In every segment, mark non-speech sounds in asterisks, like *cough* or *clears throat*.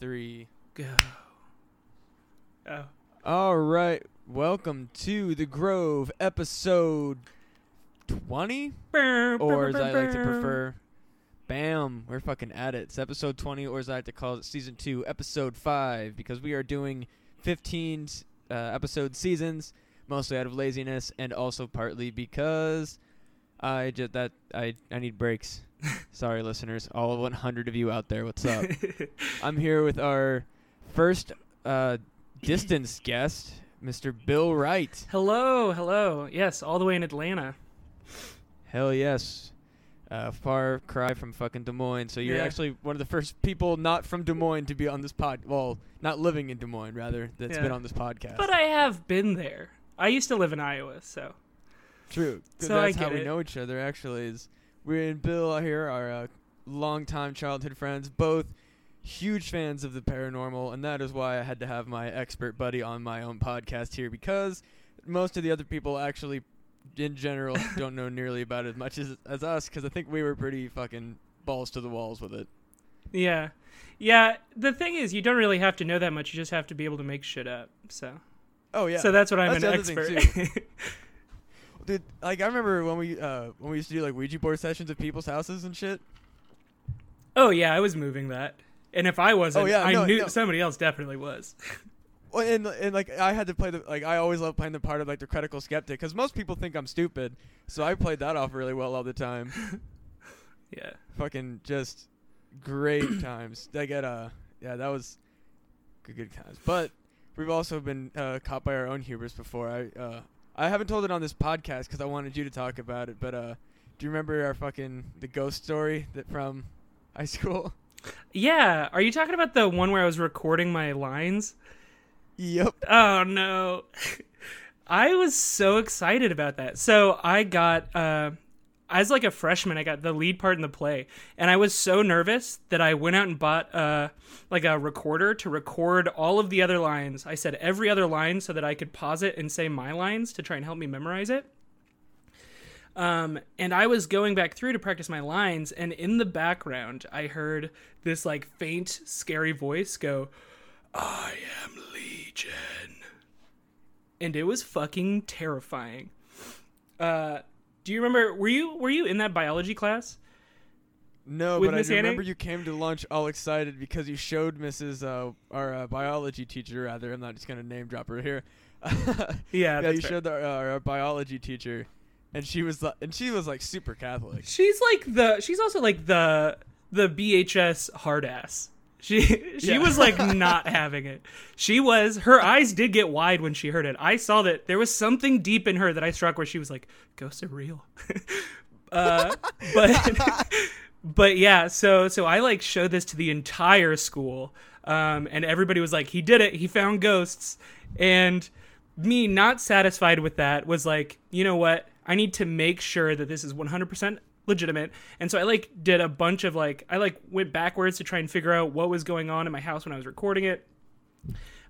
three. Go. Oh. All right. Welcome to the Grove, episode 20, or as I like to prefer, bam, we're fucking at it. It's episode 20, or as I like to call it, season 2, episode 5, because we are doing 15 uh, episode seasons, mostly out of laziness, and also partly because I just that I I need breaks. Sorry, listeners, all 100 of you out there. What's up? *laughs* I'm here with our first uh, distance guest, Mr. Bill Wright. hello, hello. Yes, all the way in Atlanta. Hell yes. Uh, far cry from fucking Des Moines. So you're Yeah. actually one of the first people not from Des Moines to be on this pod. Well, not living in Des Moines, rather, that's Yeah. been on this podcast. But I have been there. I used to live in Iowa, so True. So I that's how we it. know each other. Actually, is we and Bill here are uh, longtime childhood friends, both huge fans of the paranormal, and that is why I had to have my expert buddy on my own podcast here because most of the other people actually, in general, *laughs* don't know nearly about as much as as us. Because I think we were pretty fucking balls to the walls with it. yeah. Yeah, the thing is you don't really have to know that much. You just have to be able to make shit up. So Oh yeah. So that's what I'm That's an the other thing, expert. *laughs* Dude, like I remember when we uh when we used to do like Ouija board sessions at people's houses and shit. oh yeah, I was moving that. And if I wasn't, Oh, yeah, I no, knew no. somebody else definitely was. *laughs* Well, and and like I had to play the like I always love playing the part of like the critical skeptic because most people think I'm stupid, so I played that off really well all the time. *laughs* yeah. Fucking just great *clears throat* times. I get uh yeah that was good good times. But we've also been uh, caught by our own hubris before. I uh I haven't told it on this podcast because I wanted you to talk about it. But uh, do you remember our fucking the ghost story that from high school? Yeah, are you talking about the one where I was recording my lines? yep. Oh no. *laughs* I was so excited about that. So I got uh as like a freshman, I got the lead part in the play, and I was so nervous that I went out and bought uh like a recorder to record all of the other lines. I said every other line so that I could pause it and say my lines to try and help me memorize it. Um, and I was going back through to practice my lines, and in the background, I heard this like faint, scary voice go, I am Legion. And it was fucking terrifying. Uh, do you remember were you were you in that biology class? No, With but I remember you came to lunch all excited because you showed Mrs. Uh, our uh, biology teacher. Rather, I'm not just gonna name drop her here. *laughs* Yeah, yeah, you fair. showed our, uh, our biology teacher, and she was li- and she was like super Catholic. She's like the she's also like the the BHS hard ass. She *laughs* she Yeah. was like *laughs* not having it. She was her eyes did get wide when she heard it. I saw that there was something deep in her that I struck where she was like, "Ghosts are real." *laughs* uh, but but yeah, so so I like showed this to the entire school, um, and everybody was like, "He did it! He found ghosts!" And me, not satisfied with that, was like, "You know what? I need to make sure that this is 100% legitimate." And so I like did a bunch of like I like went backwards to try and figure out what was going on in my house when I was recording it.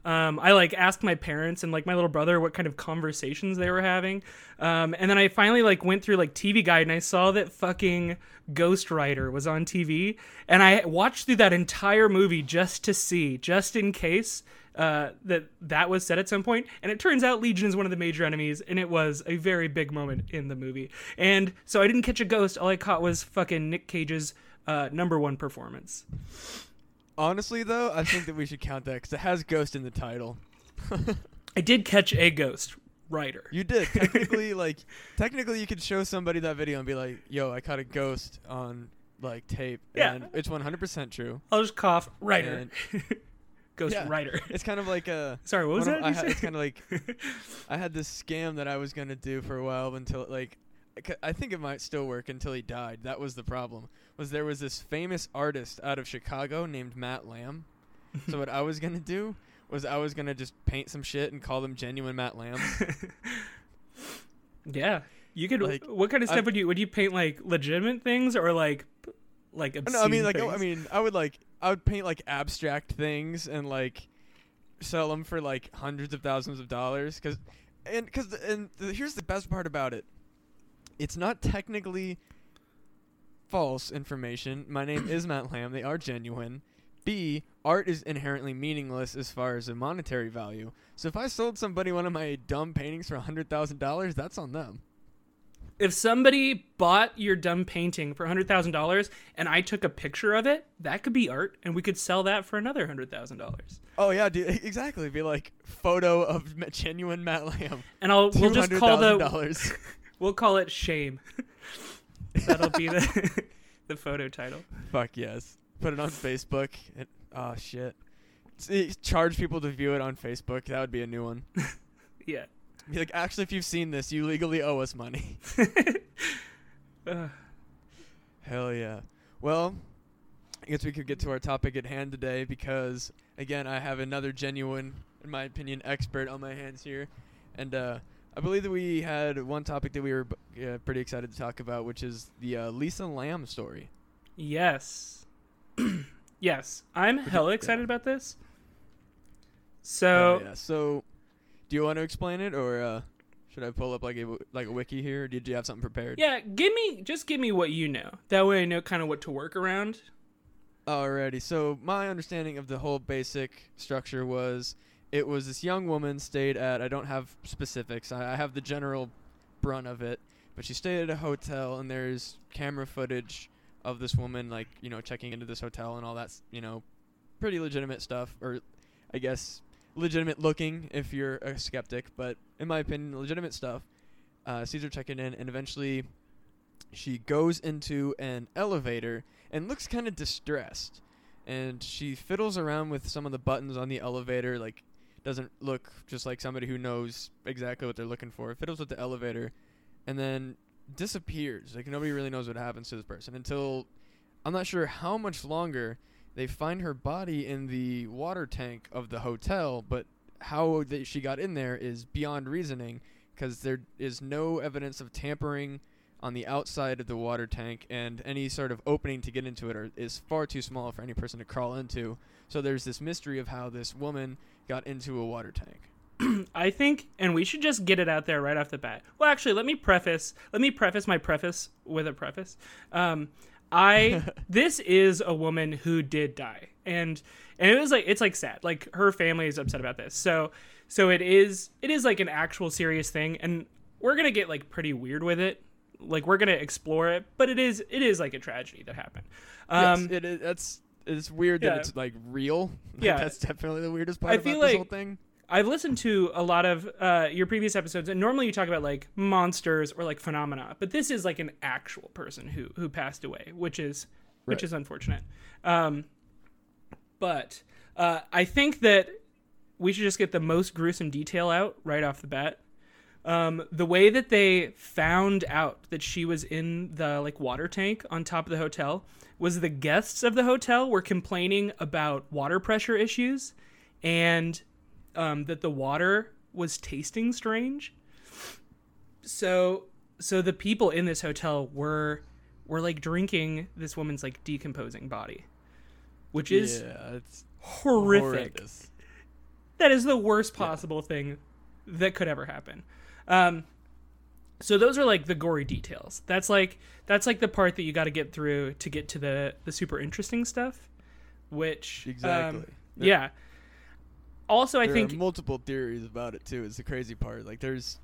Um, I like asked my parents and like my little brother what kind of conversations they were having, um, and then I finally like went through like TV Guide and I saw that fucking Ghost Rider was on TV, and I watched through that entire movie just to see, just in case uh, that that was said at some point. And it turns out Legion is one of the major enemies, and it was a very big moment in the movie. And so I didn't catch a ghost. All I caught was fucking Nick Cage's uh, number one performance. Honestly, though, I think that we should count that because it has ghost in the title. *laughs* I did catch a ghost rider. You did technically *laughs* like technically you could show somebody that video and be like, "Yo, I caught a ghost on like tape," Yeah. and it's 100% true. I'll just cough. Rider. And *laughs* Ghost Yeah. Rider. it's kind of like a Sorry, what was one of- that? I you had, it's kind of like I had this scam that I was gonna do for a while until like I I think it might still work until he died. That was the problem. Was there was this famous artist out of Chicago named Matt Lamb. so what I was gonna do was I was gonna just paint some shit and call them genuine Matt Lamb. *laughs* yeah. You could. Like, what kind of stuff I'm- would you would you paint like legitimate things or like like obscene no, I mean like I mean I would like I would paint like abstract things and like sell them for like hundreds of thousands of dollars cuz and cuz and the, here's the best part about it. It's not technically false information. My name is Matt *coughs* Lamb. They are genuine B, art is inherently meaningless as far as a monetary value. So if I sold somebody one of my dumb paintings for $100,000, that's on them. If somebody bought your dumb painting for $100,000 and I took a picture of it, that could be art and we could sell that for another $100,000. Oh yeah, dude, *laughs* exactly. Be like photo of genuine Matt Lamb. And I'll we'll just call the dollars. *laughs* we'll call it shame. *laughs* That'll be the *laughs* the photo title. Fuck yes. Put it on Facebook. And, oh shit. See, charge people to view it on Facebook. That would be a new one. *laughs* yeah. Be like, actually, if you've seen this, you legally owe us money. uh. Hell yeah. Well, I guess we could get to our topic at hand today because, again, I have another genuine, in my opinion, expert on my hands here. And uh, I believe that we had one topic that we were uh, pretty excited to talk about, which is the uh, Lisa Lam story. Yes. *clears throat* yes. I'm hella *laughs* excited about this. So, oh, yeah. So, do you want to explain it, or uh, should I pull up like a like a wiki here? Did you have something prepared? Yeah, give me just give me what you know. That way, I know kind of what to work around. Alrighty. So my understanding of the whole basic structure was it was this young woman stayed at I don't have specifics. I, I have the general brunt of it, but she stayed at a hotel and there's camera footage of this woman like you know checking into this hotel and all that's you know pretty legitimate stuff or I guess legitimate looking if you're a skeptic, but in my opinion, legitimate stuff. Uh, Caesar checking in, and eventually she goes into an elevator and looks kind of distressed. And she fiddles around with some of the buttons on the elevator, like doesn't look just like somebody who knows exactly what they're looking for. Fiddles with the elevator, and then disappears. Like nobody really knows what happens to this person until I'm not sure how much longer they find her body in the water tank of the hotel, but how that she got in there is beyond reasoning because there is no evidence of tampering on the outside of the water tank, and any sort of opening to get into it are, is far too small for any person to crawl into. So there's this mystery of how this woman got into a water tank. *clears throat* I think, and we should just get it out there right off the bat. Well, actually, let me preface. Let me preface my preface with a preface. Um, I *laughs* this is a woman who did die, and and it was like it's like sad. Like her family is upset about this. So so it is it is like an actual serious thing, and we're gonna get like pretty weird with it. Like we're gonna explore it, but it is it is like a tragedy that happened. Um, yes, it is. That's it's weird yeah. that it's like real. *laughs* Yeah, that's definitely the weirdest part I feel like, whole thing. I've listened to a lot of uh, your previous episodes, and normally you talk about like monsters or like phenomena, but this is like an actual person who who passed away, which is right. which is unfortunate. Um, but uh, I think that we should just get the most gruesome detail out right off the bat. Um, the way that they found out that she was in the like water tank on top of the hotel was the guests of the hotel were complaining about water pressure issues and um, that the water was tasting strange. So so the people in this hotel were were like drinking this woman's like decomposing body, which is yeah, it's horrific. Horrendous. That is the worst possible yeah. thing that could ever happen. Um, so those are like the gory details. That's like that's like the part that you got to get through to get to the the super interesting stuff, which exactly. Um, yeah also, I there think multiple theories about it too. Is the crazy part. Like there's,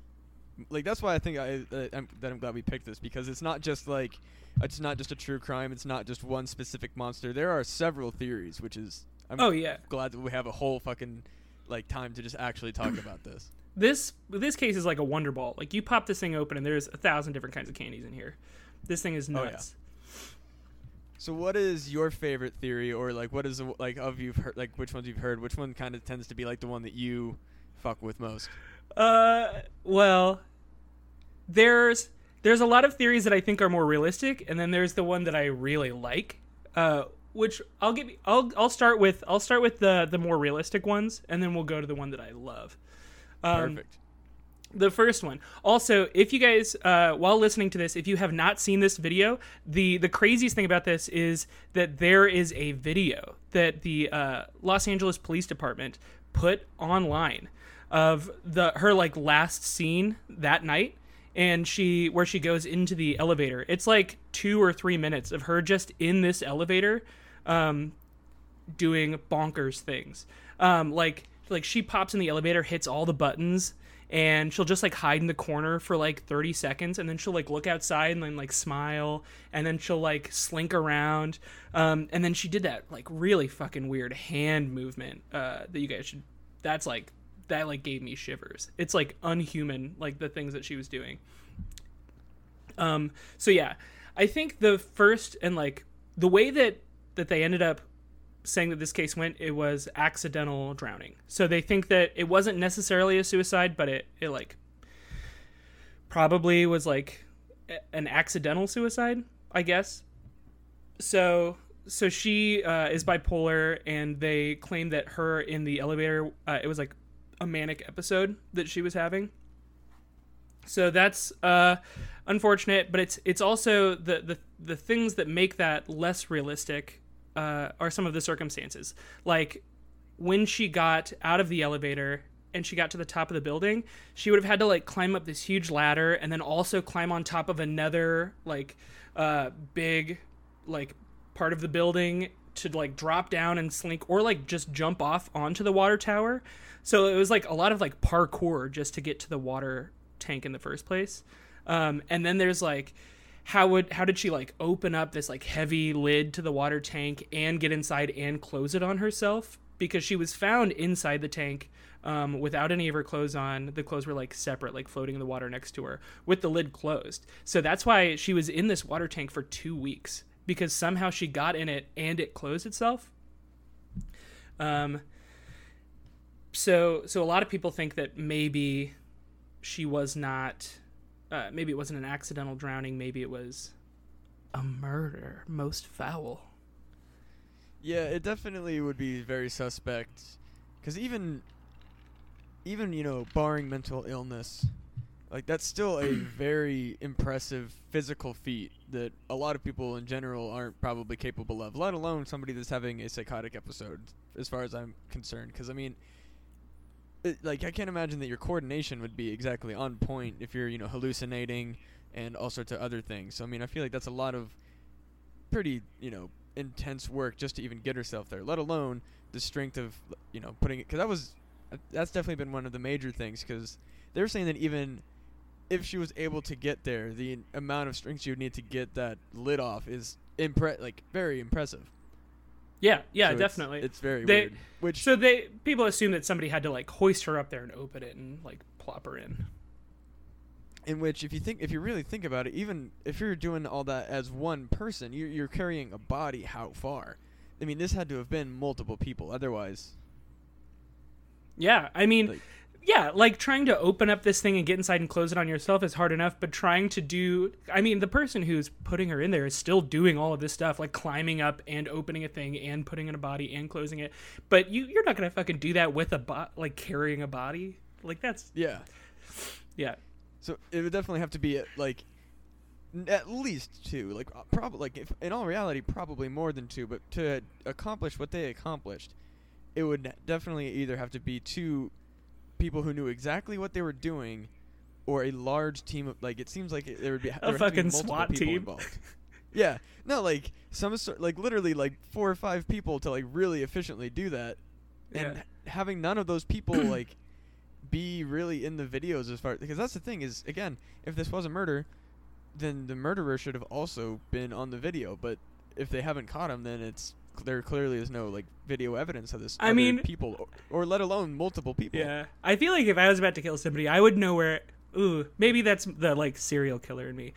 like that's why I think I uh, I'm, that I'm glad we picked this because it's not just like it's not just a true crime. It's not just one specific monster. There are several theories, which is I'm oh yeah glad that we have a whole fucking like time to just actually talk about this. This this case is like a wonder ball. Like you pop this thing open and there's a thousand different kinds of candies in here. This thing is nuts. Oh, yeah. So what is your favorite theory, or like what is like of you've heard, like which ones you've heard? Which one kind of tends to be like the one that you fuck with most? Uh, well, there's there's a lot of theories that I think are more realistic, and then there's the one that I really like. Uh, which I'll give. I'll I'll start with I'll start with the the more realistic ones, and then we'll go to the one that I love. Um, Perfect the first one. Also, if you guys, uh, while listening to this, if you have not seen this video, the the craziest thing about this is that there is a video that the uh, Los Angeles Police Department put online of the her like last scene that night and she where she goes into the elevator it's like two or three minutes of her just in this elevator um doing bonkers things. Um, like like she pops in the elevator, hits all the buttons, and she'll just like hide in the corner for like 30 seconds and then she'll like look outside and then like smile and then she'll like slink around. Um, and then she did that like really fucking weird hand movement uh, that you guys should that's like that like gave me shivers. It's like unhuman like the things that she was doing. Um so yeah. I think the first and like the way that that they ended up saying that this case went, it was accidental drowning. So they think that it wasn't necessarily a suicide, but it, it like probably was like an accidental suicide, I guess. So so she uh, is bipolar, and they claim that her in the elevator, uh, it was like a manic episode that she was having. So that's uh, unfortunate, but it's it's also the, the the things that make that less realistic uh, are some of the circumstances. Like when she got out of the elevator and she got to the top of the building, she would have had to like climb up this huge ladder and then also climb on top of another like uh, big like part of the building to like drop down and slink or like just jump off onto the water tower. So it was like a lot of like parkour just to get to the water tank in the first place. Um, and then there's like how would how did she like open up this like heavy lid to the water tank and get inside and close it on herself because she was found inside the tank um, without any of her clothes on. The clothes were like separate, like floating in the water next to her with the lid closed. So that's why she was in this water tank for two weeks because somehow she got in it and it closed itself. Um. So so a lot of people think that maybe she was not uh, maybe it wasn't an accidental drowning. Maybe it was a murder, most foul. Yeah, it definitely would be very suspect, because even, even you know, barring mental illness, like that's still a *clears throat* very impressive physical feat that a lot of people in general aren't probably capable of. Let alone somebody that's having a psychotic episode, as far as I'm concerned. Because I mean, like I can't imagine that your coordination would be exactly on point if you're you know hallucinating and all sorts of other things. So I mean, I feel like that's a lot of pretty you know intense work just to even get herself there. Let alone the strength of you know putting it because that was uh, that's definitely been one of the major things because they're saying that even if she was able to get there, the amount of strength she would need to get that lid off is impre- like very impressive. Yeah, yeah, So definitely. It's, it's very They- weird. Which so they people assume that somebody had to like hoist her up there and open it and like plop her in. in which if you think if you really think about it even if you're doing all that as one person you're, you're carrying a body how far i mean this had to have been multiple people otherwise Yeah, I mean, Like- yeah, like trying to open up this thing and get inside and close it on yourself is hard enough, but trying to do, I mean, the person who's putting her in there is still doing all of this stuff, like climbing up and opening a thing and putting in a body and closing it. But you, you're not gonna fucking do that with a bot, like carrying a body. Like that's, yeah yeah, so it would definitely have to be at, like at least two like uh, probably like if in all reality probably more than two but to accomplish what they accomplished it would definitely either have to be two people who knew exactly what they were doing or a large team of like it seems like it, there would be there be fucking SWAT team. involved. *laughs* yeah no like some sort like literally like four or five people to like really efficiently do that and Yeah. having none of those people *clears throat* like be really in the videos as far because that's the thing is again if this was a murder then the murderer should have also been on the video but if they haven't caught him then it's there clearly is no like video evidence of this I mean- people or, or let alone multiple people yeah. I feel like if I was about to kill somebody, I would know where. Ooh, maybe that's the like serial killer in me.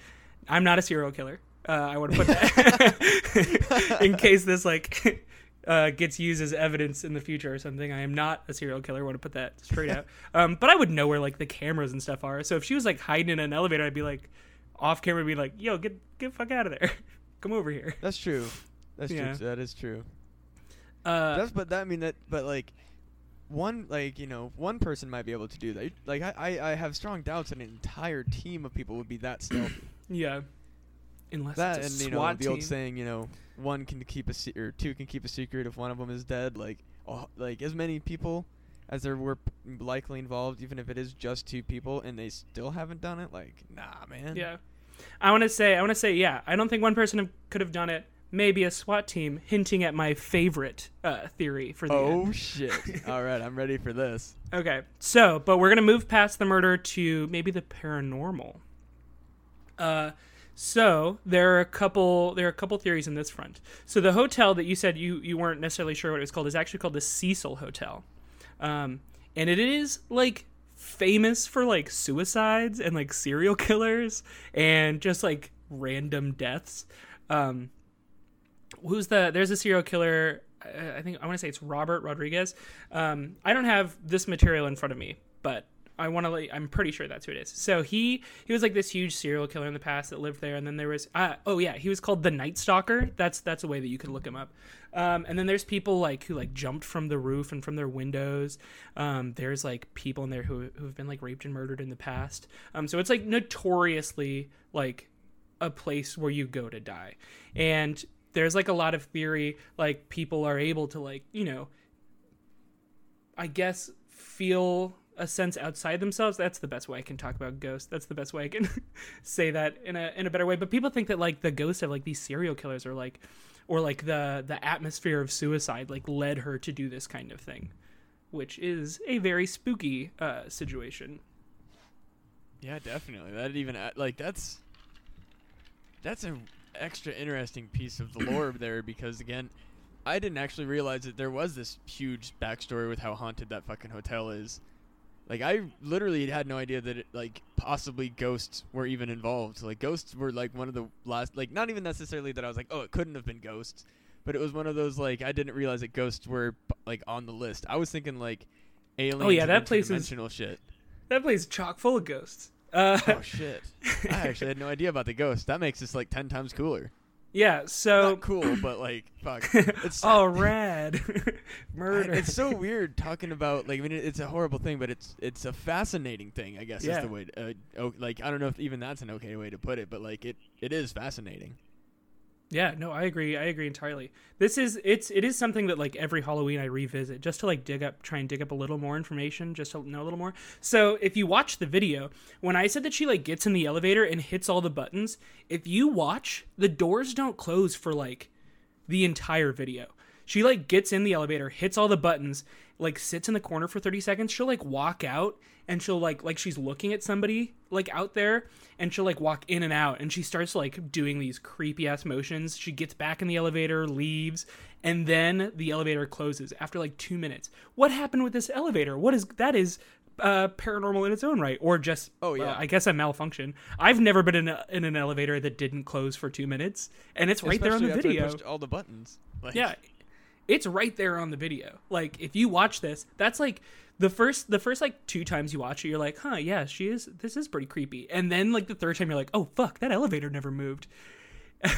I'm not a serial killer. Uh, I want to put that *laughs* in case this like *laughs* uh, gets used as evidence in the future or something. I am not a serial killer. I want to put that straight out. *laughs* Um, but I would know where like the cameras and stuff are. So if she was like hiding in an elevator, I'd be like off camera, be like, "Yo, get get fuck out of there, come over here." that's true that's Yeah. true that is true Uh, that's but that I mean that but like one like you know one person might be able to do that like I, I I have strong doubts that an entire team of people would be that stealthy *coughs* yeah. Unless that it's and a you know SWAT the old saying you know one can keep a se- or two can keep a secret if one of them is dead like oh, like as many people as there were p- likely involved even if it is just two people and they still haven't done it like nah man Yeah. I want to say, I want to say, yeah. I don't think one person have- could have done it, maybe a SWAT team, hinting at my favorite uh, theory for the end. Oh shit! *laughs* All right, I'm ready for this. Okay, so but we're gonna move past the murder to maybe the paranormal. Uh, so there are a couple there are a couple theories in this front. So the hotel that you said you you weren't necessarily sure what it was called is actually called the Cecil Hotel, um, and it is like famous for like suicides and like serial *laughs* killers and just like random deaths. Um, who's the there's a serial killer uh, i think i want to say it's robert rodriguez. Um, i don't have this material in front of me but i want to like i'm pretty sure that's who it is. So he he was like this huge serial killer in the past that lived there and then there was uh, oh yeah he was called the night stalker. That's that's a way that you can look him up. Um, and then there's people like who like jumped from the roof and from their windows. Um, there's like people in there who who've been like raped and murdered in the past. Um, so it's like notoriously like a place where you go to die. And there's like a lot of theory like people are able to like you know i guess feel a sense outside themselves. That's the best way i can talk about ghosts. That's the best way i can *laughs* say that in a in a better way. But people think that like the ghosts of like these serial killers are like or like the the atmosphere of suicide like led her to do this kind of thing which is a very spooky uh situation. Yeah, definitely. That even uh, like that's that's an extra interesting piece of the lore *coughs* there because again, I didn't actually realize that there was this huge backstory with how haunted that fucking hotel is. Like I literally had no idea that it, like possibly ghosts were even involved. Like ghosts were like one of the last like not even necessarily that I was like, "Oh, it couldn't have been ghosts." But it was one of those like I didn't realize that ghosts were like on the list. I was thinking like aliens Oh, yeah, and that place is- interdimensional shit. that place is chock full of ghosts uh Oh shit! I actually had no *laughs* idea about the ghost. That makes this like ten times cooler. yeah so Not cool, but like fuck. It's all *laughs* *laughs* rad murder It's so weird talking about like I mean it's a horrible thing, but it's it's a fascinating thing. I guess Yeah. is the way. To, uh, oh, like I don't know if even that's an okay way to put it, but like it it is fascinating. Yeah, no, I agree. I agree entirely. This is it's it is something that like every Halloween I revisit just to like dig up try and dig up a little more information, just to know a little more. So, if you watch the video, when I said that she like gets in the elevator and hits all the buttons, if you watch, the doors don't close for like the entire video. She like gets in the elevator, hits all the buttons, like sits in the corner for 30 seconds. She'll like walk out and she'll like like she's looking at somebody like out there and she'll like walk in and out and she starts like doing these creepy ass motions. She gets back in the elevator, leaves, and then the elevator closes after like 2 minutes. What happened with this elevator? What is that is uh, paranormal in its own right, or just Oh, uh, yeah. I guess a malfunction. I've never been in, a, in an elevator that didn't close for two minutes, and it's right there on the video. pushed all the buttons. Like, Yeah, it's right there on the video. Like if you watch this, that's like the first the first like two times you watch it, you're like, huh, yeah, she is. This is pretty creepy. And then like the third time, you're like, oh fuck, that elevator never moved. *laughs*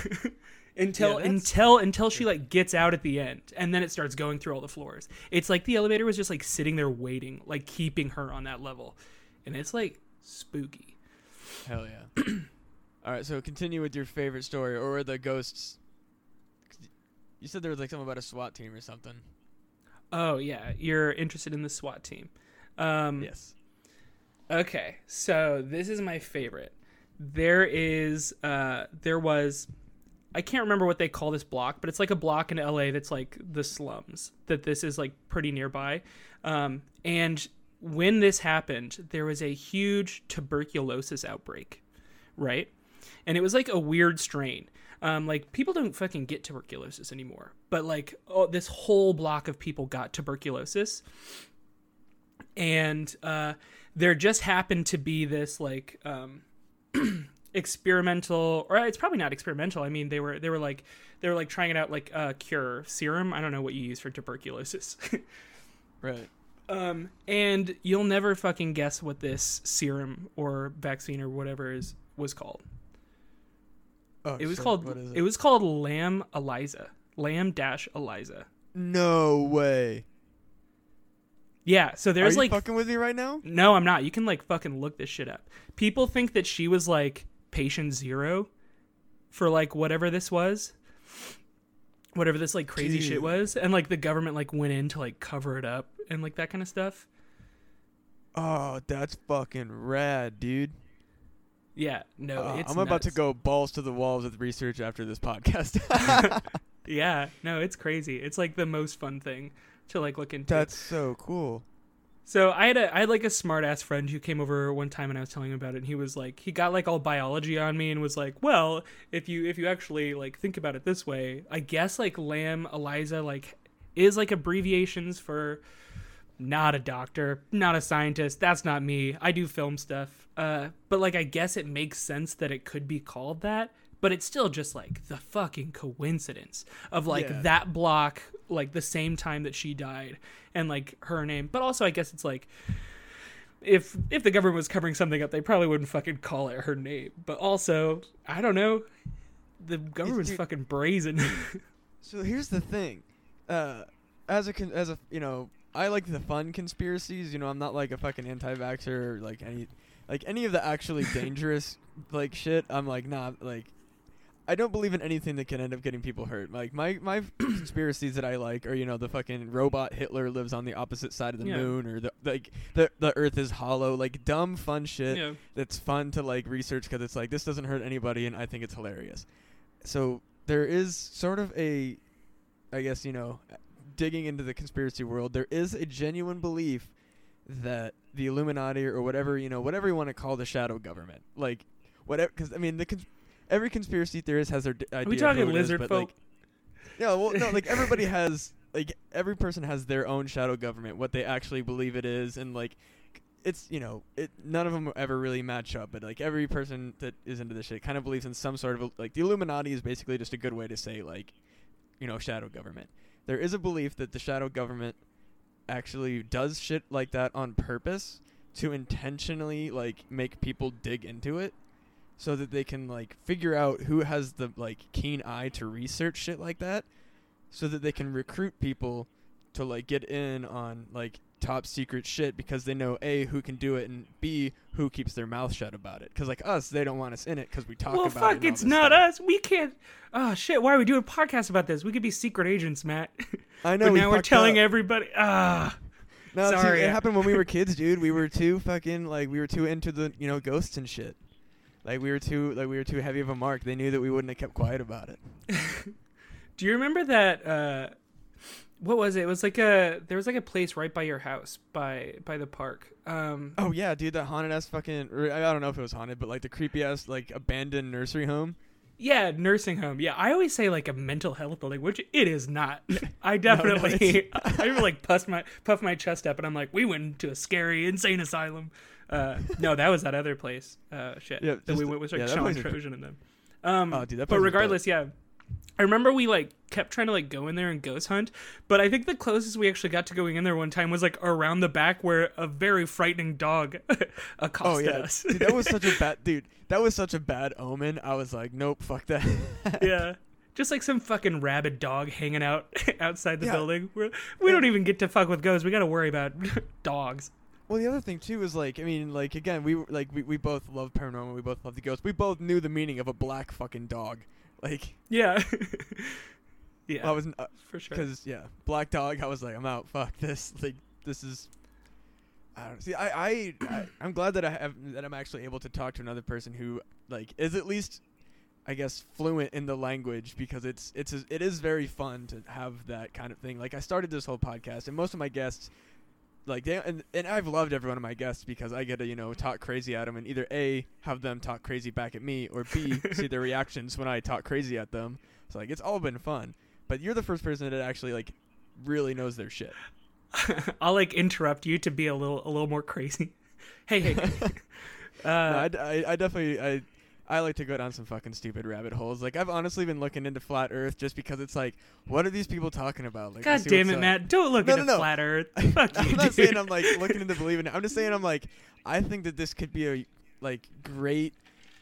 until Yeah, until until she like gets out at the end and then it starts going through all the floors it's like the elevator was just like sitting there waiting like keeping her on that level and it's like spooky Hell yeah. *clears throat* all right, so continue with your favorite story, or the ghosts? You said there was like something about a SWAT team or something. oh yeah you're interested in the swat team um Yes. Okay, so this is my favorite. There is, uh, there was, I can't remember what they call this block, but it's like a block in LA that's like the slums. That this is like pretty nearby, um, and when this happened, there was a huge tuberculosis outbreak, right? And it was like a weird strain. Um, like people don't fucking get tuberculosis anymore, but like oh, this whole block of people got tuberculosis. And uh, there just happened to be this like um, *clears throat* experimental or it's probably not experimental. I mean they were they were like they were like trying it out like a cure serum. I don't know what you use for tuberculosis. *laughs* Right. um, and you'll never fucking guess what this serum or vaccine or whatever is was called Oh, it was shit, called it? it was called LAM ELISA LAM dash ELISA no way. yeah so Are there's you like fucking with me right now? No, I'm not. You can like fucking look this shit up. People think that she was like patient zero for like whatever this was. Whatever this like crazy shit was. And like the government like went in to like cover it up and like that kind of stuff. Oh, that's fucking rad, dude. Yeah, no, Uh, it's I'm about to go balls to the walls with research after this podcast. *laughs* *laughs* Yeah, no, it's crazy. It's like the most fun thing to like look into. That's so cool. So I had a I had like a smart ass friend who came over one time and I was telling him about it and he was like he got like all biology on me and was like, Well, if you if you actually like think about it this way, I guess like LAM ELISA like is like abbreviations for not a doctor, not a scientist, that's not me. I do film stuff. Uh but like I guess it makes sense that it could be called that, but it's still just like the fucking coincidence of like Yeah. that block like the same time that she died and like her name. But also i guess it's like if if the government was covering something up they probably wouldn't fucking call it her name. But also i don't know. The government's fucking brazen. *laughs* So here's the thing, uh, as a as a you know, I like the fun conspiracies. You know, I'm not like a fucking anti-vaxxer or like any like any of the actually *laughs* dangerous like shit. I'm like nah, like I don't believe in anything that can end up getting people hurt. Like my my *coughs* conspiracies that I like are you know the fucking robot Hitler lives on the opposite side of the Yeah. moon or the like the the Earth is hollow. Like dumb fun shit yeah that's fun to like research because it's like this doesn't hurt anybody and I think it's hilarious. So there is sort of a, I guess you know, digging into the conspiracy world. There is a genuine belief that the Illuminati or whatever you know, whatever you want to call the shadow government, like whatever. Because I mean, the cons- every conspiracy theorist has their d- idea. we of talking is, lizard but, folk Like, yeah, well, no, like everybody has like every person has their own shadow government, what they actually believe it is, and like it's you know it none of them ever really match up, but like every person that is into this shit kind of believes in some sort of like the Illuminati is basically just a good way to say like you know shadow government. There is a belief that the shadow government actually does shit like that on purpose to intentionally like make people dig into it so that they can like figure out who has the like keen eye to research shit like that so that they can recruit people to like get in on like top secret shit because they know a who can do it and b who keeps their mouth shut about it because like us they don't want us in it because we talk well about it fuck all it's not stuff. us we can't oh shit why are we doing a podcast about this we could be secret agents matt *laughs* i know but we now we're telling up. everybody ah no, see, sorry. it happened when we were *laughs* kids dude we were too fucking like we were too into the you know ghosts and shit like we were too like we were too heavy of a mark they knew that we wouldn't have kept quiet about it *laughs* Do you remember that? Uh, what was it? It was like a there was like a place right by your house by by the park. Um, Oh yeah, dude, that haunted ass fucking. I don't know if it was haunted, but like the creepy ass like abandoned nursery home. yeah, nursing home. Yeah, I always say like a mental health building, which it is not. *laughs* *laughs* I definitely *laughs* I ever like puff my puff my chest up, and I'm like, we went to a scary insane asylum. Uh, no, that was that other place. Uh, shit. Yeah, that we went with yeah, like that Sean Trojan and them. Um, Oh, dude, that but regardless, yeah. I remember we like kept trying to like go in there and ghost hunt, but I think the closest we actually got to going in there one time was like around the back where a very frightening dog *laughs* Oh accosted yeah, us. dude, that was such a *laughs* bad dude. That was such a bad omen. I was like, nope, fuck that. *laughs* yeah. Just like some fucking rabid dog hanging out outside the Yeah. building. We're, we don't even get to fuck with ghosts. We got to worry about dogs. Well, the other thing too is like, I mean, like again, we like, we, we both love paranormal. We both love the ghosts. We both knew the meaning of a black fucking dog. Like, Yeah. *laughs* yeah, I was uh, for sure. because yeah, black dog. I was like, I'm out. Fuck this. *laughs* Like, this is. I don't see. I, I, I I'm glad that I have that I'm actually able to talk to another person who like is at least, I guess, fluent in the language because it's it's it is very fun to have that kind of thing. Like I started this whole podcast and most of my guests, like they and, and I've loved every one of my guests because I get to you know talk crazy at them and either a have them talk crazy back at me or b *laughs* see their reactions when I talk crazy at them. So like it's all been fun. But you're the first person that actually like really knows their shit. *laughs* I'll like interrupt you to be a little a little more crazy. *laughs* hey, hey. uh, No, I, I- I definitely I I like to go down some fucking stupid rabbit holes. Like I've honestly been looking into flat Earth just because it's like, what are these people talking about? Like, God damn it, up. Matt! Don't look No, into no, no. flat Earth. *laughs* Fuck I'm not dude. saying I'm like *laughs* looking into believing it. I'm just saying I'm like, I think that this could be a like great,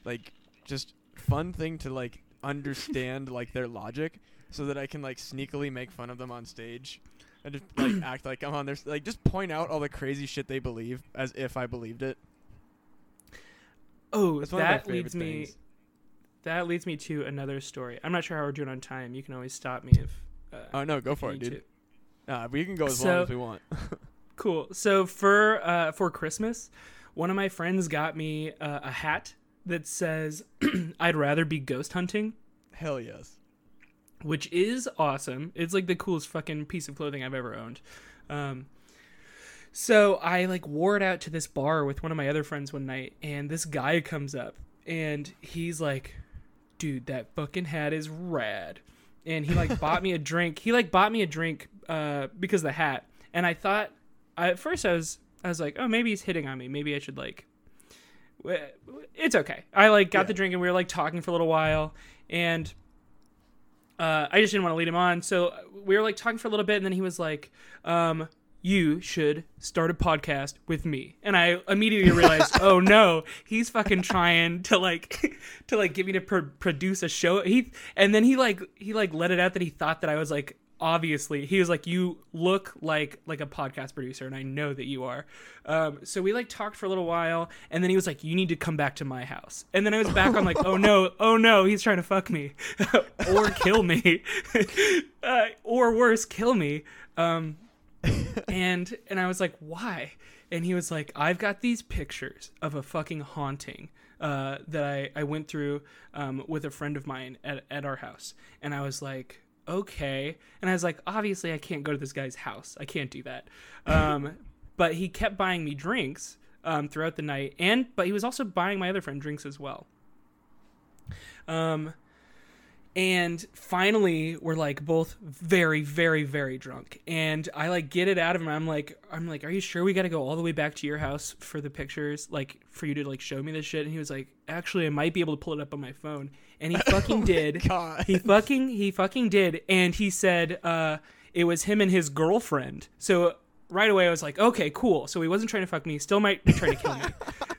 like just fun thing to like understand *laughs* like their logic, so that I can like sneakily make fun of them on stage. And just like *coughs* act like I'm on their like just point out all the crazy shit they believe as if I believed it. Oh, That's one of my that leads me. things. That leads me to another story. I'm not sure how we're doing on time. You can always stop me if. Uh, Oh no, go for it, dude. to. Uh, we can go as So- long as we want. *laughs* Cool. So for uh, for Christmas, one of my friends got me uh, a hat that says *clears throat* I'd rather be ghost hunting, Hell yes. which is awesome. It's like the coolest fucking piece of clothing I've ever owned. Um, so I like wore it out to this bar with one of my other friends one night, and this guy comes up and he's like, "Dude, that fucking hat is rad." And he like bought me a *laughs* drink. He like bought me a drink uh, because of the hat. And I thought I, at first I was I was like, "Oh, maybe he's hitting on me. Maybe I should like." It's okay. I like got Yeah. the drink and we were like talking for a little while, and uh, I just didn't want to lead him on. So we were like talking for a little bit, and then he was like, um, "You should start a podcast with me." And I immediately realized, *laughs* "Oh no, he's fucking trying to like *laughs* to like get me to pro- produce a show." He and then he like he like let it out that he thought that I was like obviously he was like you look like like a podcast producer and i know that you are. Um, so we like talked for a little while and then he was like you need to come back to my house. And then i was back on like oh no *laughs* oh no he's trying to fuck me. Or kill me. Uh, or worse kill me. Um, and and i was like why? And he was like i've got these pictures of a fucking haunting uh, that I, I went through um, with a friend of mine at, at our house. And i was like okay. And i was like obviously i can't go to this guy's house. I can't do that. Um, *laughs* but he kept buying me drinks um, throughout the night. And but he was also buying my other friend drinks as well. Um, and finally we're like both very very very drunk. And i like get it out of him. I'm like i'm like are you sure we got to go all the way back to your house for the pictures? Like for you to like show me this shit? And he was like actually i might be able to pull it up on my phone. And he *laughs* fucking did. God. he fucking he fucking did. And he said uh it was him and his girlfriend. So right away i was like okay cool. So he wasn't trying to fuck me. Still might be trying to kill me. *laughs*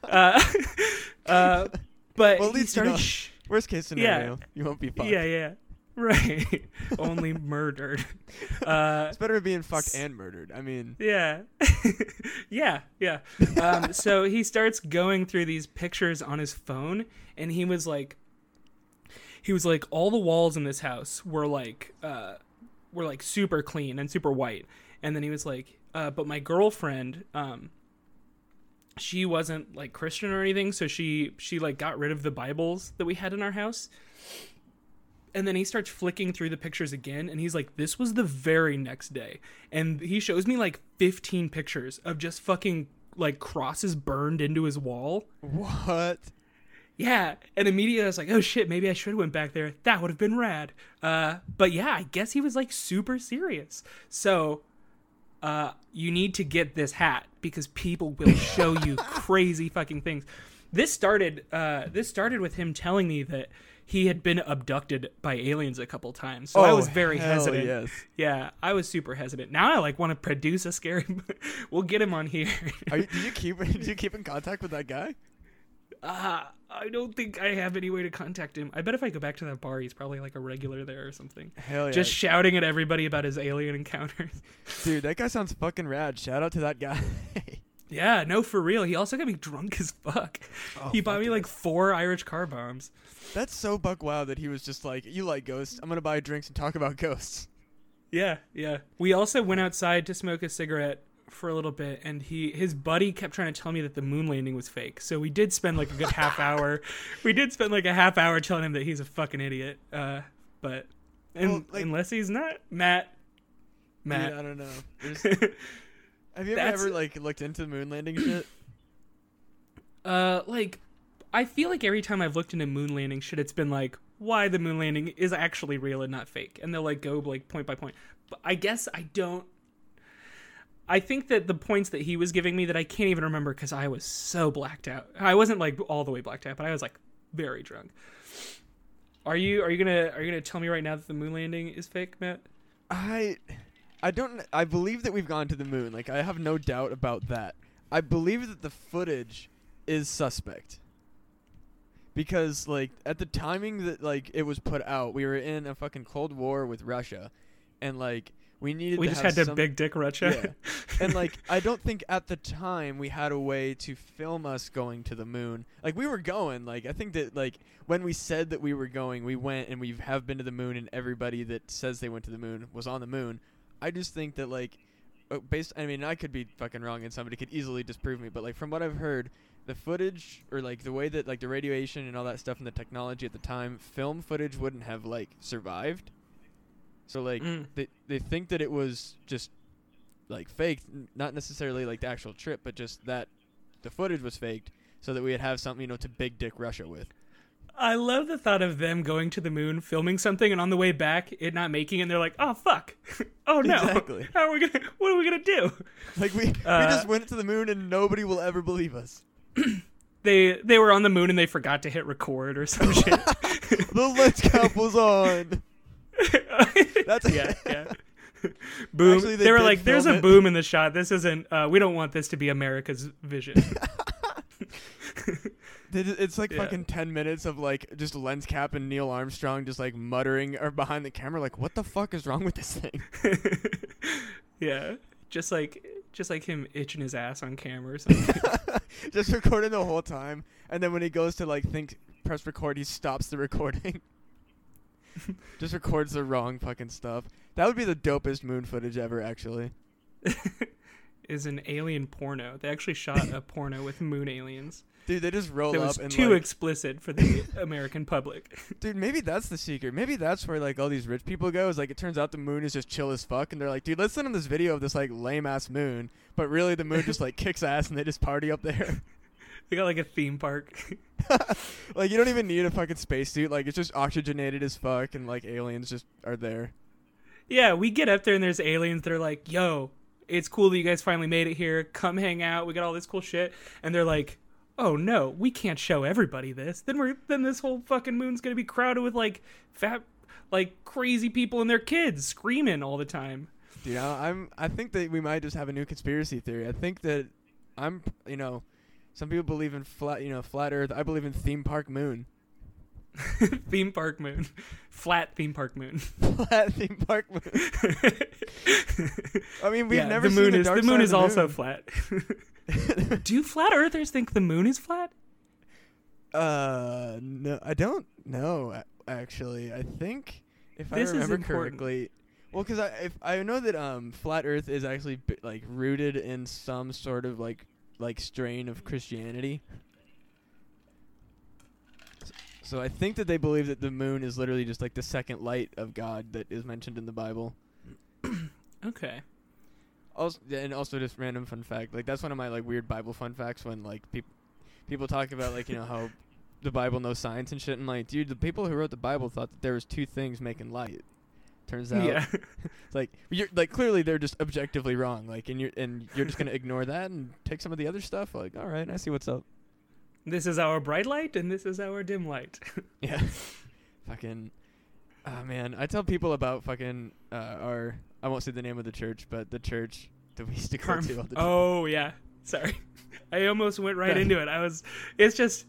Uh, *laughs* uh but Well, he least you started know- sh- Worst case scenario, you won't be fucked. yeah, yeah. Right. *laughs* Only murdered. *laughs* Uh It's better being fucked and murdered. I mean, yeah. *laughs* yeah, yeah. Um so he starts going through these pictures on his phone and he was like he was like all the walls in this house were like uh were like super clean and super white. And then he was like uh but my girlfriend um she wasn't like Christian or anything, so she she like got rid of the Bibles that we had in our house. And then he starts flicking through the pictures again, and he's like, "This was the very next day," and he shows me like 15 pictures of just fucking like crosses burned into his wall. what? Yeah, and immediately I was like, "Oh shit, maybe I should have went back there. That would have been rad." Uh, but yeah, I guess he was like super serious. So, uh, you need to get this hat because people will show you *laughs* crazy fucking things. This started. Uh, this started with him telling me that he had been abducted by aliens a couple times. So I Oh, was very hell hesitant. yes. Yeah, I was super hesitant. Now I like want to produce a scary. *laughs* we'll get him on here. Are you, did you keep *laughs* did you keep in contact with that guy? Uh, I don't think I have any way to contact him. I bet if I go back to that bar, he's probably like a regular there or something. Hell yeah. Just shouting at everybody about his alien encounters. *laughs* Dude, that guy sounds fucking rad. Shout out to that guy. *laughs* yeah, no, for real. He also got me drunk as fuck. Oh, he bought me like four Irish car bombs. That's so buck wild that he was just like, "You like ghosts? I'm gonna buy drinks and talk about ghosts." Yeah, yeah. We also went outside to smoke a cigarette for a little bit, and he his buddy kept trying to tell me that the moon landing was fake. So we did spend like a good half *laughs* hour. We did spend like a half hour telling him that he's a fucking idiot. Uh, but Well, like- unless he's not, Matt, Matt. I don't know. *laughs* Have you ever, ever like looked into the moon landing shit? Uh, like, I feel like every time I've looked into moon landing shit, it's been like why the moon landing is actually real and not fake, and they'll like go like point by point. But I guess I don't. I think that the points that he was giving me that I can't even remember because I was so blacked out. I wasn't like all the way blacked out, but I was like very drunk. Are you are you gonna are you gonna tell me right now that the moon landing is fake, Matt? I I don't I believe that we've gone to the moon. Like I have no doubt about that. I believe that the footage is suspect. Because like at the timing that like it was put out, we were in a fucking cold war with Russia and like we needed We just had to some, big dick Russia. Yeah. and like *laughs* I don't think at the time we had a way to film us going to the moon. Like we were going. Like I think that like when we said that we were going, we went and we have been to the moon, and everybody that says they went to the moon was on the moon. I just think that like uh, based. I mean, I could be fucking wrong, and somebody could easily disprove me. But like from what I've heard, the footage or like the way that like the radiation and all that stuff and the technology at the time, film footage wouldn't have like survived. So like Mm. they they think that it was just like faked, not necessarily like the actual trip, but just that the footage was faked, so that we'd have something you know to big dick Russia with. I love the thought of them going to the moon, filming something, and on the way back, it not making. And they're like, "Oh fuck! *laughs* oh no! Exactly. How are we gonna? What are we gonna do?" Like we we Uh, just went to the moon and nobody will ever believe us. *clears throat* They they were on the moon and they forgot to hit record or some *laughs* shit. The lens cap was on. *laughs* That's yeah, yeah. *laughs* Boom. Actually, they they, were like, "There's a it." boom in the shot. This isn't. Uh, we don't want this to be America's vision." *laughs* It's like Yeah. fucking ten minutes of like just lens cap and Neil Armstrong just like muttering or behind the camera like what the fuck is wrong with this thing? yeah, just like just like him itching his ass on camera or something. just recording the whole time, and then when he goes to like think press record, he stops the recording. *laughs* just records the wrong fucking stuff. That would be the dopest moon footage ever, actually. *laughs* is an alien porno. They actually shot a porno with moon aliens. Dude, they just roll That up was and too like, explicit for the *laughs* American public. dude, maybe that's the secret. Maybe that's where like all these rich people go. Is like it turns out the moon is just chill as fuck, and they're like, dude, let's send them this video of this like lame ass moon, but really the moon just like kicks ass and they just party up there. They got like a theme park. *laughs* like you don't even need a fucking spacesuit. Like it's just oxygenated as fuck, and like aliens just are there. yeah, we get up there and there's aliens that are like, "Yo, it's cool that you guys finally made it here. Come hang out. We got all this cool shit." And they're like, "Oh no, we can't show everybody this. Then we're then this whole fucking moon's gonna be crowded with like fat, like crazy people and their kids screaming all the time." Dude, I'm. I think that we might just have a new conspiracy theory. I think that I'm. You know, some people believe in flat. You know, flat Earth. I believe in theme park moon. *laughs* theme park moon, flat theme park moon. *laughs* flat theme park moon. *laughs* I mean, we've yeah, never the seen moon the is dark the moon is the also moon. flat. Do flat earthers think the moon is flat? Uh, no, I don't know. Actually, I think if This I remember correctly, well, because I if I know that um flat Earth is actually b- like rooted in some sort of like like strain of Christianity. So I think that they believe that the moon is literally just like the second light of God that is mentioned in the Bible. *coughs* Okay. Also, and also just random fun fact. Like that's one of my like weird Bible fun facts when like people people talk about like you know how *laughs* the Bible knows science and shit. And like, dude, the people who wrote the Bible thought that there was two things making light. Turns out, Yeah. it's *laughs* *laughs* like you're like clearly they're just objectively wrong. Like, and you're and you're just gonna *laughs* ignore that and take some of the other stuff. Like, all right, I see what's up. This is our bright light and this is our dim light. Yeah, fucking. Oh man, I tell people about fucking uh, our. I won't say the name of the church, but the church that we used to go to all the time. oh yeah. Sorry. I almost went right into it. I was it's just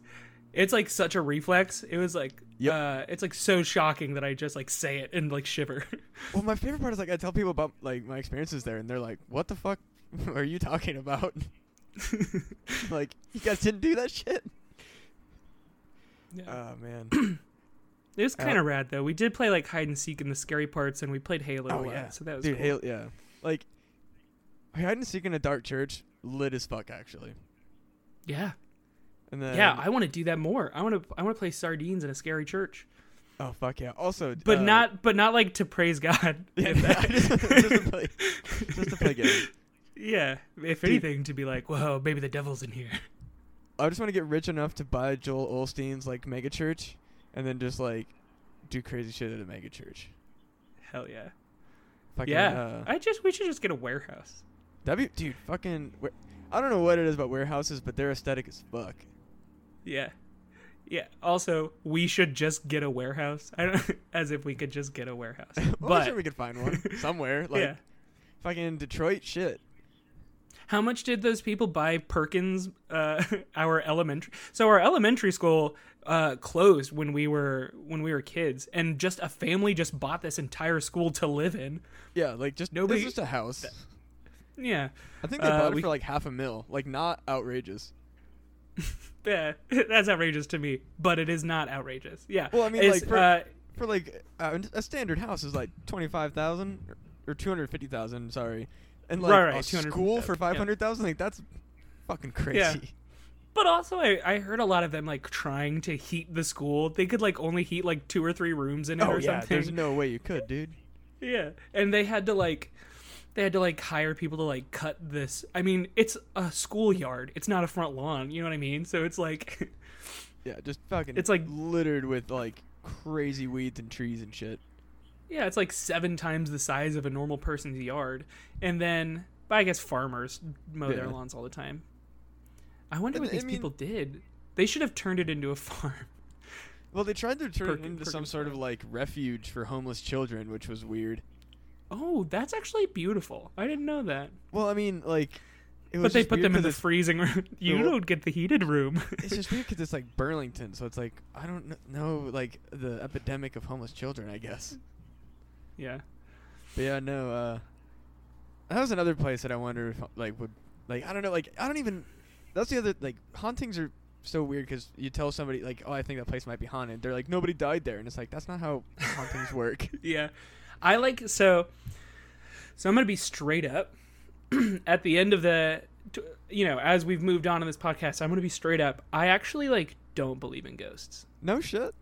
it's like such a reflex. It was like Yep. uh it's like so shocking that I just like say it and like shiver. *laughs* Well, my favorite part is like I tell people about like my experiences there, and they're like, "What the fuck *laughs* are you talking about?" *laughs* like, you guys didn't do that shit. yeah. Oh man. *clears throat* it was uh, kind of rad though. We did play like hide and seek in the scary parts and we played Halo a oh lot. yeah. So that was dude. cool. Halo, yeah. Like, hide and seek in a dark church, lit as fuck actually. Yeah. And then yeah, I want to do that more. I want to I want to play sardines in a scary church. oh fuck yeah. Also, But uh, not but not like to praise God. *laughs* Yeah, just, *laughs* just to play, just to play games. Yeah, if Dude. anything, to be like, whoa, maybe the devil's in here. I just want to get rich enough to buy Joel Osteen's like mega church, and then just like do crazy shit at a mega church. Hell yeah. Fucking, yeah, uh, I just we should just get a warehouse. That'd be, dude, fucking. I don't know what it is about warehouses, but they're aesthetic as fuck. Yeah, yeah. Also, we should just get a warehouse. I don't *laughs* as if we could just get a warehouse. *laughs* well, I'm but sure we could find one *laughs* somewhere. Like yeah, fucking Detroit shit. how much did those people buy Perkins? Uh, our elementary. So our elementary school uh closed when we were when we were kids, and just a family just bought this entire school to live in. Yeah, like just Nobody- just a house. Yeah, I think they uh, bought it we- for like half a mil. Like not outrageous. *laughs* yeah. *laughs* That's outrageous to me, but it is not outrageous. Yeah. Well, I mean, It's, like, for- uh, For like uh, a standard house is like twenty five thousand or two hundred fifty thousand. Sorry, and like Right, right, a 200 school for yeah. five hundred thousand. Like that's fucking crazy. Yeah. But also, I, I heard a lot of them like trying to heat the school. They could like only heat like two or three rooms in it Oh or yeah, something. there's no way you could, dude. *laughs* Yeah, and they had to like, they had to like hire people to like cut this. I mean, it's a schoolyard. It's not a front lawn. You know what I mean? So it's like, *laughs* Yeah, just fucking. It's like- littered with like crazy weeds and trees and shit. yeah, it's like seven times the size of a normal person's yard. And then, but I guess farmers mow their lawns all the time. I wonder what th- I these mean- people did. They should have turned it into a *laughs* farm. Well, they tried to turn it into some sort of like refuge for homeless children, which was weird. Oh, that's actually beautiful. I didn't know that. Well, I mean, like, it was But they put them in the freezing room. *laughs* You Well- don't get the heated room. *laughs* it's just weird because it's like Burlington, so it's like I don't know like the epidemic of homeless children, I guess. yeah. But yeah, no. uh That was another place that I wonder if like would like I don't know like I don't even. That's the other like hauntings are so weird because you tell somebody like oh I think that place might be haunted. They're like nobody died there, and it's like that's not how hauntings work. *laughs* Yeah. I like so so I'm going to be straight up *clears throat* at the end of the you know, as we've moved on in this podcast, I'm going to be straight up. I actually like don't believe in ghosts. No shit.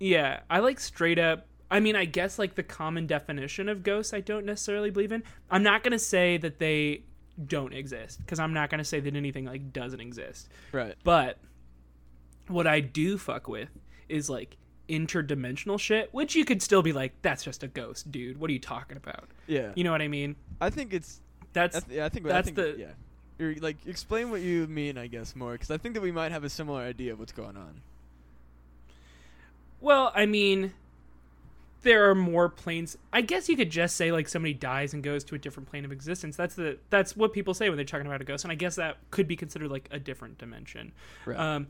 Yeah, I like straight up I mean, I guess like the common definition of ghosts I don't necessarily believe in. I'm not going to say that they don't exist because I'm not going to say that anything like doesn't exist. Right. But what I do fuck with is like interdimensional shit, which you could still be like, that's just a ghost, dude. What are you talking about? Yeah. You know what I mean? I think it's. That's I th- yeah, I think I that's think, the- yeah. You're, like explain what you mean, I guess more, because I think that we might have a similar idea of what's going on. well, I mean, there are more planes. I guess you could just say like somebody dies and goes to a different plane of existence. That's the that's what people say when they're talking about a ghost, and I guess that could be considered like a different dimension. Right. Um,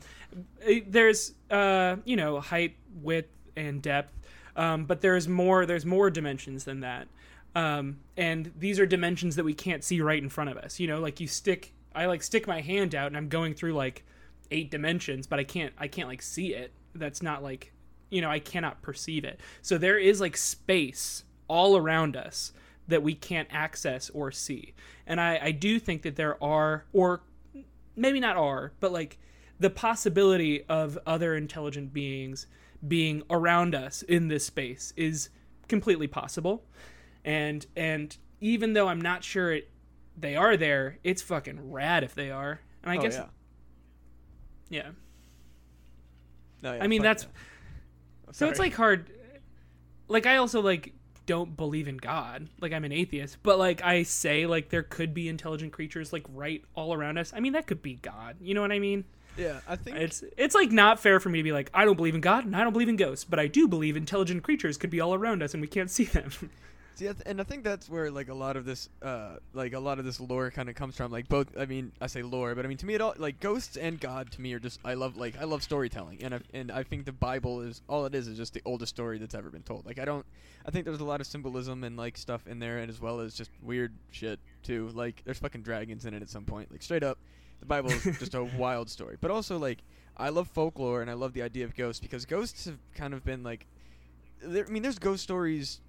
eh, there's uh, you know height, width, and depth, um, but there's more. There's more dimensions than that, um, and these are dimensions that we can't see right in front of us. You know, like you stick. I like stick my hand out and I'm going through like eight dimensions, but I can't. I can't like see it. That's not like you know I cannot perceive it. So there is like space all around us that we can't access or see. And I, I do think that there are, or maybe not are, but like the possibility of other intelligent beings being around us in this space is completely possible. And and even though I'm not sure it they are there, it's fucking rad if they are. And I oh, guess yeah. yeah. No, yeah, I mean that's yeah. So it's like hard like I also like don't believe in God. Like I'm an atheist, but like I say like there could be intelligent creatures like right all around us. I mean that could be God. You know what I mean? yeah, I think It's it's like not fair for me to be like I don't believe in God and I don't believe in ghosts, but I do believe intelligent creatures could be all around us and we can't see them. *laughs* See, I th- and I think that's where like a lot of this, uh, like a lot of this lore kind of comes from. Like both, I mean, I say lore, but I mean to me, it all like ghosts and God to me are just I love like I love storytelling, and I and I think the Bible is all it is is just the oldest story that's ever been told. Like I don't, I think there's a lot of symbolism and like stuff in there, and as well as just weird shit too. Like there's fucking dragons in it at some point. Like straight up, the Bible is just a *laughs* wild story. But also like I love folklore and I love the idea of ghosts because ghosts have kind of been like, I mean, there's ghost stories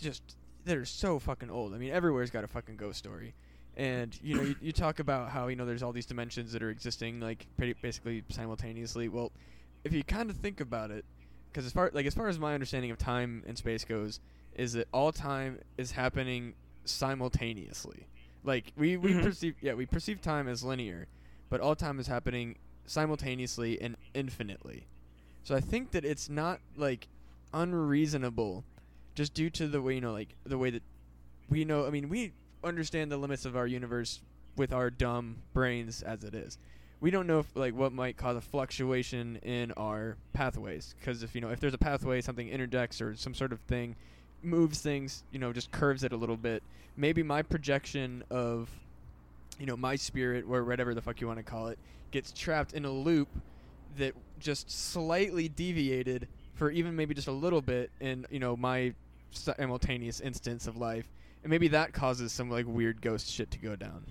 just that are so fucking old. I mean, everywhere's got a fucking ghost story. And you know, you, you talk about how you know there's all these dimensions that are existing like pretty basically simultaneously. Well, if you kind of think about it, because as far like as far as my understanding of time and space goes, is that all time is happening simultaneously. Like we we Mhm. perceive yeah we perceive time as linear, but all time is happening simultaneously and infinitely. So I think that it's not like unreasonable just due to the way you know like the way that we know i mean we understand the limits of our universe with our dumb brains as it is. We don't know if like what might cause a fluctuation in our pathways because if you know if there's a pathway something interjects or some sort of thing moves things you know just curves it a little bit. Maybe my projection of you know my spirit or whatever the fuck you want to call it gets trapped in a loop that just slightly deviated for even maybe just a little bit in you know my simultaneous instance of life and maybe that causes some like weird ghost shit to go down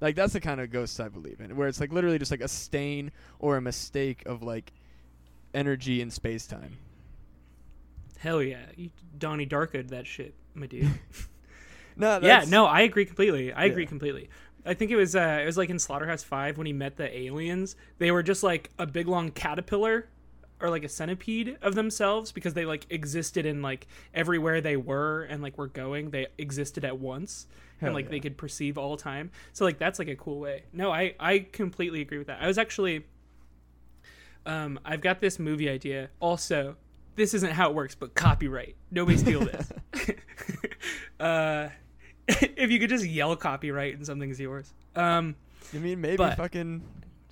like that's the kind of ghosts i believe in where it's like literally just like a stain or a mistake of like energy in space-time Hell yeah, you Donnie Darkoed that shit, my dude. *laughs* No, yeah, no, I agree completely. I agree Yeah. completely. I think it was uh, it was like in Slaughterhouse Five when he met the aliens. They were just like a big long caterpillar or like a centipede of themselves because they like existed in like everywhere they were and like were going. They existed at once and like yeah. they could perceive all time. So like that's like a cool way. No, I I completely agree with that. I was actually um I've got this movie idea. Also, this isn't how it works, but copyright. Nobody steal this. *laughs* *laughs* uh *laughs* if you could just yell copyright and something's yours. Um I mean, maybe But- fucking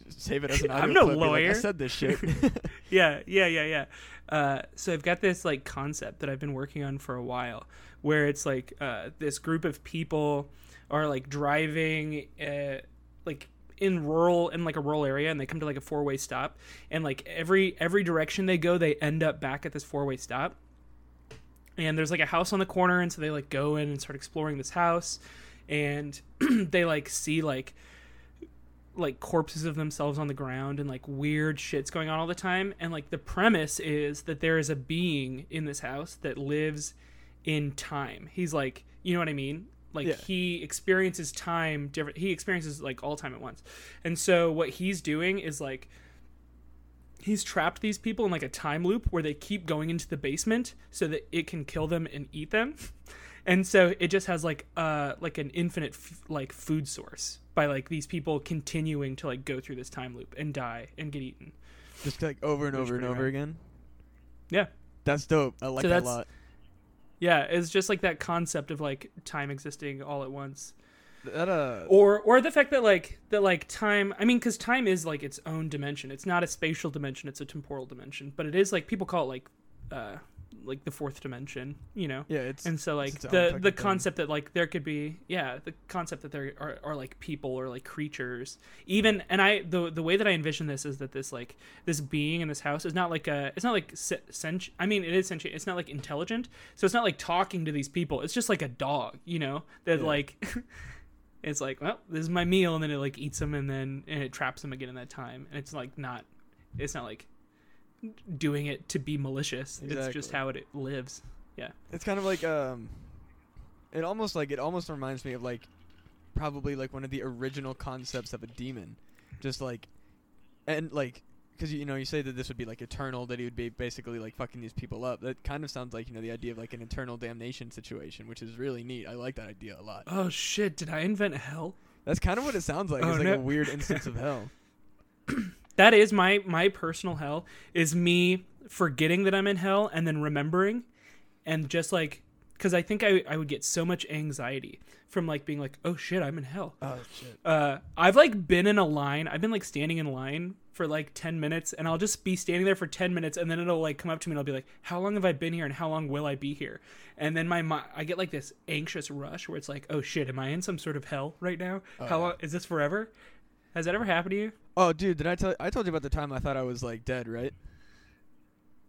save it as an *laughs* audio I'm no clip, be like, lawyer. I said this shit. *laughs* yeah, yeah, yeah, yeah. Uh, so I've got this like concept that I've been working on for a while, where it's like uh, this group of people are like driving, uh, like in rural in like a rural area, and they come to like a four way stop, and like every every direction they go, they end up back at this four way stop. And there's like a house on the corner, and so they like go in and start exploring this house, and *clears throat* they like see like like corpses of themselves on the ground and like weird shit's going on all the time. And like the premise is that there is a being in this house that lives in time. He's like you know what i mean? Like Yeah. he experiences time different he experiences like all time at once. And so what he's doing is like he's trapped these people in like a time loop where they keep going into the basement so that it can kill them and eat them *laughs* and so it just has like uh like an infinite f- like food source by like these people continuing to like go through this time loop and die and get eaten Just like over and Which over and over rad. again. Yeah. That's dope. I like So that a lot. yeah it's just like that concept of like time existing all at once That uh, or or the fact that like that like time i mean because time is like its own dimension it's not a spatial dimension it's a temporal dimension but it is like people call it like uh like the fourth dimension you know yeah, it's and so like the the thing. concept that like there could be yeah the concept that there are, are like people or like creatures even and i the the way that i envision this is that this like this being in this house is not like a it's not like se- sent i mean it is sentient it's not like intelligent so it's not like talking to these people it's just like a dog you know that Yeah. like *laughs* it's like well this is my meal and then it like eats them and then and it traps them again in that time and it's like not it's not like doing it to be malicious it's just Exactly. how it lives Yeah. it's kind of like um, it almost like it almost reminds me of like, probably like one of the original concepts of a demon, just like, and like. Because you know you say that this would be like eternal, that he would be basically like fucking these people up. That kind of sounds like you know the idea of like an eternal damnation situation, which is really neat. I like that idea a lot. Oh shit! Did I invent hell? That's kind of what it sounds like. Oh, it's like no. a weird instance of hell. *coughs* That is my my personal hell. Is me forgetting that I'm in hell and then remembering, and just like because I think I I would get so much anxiety from like being like oh shit I'm in hell. Oh shit. Uh, I've like been in a line. I've been like standing in line for like ten minutes, and I'll just be standing there for ten minutes, and then it'll like come up to me, and I'll be like, "How long have I been here, and how long will I be here?" And then my I get like this anxious rush where it's like, "Oh shit, am I in some sort of hell right now? Oh, how yeah. long is this forever?" Has that ever happened to you? Oh, dude, did I tell? I told you about the time I thought I was like dead, right?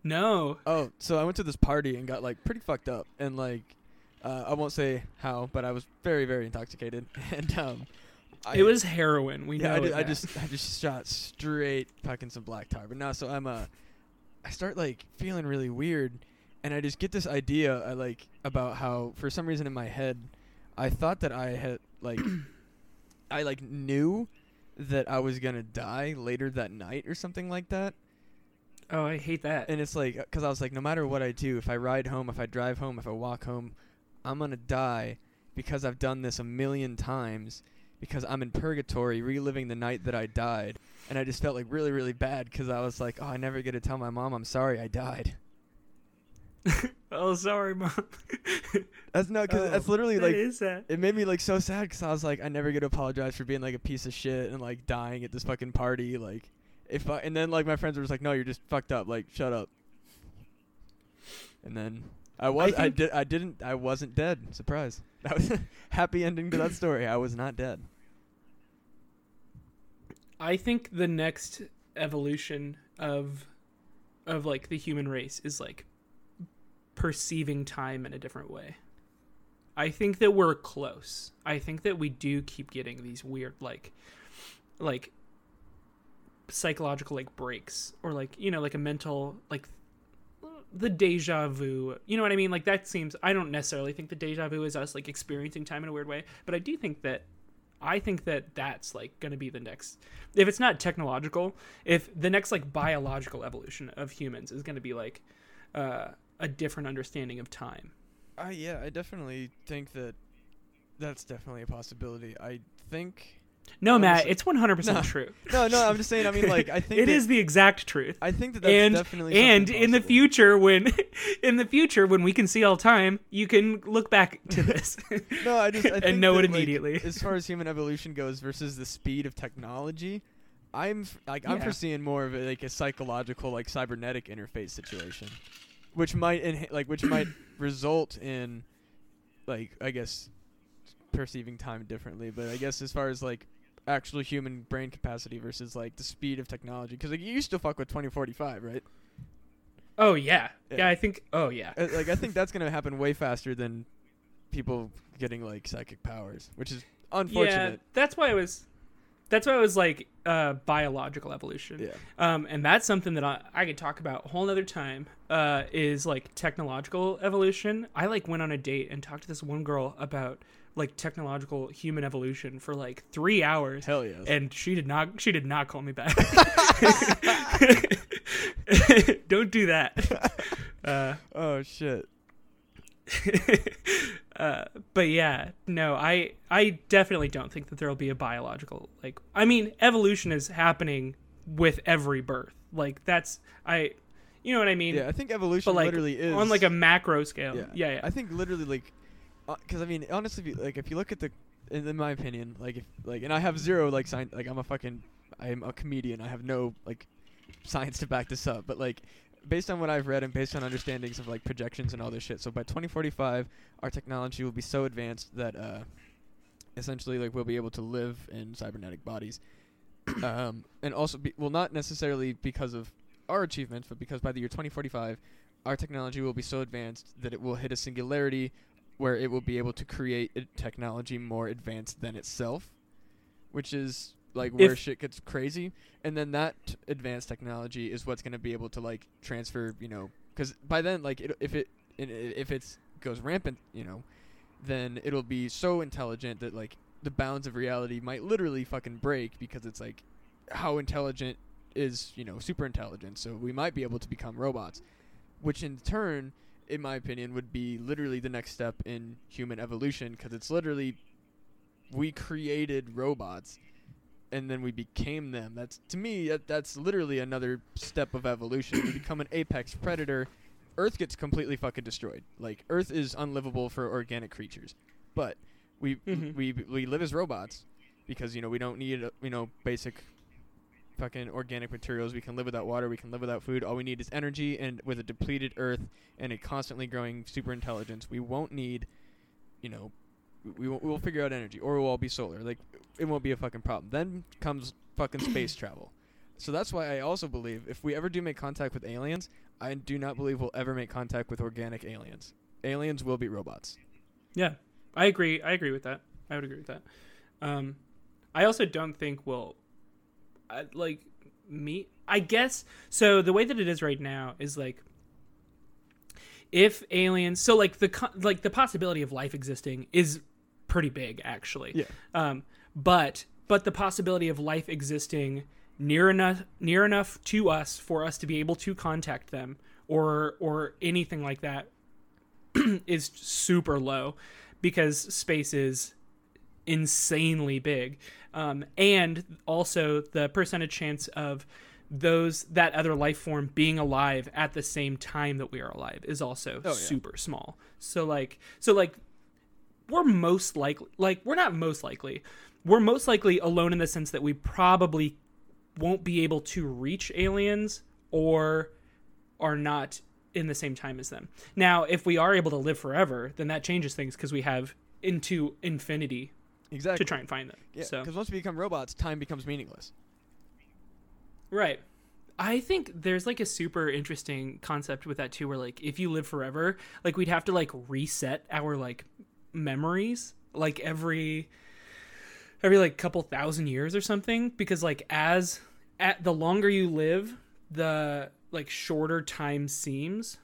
No. Oh, so I went to this party and got like pretty fucked up, and like, uh, I won't say how, but I was very, very intoxicated, *laughs* and um, I, it was heroin. We yeah, know. I, did, I just, I just shot straight fucking some black tar, but now, so I'm uh, I start like feeling really weird, and I just get this idea, I like about how for some reason in my head, I thought that I had like, *clears throat* I like knew that I was gonna die later that night or something like that. Oh, I hate that. And it's like, because I was like, no matter what I do, if I ride home, if I drive home, if I walk home, I'm gonna die because I've done this a million times. Because I'm in purgatory, reliving the night that I died, and I just felt like really, really bad because I was like, oh, I never get to tell my mom I'm sorry I died. *laughs* oh, sorry, mom. *laughs* That's no, because Oh, that's literally like that. it made me like so sad because I was like, I never get to apologize for being like a piece of shit and like dying at this fucking party. Like, if I, and then like my friends were just like, no, you're just fucked up. Like, shut up. And then I was, I, think- did, I didn't, I wasn't dead. Surprise. *laughs* That was a happy ending to that story. I was not dead. I think the next evolution of of like the human race is like perceiving time in a different way. I think that we're close. I think that we do keep getting these weird like like psychological like breaks or like you know like a mental like the deja vu. You know what I mean? Like that seems. I don't necessarily think the deja vu is us like experiencing time in a weird way, but I do think that. I think that that's like going to be the next. If it's not technological, if the next like biological evolution of humans is going to be like uh, a different understanding of time. Uh, yeah, I definitely think that that's definitely a possibility. I think. No, Matt, it's 100% No. true. *laughs* No, no, I'm just saying. I mean, like, I *laughs* think it that- is the exact truth. I think that that's and definitely. and in the future when *laughs* in the future when we can see all time, you can look back to this. No, I just I and know that, it like, immediately. as far as human evolution goes versus the speed of technology, I'm like I'm Yeah. foreseeing more of a, like a psychological like cybernetic interface situation, which might inha- like which might *coughs* result in like I guess perceiving time differently. But I guess as far as like actual human brain capacity versus like the speed of technology, because like you still fuck with 2045, right? oh yeah. Yeah. yeah. I think oh yeah. Uh, like I think that's gonna *laughs* happen way faster than people getting like psychic powers, which is unfortunate. Yeah, unfortunate. that's why I was that's why I was like uh biological evolution. Yeah. Um, and that's something that I, I could talk about a whole nother time. Uh, is like technological evolution. I like went on a date and talked to this one girl about like technological human evolution for like three hours. Hell yes. and she did not she did not call me back *laughs* *laughs* don't do that *laughs* uh, oh shit. *laughs* uh, but yeah no i i definitely don't think that there will be a biological like i mean evolution is happening with every birth. Like that's i you know what i mean? Yeah, I think evolution but like literally is on like a macro scale. Yeah. yeah yeah, I think literally like, because I mean honestly, if you, like if you look at the, in, in my opinion, like if like, and I have zero like science, like I'm a fucking, I'm a comedian. I have no like science to back this up, but like based on what I've read and based on understandings of like projections and all this shit. So by 2045, our technology will be so advanced that uh, essentially like we'll be able to live in cybernetic bodies, *coughs* um, and also be, well not necessarily because of our achievements, but because by the year 2045, our technology will be so advanced that it will hit a singularity where it will be able to create a technology more advanced than itself, which is like where If- shit gets crazy. And then that advanced technology is what's going to be able to like transfer, you know, because by then, like, it, if it if it goes rampant, you know, then it'll be so intelligent that like the bounds of reality might literally fucking break because it's like how intelligent is you know super intelligent. So we might be able to become robots, which in turn, in my opinion, would be literally the next step in human evolution because it's literally we created robots and then we became them. That's to me that, that's literally another step of evolution. we become an apex predator. Earth gets completely fucking destroyed. Like Earth is unlivable for organic creatures. But we Mhm. we we live as robots because you know we don't need uh, you know basic fucking organic materials. We can live without water. We can live without food. All we need is energy, and with a depleted Earth and a constantly growing super intelligence, we won't need, you know, we, we won't, we'll figure out energy, or we'll all be solar. Like it won't be a fucking problem. Then comes fucking *coughs* space travel. So that's why I also believe if we ever do make contact with aliens, I do not believe we'll ever make contact with organic aliens. Aliens will be robots. Yeah, I agree. I agree with that. I would agree with that. Um, I also don't think we'll uh, like meet. I guess so. The way that it is right now is like if aliens. So like the like the possibility of life existing is pretty big, actually. Yeah. Um, but but the possibility of life existing near enough near enough to us for us to be able to contact them or or anything like that *clears throat* is super low because space is insanely big um, and also the percentage chance of those that other life form being alive at the same time that we are alive is also Oh, yeah. super small so like so like we're most likely like we're not most likely we're most likely alone in the sense that we probably won't be able to reach aliens or are not in the same time as them. Now, if we are able to live forever, then that changes things because we have into infinity Exactly. to try and find them. Yeah, so because once we become robots, time becomes meaningless. right. I think there's like a super interesting concept with that too, where like if you live forever, like we'd have to like reset our like memories like every every like couple thousand years or something because like as at the longer you live the like shorter time seems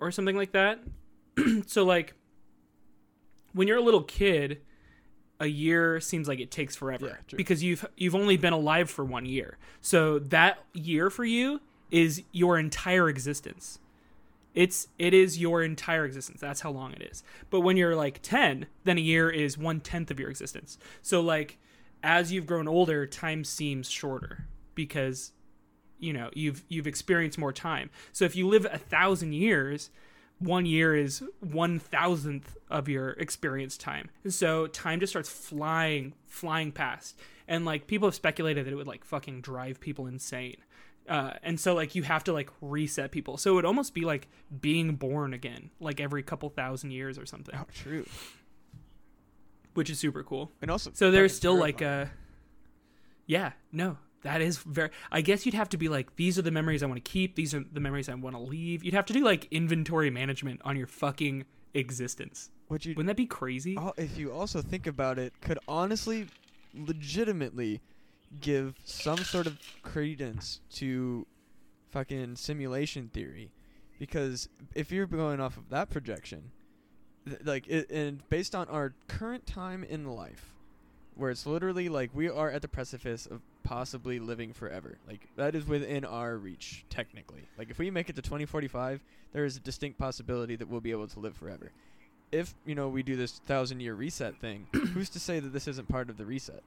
or something like that. *clears throat* so like when you're a little kid, a year seems like it takes forever Yeah, because you've you've only been alive for one year. So that year for you is your entire existence. It's it is your entire existence. That's how long it is. But when you're like ten, then a year is one tenth of your existence. So like as you've grown older, time seems shorter because you know you've you've experienced more time. So if you live a thousand years, one year is one thousandth of your experience time. And so time just starts flying, flying past. And like people have speculated that it would like fucking drive people insane. Uh, and so like you have to like reset people. So it would almost be like being born again, like every couple thousand years or something, Oh, true. which is super cool. And also, So there's still like terrifying. a Yeah, no. That is very I guess you'd have to be like these are the memories I want to keep, these are the memories I want to leave. You'd have to do like inventory management on your fucking existence. Would you? Wouldn't that be crazy? If you also think about it, could honestly, legitimately, give some sort of credence to fucking simulation theory, because if you're going off of that projection, th- like it, and based on our current time in life, where it's literally like we are at the precipice of possibly living forever. Like that is within our reach technically. Like if we make it to 2045, there is a distinct possibility that we'll be able to live forever. If, you know, we do this 1000 year reset thing, *coughs* who's to say that this isn't part of the reset?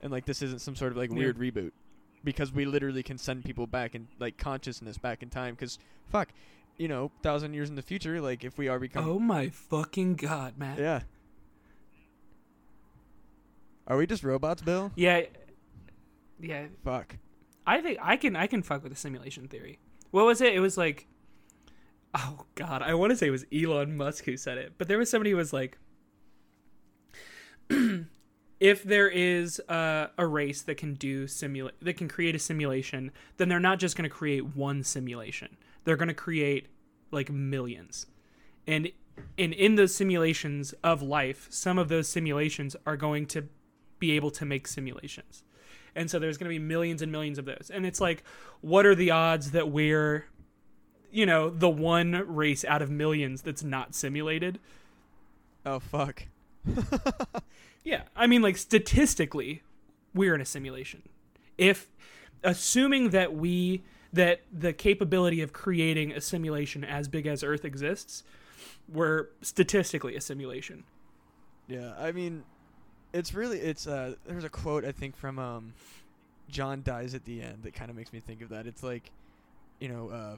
And like this isn't some sort of like Yeah. weird reboot because we literally can send people back in like consciousness back in time cuz fuck, you know, 1000 years in the future like if we are becoming oh my fucking god, man Yeah. Are we just robots, Bill? Yeah. Yeah, Fuck. I think I can I can fuck with the simulation theory. What was it? It was like Oh god, I want to say it was Elon Musk who said it, but there was somebody who was like *clears throat* if there is uh, a race that can do simulate that can create a simulation, then they're not just going to create one simulation. They're going to create like millions. And and in those simulations of life, some of those simulations are going to be able to make simulations. And so there's going to be millions and millions of those. And it's like what are the odds that we're you know, the one race out of millions that's not simulated? Oh fuck. *laughs* Yeah, I mean, like statistically, we're in a simulation. If assuming that we that the capability of creating a simulation as big as Earth exists, we're statistically a simulation. Yeah, I mean, it's really it's uh there's a quote I think from um John dies at the end that kind of makes me think of that. It's like, you know, uh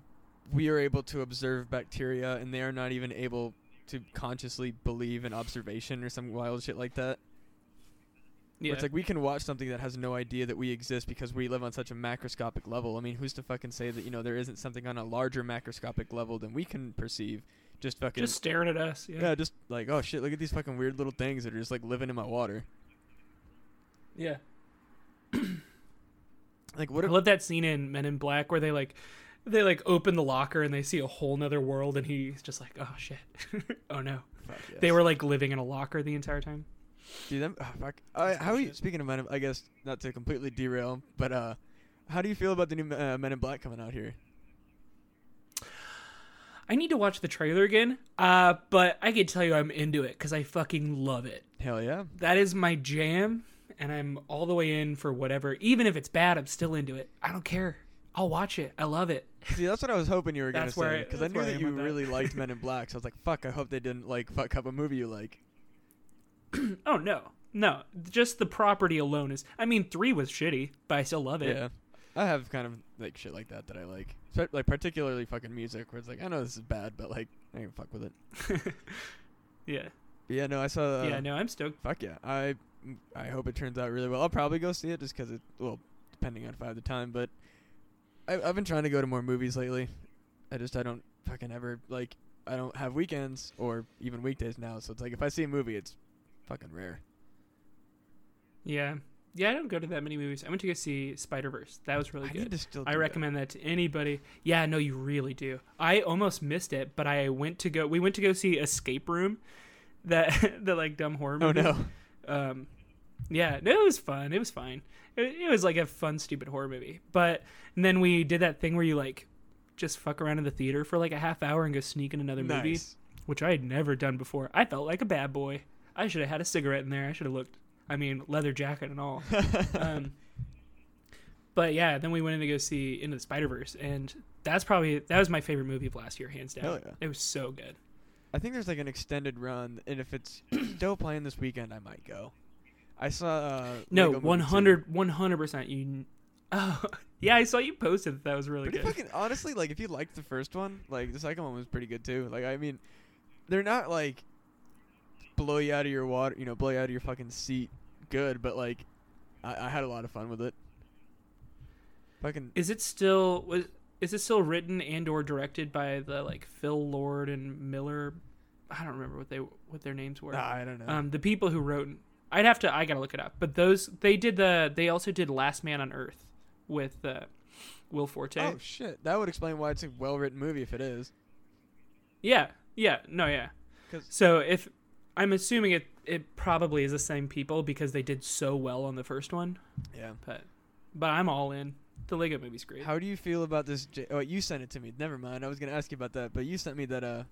we are able to observe bacteria and they are not even able to consciously believe in observation or some wild shit like that. Yeah, It's like we can watch something that has no idea that we exist because we live on such a macroscopic level. I mean, who's to fucking say that you know there isn't something on a larger macroscopic level than we can perceive? Just fucking just staring at us. Yeah, yeah, just like oh shit, look at these fucking weird little things that are just like living in my water. yeah. *coughs* Like what I love that scene in Men in Black where they like they like open the locker and they see a whole nother world and he's just like, oh shit, *laughs* oh no. Fuck, They were like living in a locker the entire time. Dude, them, oh, fuck. I, how are you speaking of Men? in- I guess not to completely derail, but uh, how do you feel about the new uh, Men in Black coming out here? I need to watch the trailer again. Uh, but I can tell you I'm into it because I fucking love it. Hell yeah! That is my jam, and I'm all the way in for whatever. Even if it's bad, I'm still into it. I don't care. I'll watch it. I love it. See, that's what I was hoping you were gonna say because I knew that you really liked *laughs* Men in Black. So I was like, fuck. I hope they didn't like fuck up a movie you like. *clears throat* Oh no, no, just the property alone is. I mean, three was shitty, but I still love it. Yeah, I have kind of like shit like that that I like, Spe- like particularly fucking music where it's like I know this is bad, but like I can fuck with it. *laughs* Yeah, yeah, no, I saw. Uh, yeah. No, I'm stoked. Fuck yeah! I I hope it turns out really well. I'll probably go see it just 'cause it well, depending on if I have the time. But I, I've been trying to go to more movies lately. I just I don't fucking ever like I don't have weekends or even weekdays now. So it's like if I see a movie, it's fucking rare. Yeah, yeah. I don't go to that many movies. I went to go see Spider Verse. That was really I good. need to still. I do that. recommend that to anybody. Yeah, no, you really do. I almost missed it, but I went to go. We went to go see Escape Room, *laughs* that the like dumb horror Oh movie. no! Um, yeah, no, it was fun. It was fine. It, it was like a fun, stupid horror movie. But and then we did that thing where you like just fuck around in the theater for like a half hour and go sneak in another movie, which I had never done before. I felt like a bad boy. I should have had a cigarette in there. I should have looked. I mean, leather jacket and all. *laughs* um, but yeah, then we went in to go see Into the Spider Verse, and that's probably that was my favorite movie of last year, hands down. Hell yeah. It was so good. I think there's like an extended run, and if it's *clears throat* still playing this weekend, I might go. I saw. Uh, No, Lego Movie 100 100 percent. You. *laughs* Oh, yeah, I saw you posted that. That was really Pretty good. fucking honestly, like if you liked the first one, like the second one was pretty good too. Like I mean, they're not like blow you out of your water, you know, blow you out of your fucking seat. Good, but like I, I had a lot of fun with it. Fucking Is it still was? Is it still written and or directed by the like Phil Lord and Miller? I don't remember what they what their names were. nah, I don't know. Um, the people who wrote. I'd have to. I gotta look it up. But those they did the. They also did Last Man on Earth with uh, Will Forte. oh shit, that would explain why it's a well-written movie if it is. Yeah, yeah, no, yeah. So if I'm assuming it, it probably is the same people because they did so well on the first one. Yeah. But, but I'm all in. The Lego movie's great. How do you feel about this? J- oh, you sent it to me. Never mind. I was gonna ask you about that, but you sent me that. Uh,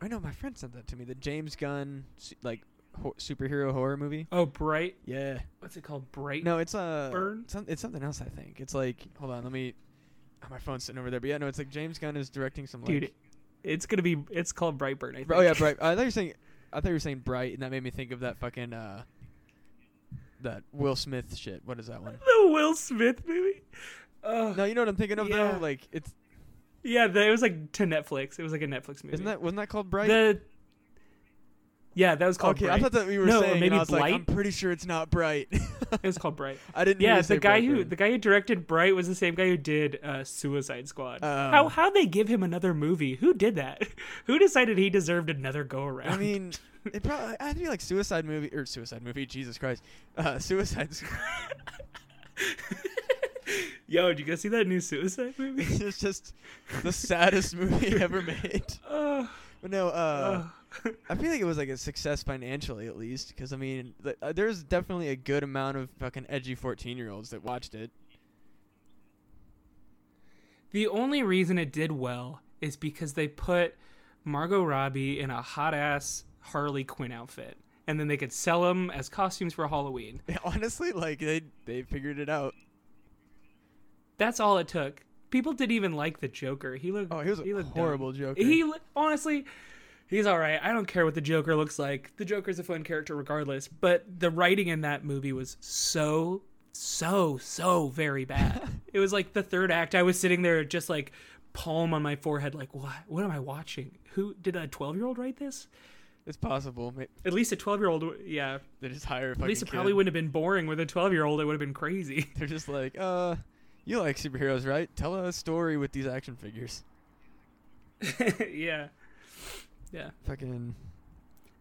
I know my friend sent that to me. The James Gunn like ho- superhero horror movie. oh, Bright. Yeah. What's it called? Bright. No, it's uh, Burn? Some, it's something else. I think it's like. Hold on, let me. Oh, my phone's sitting over there, but yeah, no, it's like James Gunn is directing some. Like, dude. It's gonna be. It's called Brightburn. I think. Oh yeah, bright. I thought you were saying. I thought you were saying bright, and that made me think of that fucking uh. That Will Smith shit. What is that one? the Will Smith movie. Oh, No, you know what I'm thinking of Yeah. though. Like it's yeah. The, it was like to Netflix. It was like a Netflix movie. isn't that wasn't that called bright? the? Yeah, that was called. okay, Bright. I thought that we were No, saying. maybe I was like, I'm pretty sure it's not bright. *laughs* it was called Bright. I didn't. Yeah, the guy who Brightburn. the guy who directed Bright was the same guy who did uh, Suicide Squad. Oh. How how they give him another movie? Who did that? *laughs* who decided he deserved another go around? I mean, it probably I feel like suicide movie or suicide movie. Jesus Christ, uh, *laughs* Suicide. Squad. yo, did you guys see that new Suicide movie? it's just the saddest movie ever made. uh, But no, uh, uh, I feel like it was like a success financially at least, because I mean, th- uh, there's definitely a good amount of fucking edgy 14 year olds that watched it. the only reason it did well is because they put Margot Robbie in a hot ass Harley Quinn outfit, and then they could sell them as costumes for Halloween. *laughs* Honestly, like they they figured it out. That's all it took. People didn't even like the Joker. He looked. Oh, he was a looked horrible dumb. Joker. He honestly, he's all right. I don't care what the Joker looks like. The Joker's a fun character regardless. But the writing in that movie was so, so, so very bad. *laughs* it was like the third act. I was sitting there just like palm on my forehead, like what? What am I watching? Who did a twelve-year-old write this? It's possible. At least a twelve-year-old. Yeah. They just hire a At least it fucking probably wouldn't have been boring with a twelve-year-old. It would have been crazy. *laughs* They're just like, uh, you like superheroes, right? Tell a story with these action figures. *laughs* yeah. Yeah. Fucking.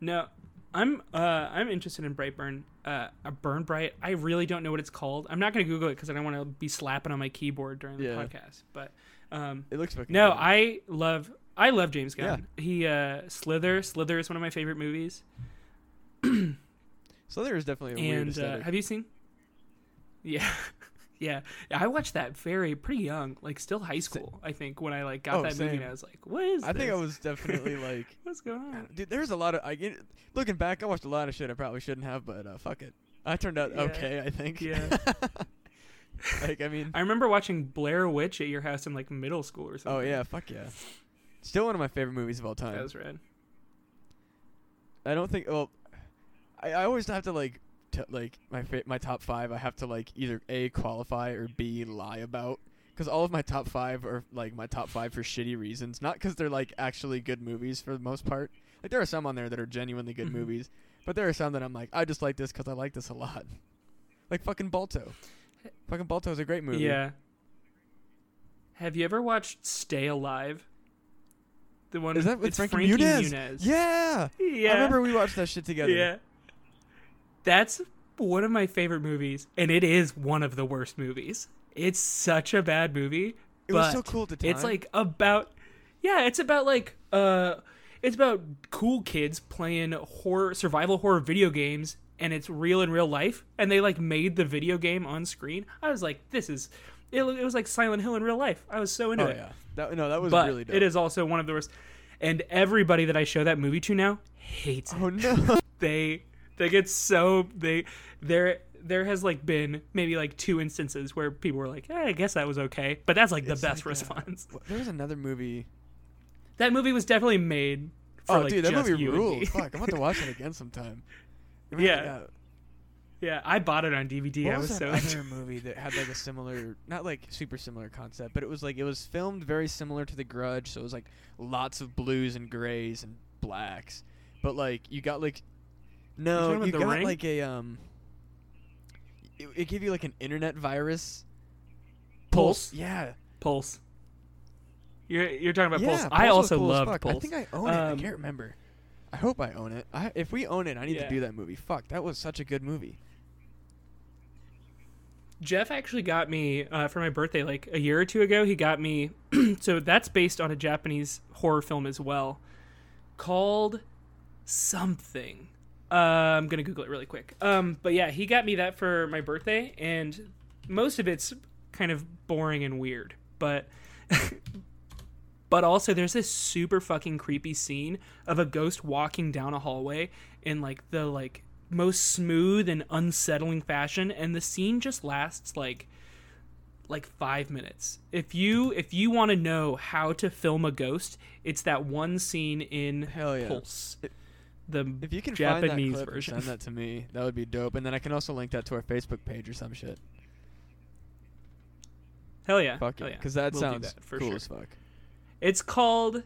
No, I'm uh I'm interested in Brightburn. Uh, a Burn Bright. I really don't know what it's called. I'm not gonna Google it because I don't want to be slapping on my keyboard during the Yeah. podcast. But um, It looks fucking. no, good. I love I love James Gunn. Yeah. He uh Slither. Slither is one of my favorite movies. Slither is definitely a weird And uh, have you seen? Yeah. *laughs* Yeah, I watched that very pretty young, like still high school. I think when I like got Oh, that movie, and I was like, "What is?" I think I was definitely like, *laughs* What's going on? dude. There's a lot of I get looking back. I watched a lot of shit I probably shouldn't have, but uh, fuck it. I turned out Yeah. okay. I think. Yeah. *laughs* like I mean, I remember watching Blair Witch at your house in like middle school or something. oh yeah, fuck yeah. Still one of my favorite movies of all time. that was rad. I don't think. Well, I, I always have to like, like my fa- my top five. I have to like either a qualify or b lie about because all of my top five are like my top five for shitty reasons. Not because they're like actually good movies for the most part. Like there are some on there that are genuinely good Mhm. movies, but there are some that I'm like, I just like this because I like this a lot. *laughs* Like fucking Balto. Fucking Balto is a great movie. Yeah. Have you ever watched Stay Alive? The one Is that with it's Frankie, Frankie Muniz? Muniz. Yeah. Yeah. I remember we watched that shit together. Yeah. That's one of my favorite movies, and it is one of the worst movies. It's such a bad movie. It was so cool time. It's like about yeah, it's about like uh it's about cool kids playing horror survival horror video games and it's real in real life and they like made the video game on screen. I was like this is it, it was like Silent Hill in real life. I was so into it. Oh it. yeah, that no, that was but really dope. it is also one of the worst. And everybody that I show that movie to now hates it. Oh no. *laughs* They they get so they there there has like been maybe like two instances where people were like, eh, I guess that was okay, but that's like the It's best like, response. there was another movie. That movie was definitely made. For, oh like, dude, that just movie ruled. Fuck, I'm about to watch it again sometime. Yeah. Yeah, I bought it on DVD. What I was was that so other *laughs* movie that had like a similar, not like super similar concept, but it was like it was filmed very similar to The Grudge. So it was like lots of blues and grays and blacks, but like you got like no, about you got Ring? like a um, it, it gave you like an internet virus. Pulse. Yeah. Pulse. You're you're talking about yeah, Pulse. Pulse I also cool as loved fuck. Pulse. I think I own it. I Um, can't remember. I hope I own it. I, if we own it, I need Yeah. to do that movie. Fuck, that was such a good movie. Jeff actually got me uh, for my birthday like a year or two ago. He got me, *clears throat* so that's based on a Japanese horror film as well, called something. Uh, I'm gonna Google it really quick. Um, but yeah, he got me that for my birthday, and most of it's kind of boring and weird, but. *laughs* But also, there's this super fucking creepy scene of a ghost walking down a hallway in like the like most smooth and unsettling fashion, and the scene just lasts like like five minutes. If you if you want to know how to film a ghost, it's that one scene in Hell yeah. Pulse, If- the If you can Japanese find that clip version. send that to me, that would be dope. And then I can also link that to our Facebook page or some shit. Hell yeah, Fuck hell yeah. because that We'll sounds that cool sure. as fuck. It's called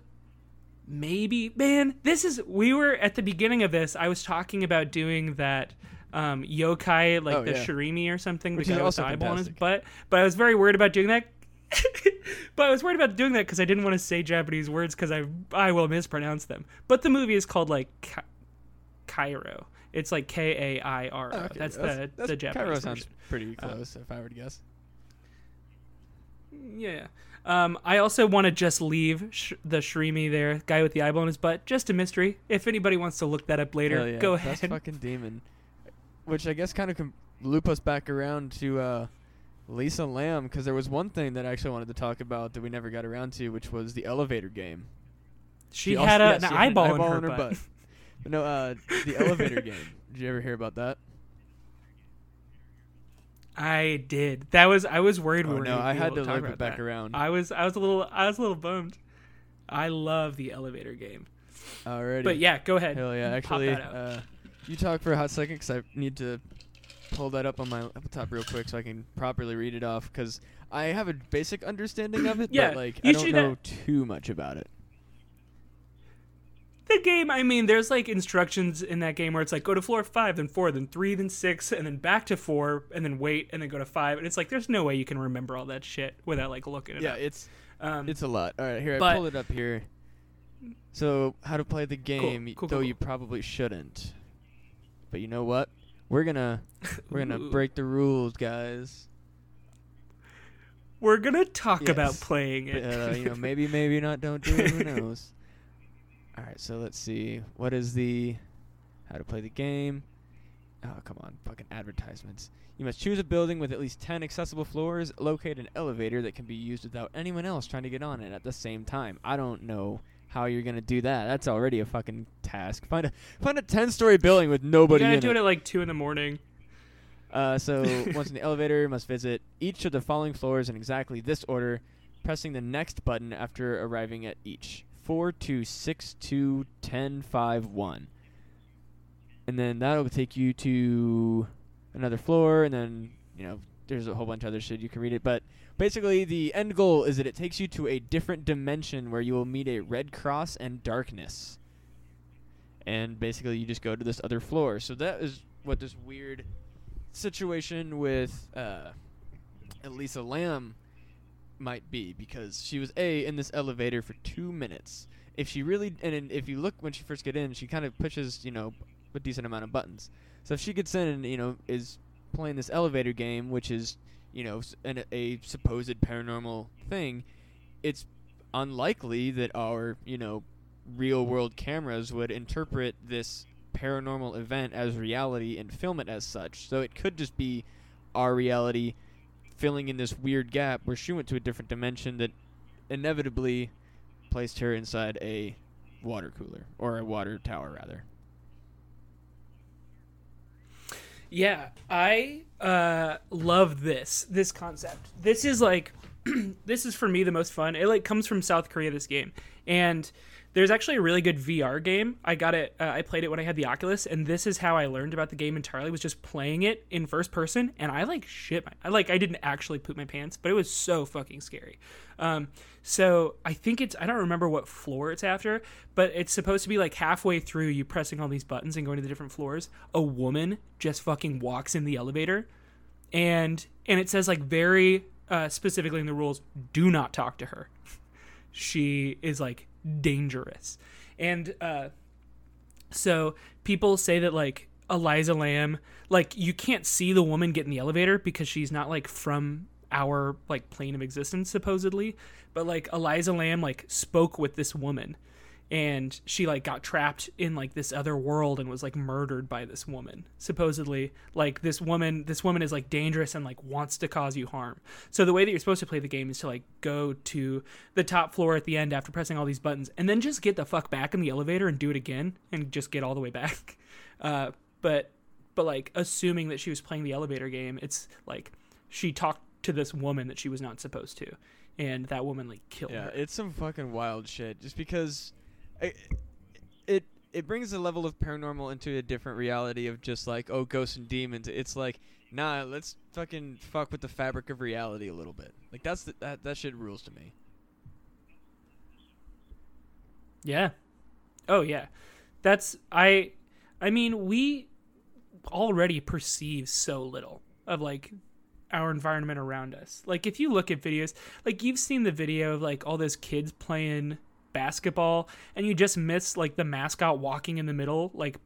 maybe man. This is we were at the beginning of this. I was talking about doing that um, yokai like Oh, the yeah. shirimi or something. Which the is guy with the eyeball on his butt. But I was very worried about doing that. *laughs* but I was worried about doing that because I didn't want to say Japanese words because I I will mispronounce them. But the movie is called like Cairo. It's like K A I R O. Oh, okay, That's, the the Japanese Cairo version. sounds pretty Uh, close, if I were to guess. Yeah. Um, I also want to just leave sh- the Shrimi there, guy with the eyeball in his butt, just a mystery. If anybody wants to look that up later, yeah, go That's ahead. fucking demon. Which I guess kind of can loop us back around to uh, Lisa Lam, because there was one thing that I actually wanted to talk about that we never got around to, which was the elevator game. She also- had a, yeah, an she had eyeball, eyeball in her, butt. But *laughs* no, uh, the elevator *laughs* game. Did you ever hear about that? I did. That was I was worried we Oh were no, I had to loop it back that. around. I was I was a little I was a little bummed. I love the elevator game. Already. But yeah, go ahead. Hell yeah, actually, uh, you talk for a hot second because I need to pull that up on my laptop real quick so I can properly read it off because I have a basic understanding of it, Yeah, but like you I don't know too much about it. The game, I mean, there's like instructions in that game where it's like go to floor five, then four, then three, then six, and then back to four, and then wait, and then go to five. And it's like there's no way you can remember all that shit without like looking it Yeah, up. it's Um, it's a lot. All right, here I But- pulled it up here. So how to play the game, y- cool, though cool, you probably shouldn't. But you know what? We're gonna we're gonna *laughs* break the rules, guys. We're gonna talk about Yes. playing But, it. uh, you know, *laughs* maybe, maybe not. Don't do it. Who *laughs* knows? All right, so let's see. What is the how to play the game? Oh, come on, fucking advertisements. You must choose a building with at least 10 accessible floors, locate an elevator that can be used without anyone else trying to get on it at the same time. I don't know how you're going to do that. That's already a fucking task. Find a find a 10-story building with nobody. you in do it. it at like two in the morning. Uh, so *laughs* once in the elevator, must visit each of the following floors in exactly this order, pressing the next button after arriving at each. Four, two, six, two, ten, five, one. And then that'll take you to another floor, and then you know there's a whole bunch of other shit you can read it. But basically, the end goal is that it takes you to a different dimension where you will meet a red cross and darkness. And basically, you just go to this other floor. So that is what this weird situation with uh, Elisa Lam might be because she was a in this elevator for two minutes. If she really and if you look when she first get in, she kind of pushes you know a decent amount of buttons. So if she gets in and you know is playing this elevator game, which is you know an, a supposed paranormal thing, it's unlikely that our you know real world cameras would interpret this paranormal event as reality and film it as such. So it could just be our reality filling in this weird gap where she went to a different dimension that inevitably placed her inside a water cooler or a water tower rather. Yeah, I uh, love this this concept. This is like *clears throat* this is for me the most fun. It like comes from South Korea. This game, and there's actually a really good VR game. I got it. Uh, I played it when I had the Oculus, and this is how I learned about the game entirely. Was just playing it in first person, and I like shit. My, I like I didn't actually poop my pants, but it was so fucking scary. Um, so I think it's I don't remember what floor it's after, but it's supposed to be like halfway through you pressing all these buttons and going to the different floors. A woman just fucking walks in the elevator, and and it says like very uh, specifically in the rules, do not talk to her. *laughs* she is like dangerous. And uh, so people say that like Elisa Lam, like you can't see the woman get in the elevator because she's not like from our like plane of existence supposedly, but like Elisa Lam like spoke with this woman and she like got trapped in like this other world and was like murdered by this woman supposedly like this woman this woman is like dangerous and like wants to cause you harm so the way that you're supposed to play the game is to like go to the top floor at the end after pressing all these buttons and then just get the fuck back in the elevator and do it again and just get all the way back *laughs* uh, but but like assuming that she was playing the elevator game it's like she talked to this woman that she was not supposed to and that woman like killed her. Yeah, her it's some fucking wild shit. Just because it, it brings a level of paranormal into a different reality of just like oh ghosts and demons. It's like nah, let's fucking fuck with the fabric of reality a little bit. Like that's the, that that shit rules to me. Yeah. Oh yeah. That's I I mean, we already perceive so little of like our environment around us. Like if you look at videos, like you've seen the video of like all those kids playing basketball and you just miss like the mascot walking in the middle like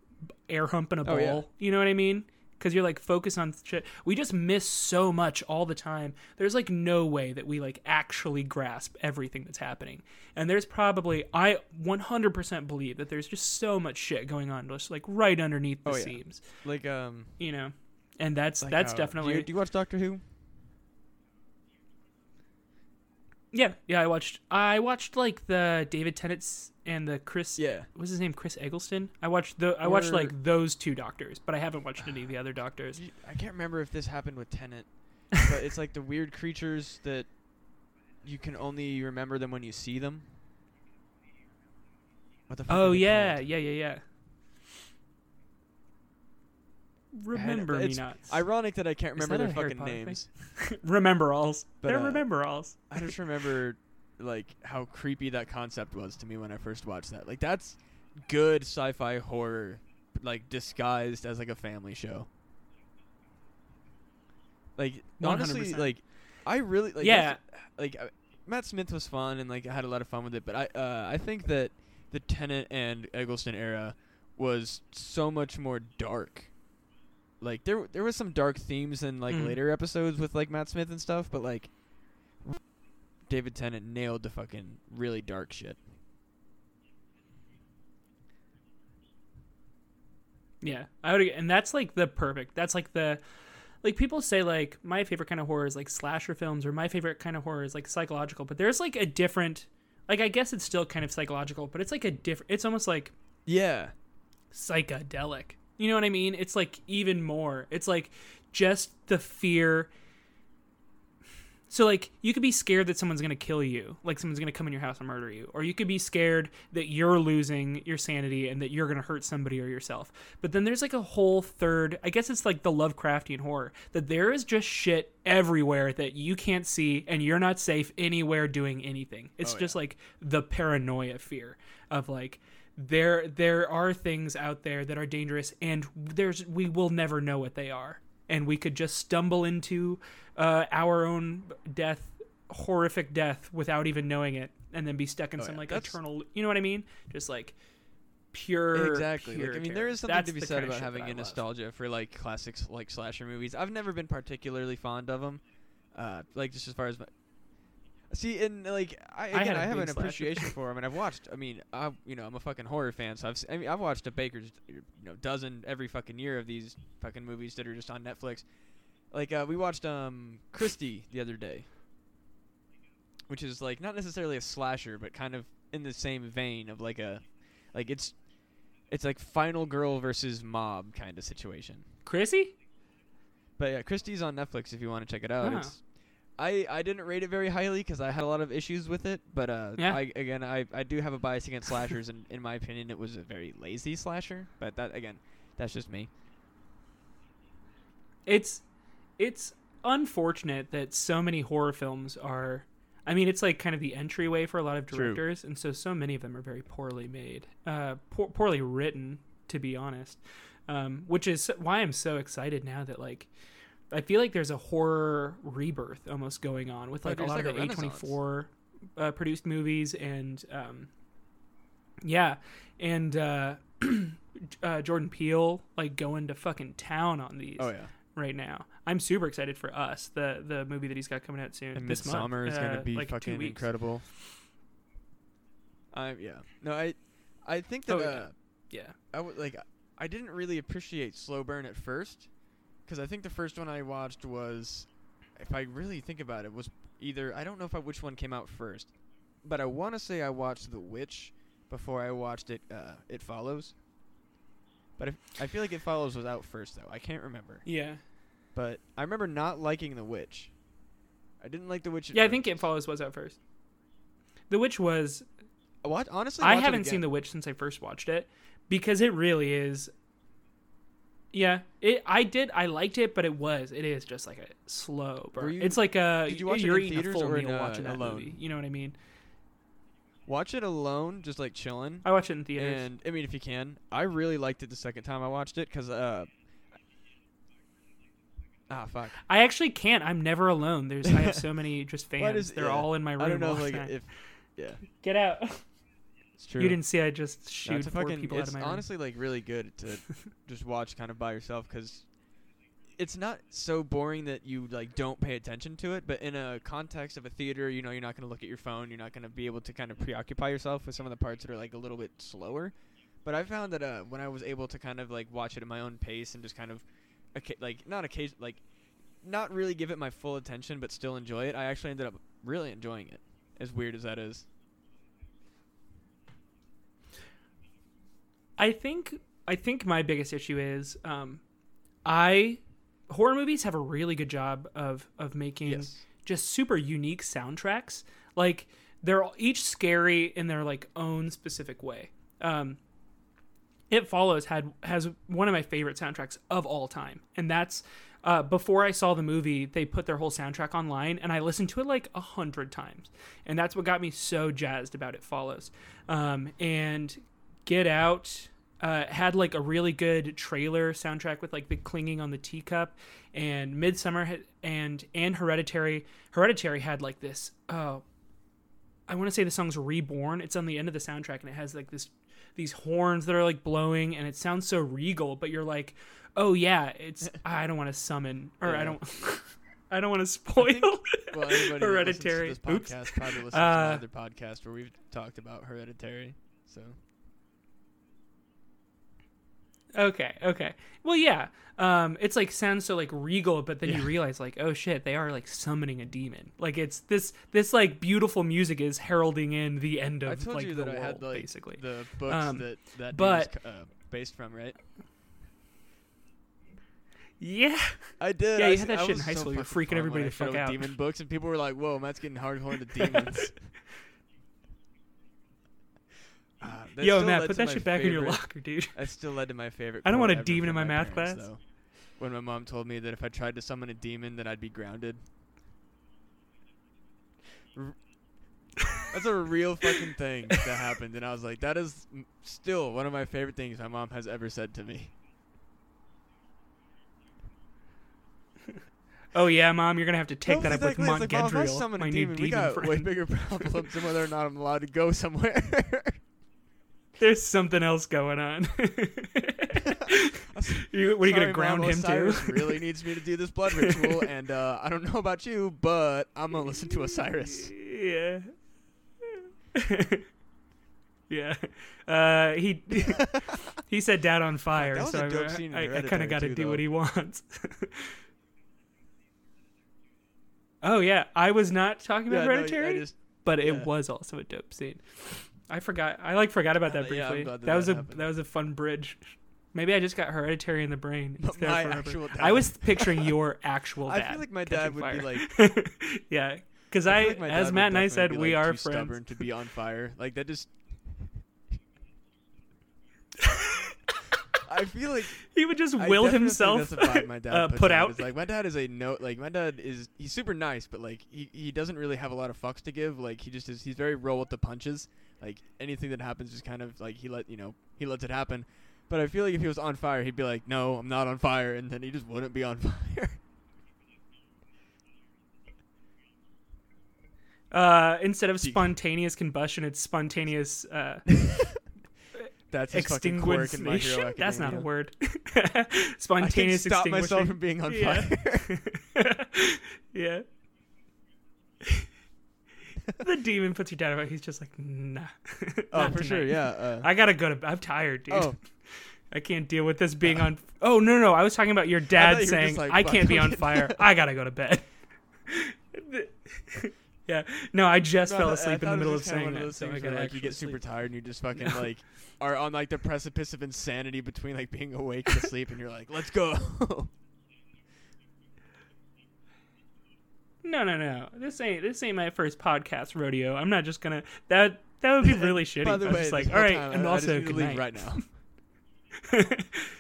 air humping a ball. Oh, yeah. You know what I mean? Cuz you're like focused on shit. We just miss so much all the time. There's like no way that we like actually grasp everything that's happening. And there's probably I 100% believe that there's just so much shit going on just like right underneath the Oh, yeah. seams, Like um, you know. And that's like that's how- definitely Do you, do you watch Doctor Who? Yeah, yeah, I watched. I watched like the David Tennant's and the Chris. Yeah. what's his name? Chris Eccleston. I watched the. I watched Or- like those two doctors, but I haven't watched any of the other doctors. You- I can't remember if this happened with Tennant, *laughs* but it's like the weird creatures that you can only remember them when you see them. What the fuck? Oh they yeah, called? yeah, yeah, yeah. Remember me not. Ironic that I can't remember their fucking names. *laughs* *laughs* remember alls. But, They're uh, remember alls. I just remember like how creepy that concept was to me when I first watched that. Like that's good sci-fi horror like disguised as like a family show. Like honestly 100%. like I really like Yeah. like uh, Matt Smith was fun and like I had a lot of fun with it, but I uh, I think that the Tennant and Eccleston era was so much more dark. Like there there was some dark themes in like Mm. later episodes with like Matt Smith and stuff, but like David Tennant nailed the fucking really dark shit. Yeah, I would, and that's like the perfect. That's like the, like people say like my favorite kind of horror is like slasher films, or my favorite kind of horror is like psychological. But there's like a different, like I guess it's still kind of psychological, but it's like a different. It's almost like Yeah. psychedelic. You know what I mean? It's like even more. It's like just the fear. So like you could be scared that someone's gonna kill you, like someone's gonna come in your house and murder you, or you could be scared that you're losing your sanity and that you're gonna hurt somebody or yourself. But then there's like a whole third. I guess it's like the Lovecraftian horror that there is just shit everywhere that you can't see and you're not safe anywhere doing anything. It's Oh, just like the paranoia fear of like there there are things out there that are dangerous and there's we will never know what they are and we could just stumble into uh, our own death horrific death without even knowing it and then be stuck in Oh, some yeah. like That's- eternal you know what i mean just like pure exactly. pure Like I mean, there is something That's to be said about having a nostalgia for like classics, like slasher movies. I've never been particularly fond of them. Uh, like just as far as my see, and like I I again, a I, have an appreciation for them, and I've *laughs* watched. I mean, I you know I'm a fucking horror fan, so I've I mean I've watched a baker's you know dozen every fucking year of these fucking movies that are just on Netflix. like uh, we watched um Christie the other day, which is like not necessarily a slasher, but kind of in the same vein of like a, like it's, it's like Final Girl versus Mob kind of situation. Chrissy? But yeah, Christie's on Netflix if you want to check it out. It's, I I didn't rate it very highly because I had a lot of issues with it. But uh, Yeah. I again I I do have a bias against slashers, and in my opinion, it was a very lazy slasher. But that again, that's just me. It's it's unfortunate that so many horror films are I mean it's like kind of the entryway for a lot of True. directors and so so many of them are very poorly made. Uh poor, poorly written to be honest. Um which is why I'm so excited now that like I feel like there's a horror rebirth almost going on with Oh, like a lot like of the renaissance. A24 uh, produced movies and um yeah and uh *clears throat* uh, Jordan Peele like going to fucking town on these Oh yeah, right now. I'm super excited for us, the the movie that he's got coming out soon. and this Midsommar is uh, gonna be like fucking incredible. I yeah no I I think that Oh, uh, Yeah, I would like I didn't really appreciate Slow Burn at first because I think the first one I watched was if I really think about it was either I don't know if I, which one came out first but I want to say I watched The Witch before I watched it uh, It Follows but if, I feel like It Follows was out first though I can't remember yeah, but I remember not liking The Witch I didn't like The Witch yeah. I think It Follows was out first. The Witch was. what honestly I haven't seen. The Witch since I first watched it because it really is. Yeah, it. I did. I liked it, but it was. It is just like a slow burn. you- it's like a. did you watch you're in eating a theaters full or in, uh, watching that alone? movie. You know what I mean? watch it alone just like chilling I watch it in theaters. And I mean, if you can, I really liked it the second time I watched it because uh. Ah fuck. I actually can't. I'm never alone. There's. I have so *laughs* many just fans. does- They're yeah. all in my room. I don't know like time. if. Yeah, Get out. *laughs* it's true. You didn't see I just shoot it's a four fucking. people out It's of my room. honestly like really good to *laughs* just watch kind of by yourself because it's not so boring that you like don't pay attention to it. But in a context of a theater, you know, you're not gonna look at your phone. You're not gonna be able to kind of preoccupy yourself with some of the parts that are like a little bit slower. But I found that uh, when I was able to kind of like watch it at my own pace and just kind of, occa- like not occasion like, not really give it my full attention, but still enjoy it. I actually ended up really enjoying it. As weird as that is. I think I think my biggest issue is um, I horror movies have a really good job of of making Yes. just super unique soundtracks. Like they're all- each scary in their like own specific way. Um, it follows had has one of my favorite soundtracks of all time, and that's uh, before I saw the movie. They put their whole soundtrack online, and I listened to it like a hundred times, and that's what got me so jazzed about it. Follows, um, and Get Out uh, had like a really good trailer soundtrack with like the clinging on the teacup, and Midsommar had, and and Hereditary. Hereditary had like this. Oh, I want to say the song's Reborn. It's on the end of the soundtrack, and it has like this these horns that are like blowing, and it sounds so regal. But you're like, oh yeah, it's *laughs* I don't want to summon or I don't. *laughs* I don't want *laughs* to spoil. Well, anybody Hereditary. Oops. to this podcast probably listens Uh, to another podcast where we've talked about Hereditary. So Okay, okay. Well, yeah. Um, it's like sounds so like regal, but then you realize like, oh shit, they are like summoning a demon. Like it's this this like beautiful music is heralding in the end of I told like you the that world, I had like basically. the books Um, that that but- uh, based from, right? Yeah, I did. Yeah, you s- had that I shit in high so school. You were fucking freaking everybody the fuck out. Demon books, and people were like, "Whoa, Matt's getting hardcore into *laughs* demons." Ah, that yo, Matt, put that shit back in your locker, dude. That still led to my favorite. I don't want a demon in from my math parents, class. though. When my mom told me that if I tried to summon a demon, that I'd be grounded. *laughs* That's a real fucking thing that happened, and I was like, that is still one of my favorite things my mom has ever said to me. *laughs* Oh yeah, mom, you're gonna have to take that up with Exactly, it's like, Mom, if I Montgendriel, summon my a new demon, got way bigger *laughs* problems than whether or not I'm allowed to go somewhere. There's something else going on. *laughs* *laughs* you, what are you gonna ground Mom, him Osiris to? really needs me to do this blood ritual, *laughs* and uh, I don't know about you, but I'm gonna listen to Osiris. Yeah. yeah. Uh, he he said dad on fire, so I, I, I kind of got to do what he wants. Oh yeah, I was not talking about Yeah, no, Hereditary, just- but it was also a dope scene. I forgot. I like forgot about that *laughs* briefly. glad that that was that a happened. that was a fun bridge. Maybe I just got Hereditary in the brain. *laughs* It's My forever. actual dad. I was picturing your *laughs* actual dad. I feel like my dad would be like, yeah, because I I, like as Matt and I said, we like, are too friends. stubborn to be on fire. Like that just. I feel like He would just will himself That's a vibe my dad uh, put out. out. It's like my dad is a no. Like my dad is he's super nice, but like he he doesn't really have a lot of fucks to give. Like he just is. He's very roll with the punches. Like anything that happens is kind of like he let you know he lets it happen. But I feel like if he was on fire, he'd be like, "No, I'm not on fire," and then he just wouldn't be on *laughs* fire. Uh, instead of spontaneous combustion, it's spontaneous uh, *laughs* That's his fucking quirk in My Hero. That's not a word. *laughs* I can spontaneous stop myself from being on Yeah. fire. yeah. *laughs* the demon puts your dad out. He's just like, nah. *laughs* oh, for sure. Yeah. Uh, I gotta go to. Bed. I'm tired, dude. oh, *laughs* I can't deal with this being on. Oh no, no, I was talking about your dad you saying like, I can't be on fire. I gotta go to bed. yeah, no, I just No, fell asleep in the middle of saying of that. So where, like you get actually super tired and you just fucking No. like are on like the precipice of insanity between like being awake and asleep, and you're like, "Let's go." No, no, no. This ain't this ain't my first podcast rodeo. I'm not just gonna that that would be *laughs* really shitty. By the I was way, just like, all right, all whole right, time, and I, also I just to leave right now. *laughs*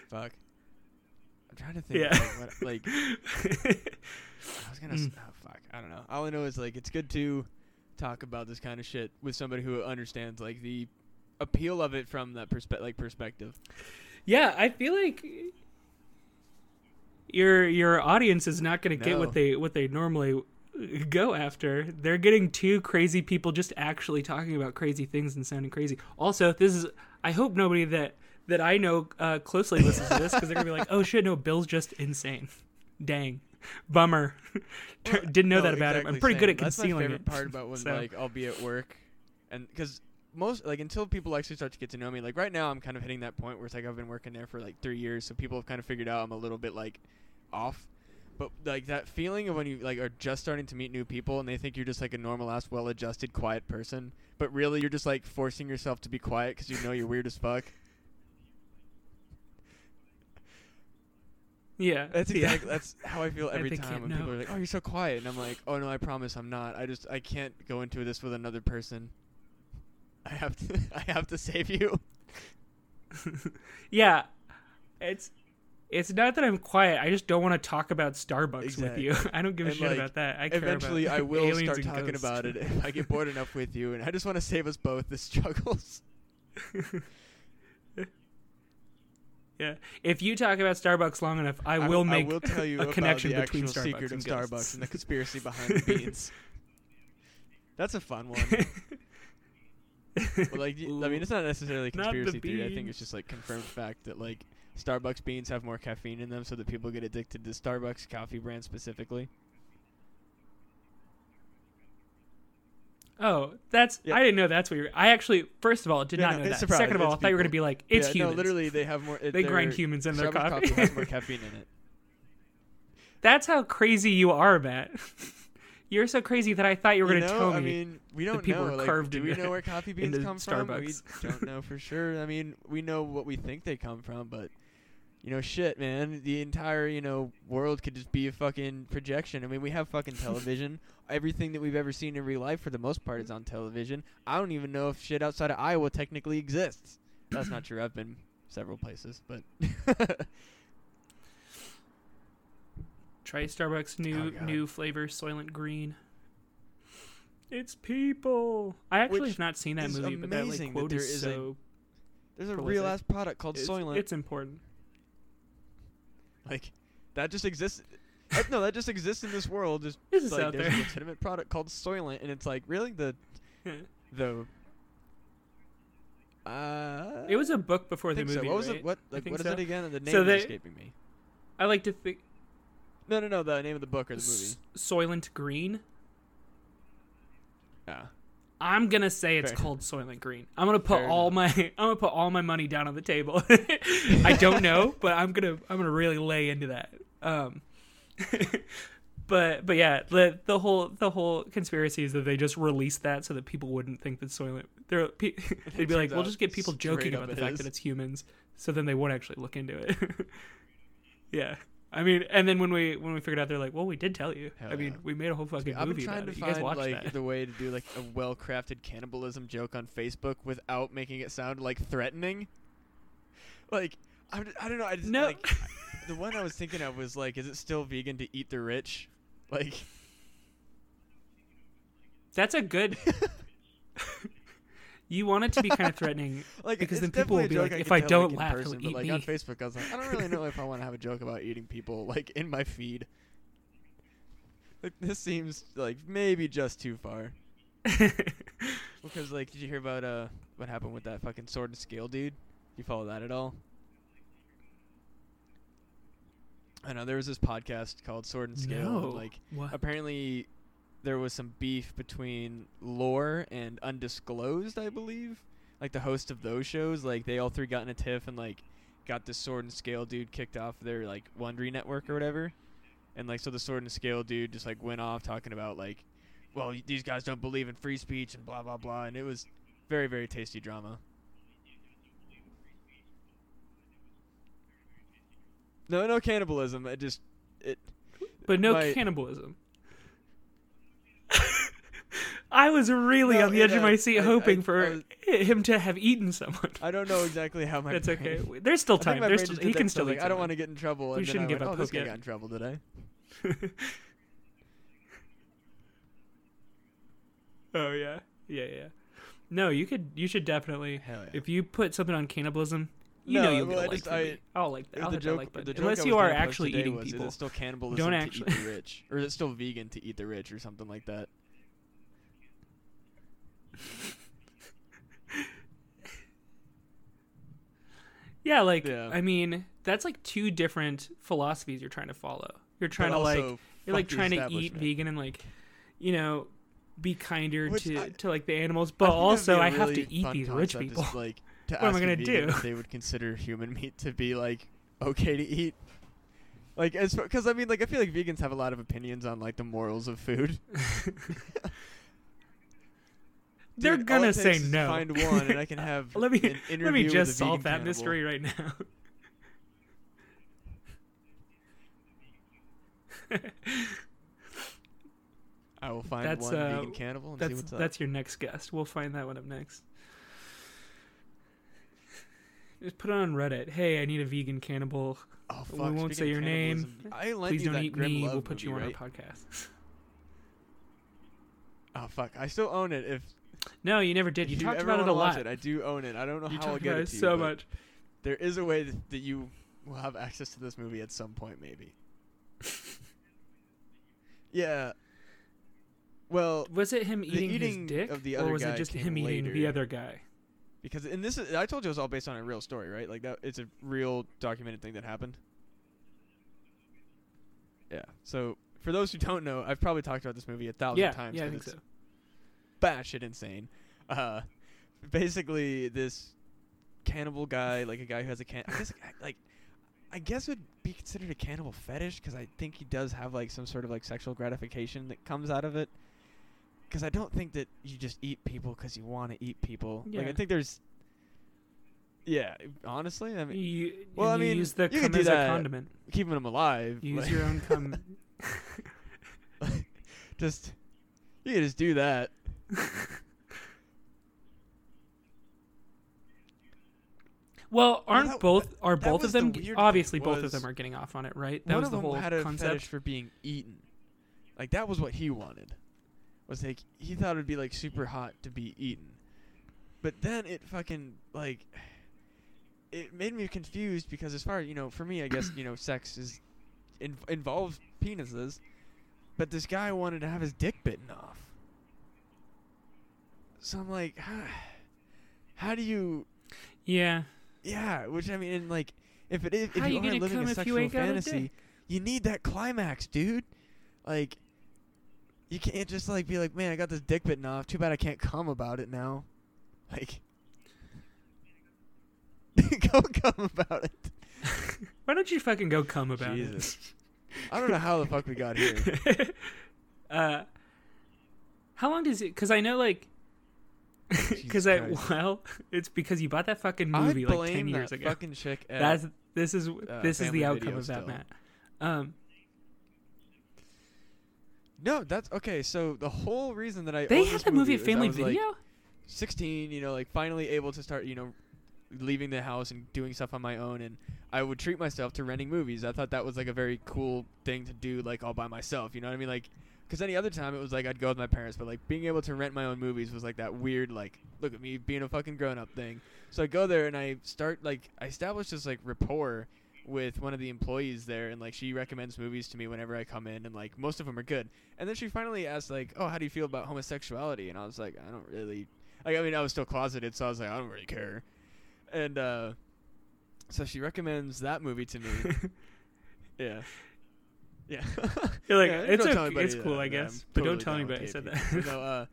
Fuck. I'm trying to think. Yeah. Like, what, like *laughs* I was gonna. Mm. Oh, fuck. I don't know. All I know is like it's good to talk about this kind of shit with somebody who understands like the appeal of it from that perspe- like perspective. yeah, I feel like your your audience is not gonna get what they what they normally go after. They're getting two crazy people just actually talking about crazy things and sounding crazy. Also, this is I hope nobody that that I know uh, closely listens to this because they're gonna be like, oh shit, no, Bill's just insane. Dang, bummer. *laughs* Didn't know No, that about him. I'm exactly, pretty good same. at That's concealing my favorite it. part about when So- like I'll be at work, and because most like until people actually start to get to know me, like right now I'm kind of hitting that point where it's like I've been working there for like three years, so people have kind of figured out I'm a little bit like off. But like that feeling of when you like are just starting to meet new people and they think you're just like a normal ass, well-adjusted, quiet person, but really you're just like forcing yourself to be quiet because you know you're weird as fuck. *laughs* Yeah, That's yeah. exactly that's how I feel *laughs* every time when people are like, "Oh, you're so quiet," and I'm like, "Oh no, I promise I'm not. I just I can't go into this with another person. I have to *laughs* I have to save you." yeah, it's it's not that I'm quiet. I just don't want to talk about Starbucks with you. *laughs* I don't give a And, shit like, about that. I Eventually, I will start talking ghosts. about it if I get bored *laughs* enough with you, and I just want to save us both the struggles. *laughs* Yeah, if you talk about Starbucks long enough, I will make I will tell you a connection between Starbucks secret of and Starbucks ghosts. and the conspiracy behind the beans. That's a fun one. But like, I mean, it's not necessarily a Not the conspiracy theory. I think it's just like confirmed fact that like Starbucks beans have more caffeine in them, so that people get addicted to Starbucks coffee brand specifically. Oh, that's Yeah. I didn't know that's what you're. I actually, first of all, did Yeah, not no, know that. Second of all, I thought you were gonna be like, it's yeah, humans. No, literally, they have more. they grind humans in their Starbucks coffee. has more *laughs* caffeine in it. That's how crazy you are, Matt. *laughs* You're so crazy that I thought you were gonna know, tell I me. mean, we don't people know. were Like, carved do we know where coffee *laughs* beans come from? We Starbucks. don't know for sure. I mean, we know what we think they come from, but you know, shit, man. The entire you know world could just be a fucking projection. I mean, we have fucking television. *laughs* Everything that we've ever seen in real life, for the most part, is on television. I don't even know if shit outside of Iowa technically exists. That's not true. I've been several places, but *laughs* Try Starbucks new Oh, new flavor, Soylent Green. It's people. I actually Which have not seen that movie, but that amazing like that quote there is is a so there's a real ass product called it's, Soylent. it's important. Like that just exists. eh, no, that just exists in this world. Just This is like there's there. a legitimate product called Soylent, and it's like really the *laughs* the. Uh, it was a book before the movie. so. What was right? it? What like what is so. it again? The name So is they- escaping me. I like to think No, no, no. The name of the book or the movie. S- Soylent Green. Yeah. I'm gonna say it's Fair. called Soylent Green. I'm gonna put Fair all my *laughs* I'm gonna put all my money down on the table. *laughs* I don't know, *laughs* but I'm gonna I'm gonna really lay into that. Um, but but yeah, the the whole the whole conspiracy is that they just released that so that people wouldn't think that Soylent. They're pe- they'd be like, we'll just get people joking about the it fact is. that it's humans, so then they won't actually look into it. yeah. I mean, and then when we when we figured out, they're like, "Well, we did tell you. Hell I mean, yeah. we made a whole fucking I've movie been trying about to it. You guys find watched like that." the way to do like *laughs* a well-crafted cannibalism joke on Facebook without making it sound like threatening. Like I, I don't know. I just No. like *laughs* the one I was thinking of was like, is it still vegan to eat the rich? Like That's a good. *laughs* you want it to be kind of threatening. *laughs* like Because then people will be like, if I don't like, laugh, he'll eat but like on. Facebook, I was like, I don't really know if I want to have a joke about eating people like in my feed. Like this seems like maybe just too far. *laughs* Because like, did you hear about uh what happened with that fucking sword and scale dude? You follow that at all? I know there was this podcast called Sword and Scale. no. And, like what? apparently there was some beef between Lore and Undisclosed, I believe. Like the host of those shows, like they all three got in a tiff and like got this Sword and Scale dude kicked off their like Wondery network or whatever. And like so the Sword and Scale dude just like went off talking about like, well these guys don't believe in free speech and blah blah blah, and it was very very tasty drama. No, no cannibalism. It just it. But no my- cannibalism. I was really No, on the edge of my seat I- hoping I- for I was- him to have eaten someone. I don't know exactly how my. That's brain- okay. There's still time. There's still, he can that, still like, eat I don't want to get in trouble. We shouldn't give went, up oh, this guy got in trouble today. *laughs* oh yeah, yeah, yeah. No, you could. You should definitely. Hell yeah. If you put something on cannibalism, you No, know you'll well, get I like just- from I, I'll like that. the I'll that joke, like button. the joke Unless you are actually eating was, people. Is it still cannibalism Don't to eat the rich, or is it still vegan to eat the rich, or something like that? *laughs* Yeah, like Yeah. I mean, that's like two different philosophies you're trying to follow. You're trying But to like you're like trying to eat vegan and like you know be kinder Which to I- to like the animals, but that'd also I have to eat these rich people. Is, *laughs* like, to What am I gonna do? If they would consider human meat to be like okay to eat. Like, because I mean, like, I feel like vegans have a lot of opinions on like the morals of food. *laughs* They're gonna say no. Find one, and I can have *laughs* let me an interview let me just solve that cannibal. mystery right now. I will find That's, one uh, vegan cannibal and see That's what's up. that's your next guest. We'll find that one up next. Just put it on Reddit. Hey, I need a vegan cannibal. oh, fuck. we won't speaking say your name. I lent Please don't eat me. We'll put you on right? our podcast. Oh fuck! I still own it. If No, you never did. You if talked about it a lot. It, I do own it. I don't know you how I'll get it to so you, but much. There is a way that, that you will have access to this movie at some point, maybe. *laughs* yeah. Well, Was it him eating, eating his dick, of the or other was it just him eating the other guy? because in this, is, I told you it was all based on a real story, right? Like that, it's a real documented thing that happened. Yeah. So for those who don't know, I've probably talked about this movie a thousand Yeah, times. yeah, I think so. Batshit insane. Uh, basically, this cannibal guy, like a guy who has a can, I guess, like, I guess would be considered a cannibal fetish because I think he does have like some sort of like sexual gratification that comes out of it. Because I don't think that you just eat people because you want to eat people. Like I think there's, yeah, honestly, I mean, You, Well, I mean, use the you cum do that. condiment. keeping them alive. You use your own cum. *laughs* just you can just do that. *laughs* Well, aren't that- both are both of them? weird obviously, both of them are getting off on it, right? That One was of the them whole had a concept. fetish for being eaten. Like that was what he wanted. Was like he thought it'd be like super hot to be eaten. But then it fucking like it made me confused because as far you know, for me I guess, you know, sex is in, involves penises. But this guy wanted to have his dick bitten off. So I'm like, how, *sighs* how do you Yeah, yeah, which I mean, and like, if it is, if How you you are living a sexual fantasy, you need that climax, dude. Like, you can't just like be like, man, I got this dick bitten off. Too bad I can't come about it now. Like, *laughs* go come about it. why don't you fucking go come about Jesus. it? I don't know how the fuck we got here. *laughs* uh, how long does it? Because I know like. *laughs* Because I well, it's because you bought that fucking movie like ten years that ago. fucking chick. *laughs* At, That's this is this is the outcome of that, still. Matt. Um, no, that's okay. So the whole reason that I they had that movie at Family was, like, Video. 16, you know, like finally able to start, you know, leaving the house and doing stuff on my own and I would treat myself to renting movies. I thought that was like a very cool thing to do like all by myself, you know what I mean? Like cuz any other time it was like I'd go with my parents, but like being able to rent my own movies was like that weird like look at me being a fucking grown-up thing. So I go there and I start like I established this like rapport with one of the employees there and like she recommends movies to me whenever I come in and like most of them are good. And then she finally asked like, "Oh, how do you feel about homosexuality?" And I was like, "I don't really like I mean I was still closeted, so I was like, I don't really care. And uh so she recommends that movie to me. *laughs* yeah. Yeah. *laughs* *laughs* You're like, Yeah, it's anybody it's cool, that- I that I'm guess, but don't tell anybody I said that. *laughs* no, uh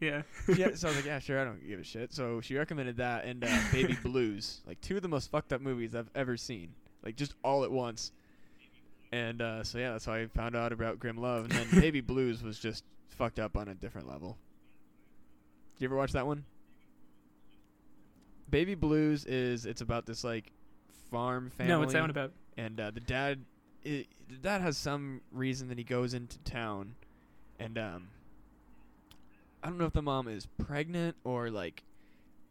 yeah. yeah, so I was like, yeah, sure, I don't give a shit. So she recommended that and uh, Baby Blues, like two of the most fucked up movies I've ever seen, like just all at once. And uh, so yeah, that's how I found out about Grimm Love. And then Baby Blues was just fucked up on a different level. Did you ever watch that one? Baby Blues is it's about this like farm family. No, what's that one about? and uh, the dad i the dad has some reason that he goes into town and um i don't know if the mom is pregnant or like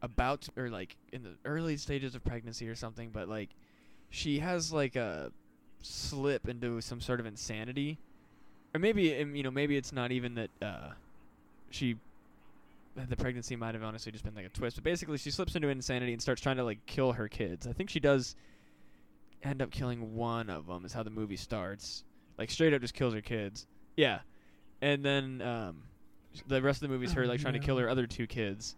about to, or like in the early stages of pregnancy or something but like she has like a slip into some sort of insanity. Or maybe um, you know maybe it's not even that uh she the pregnancy might have honestly just been like a twist but basically she slips into insanity and starts trying to like kill her kids. I think she does end up killing one of them is how the movie starts. Like straight up just kills her kids. Yeah. And then um the rest of the movie's her Oh, like trying to kill her other two kids.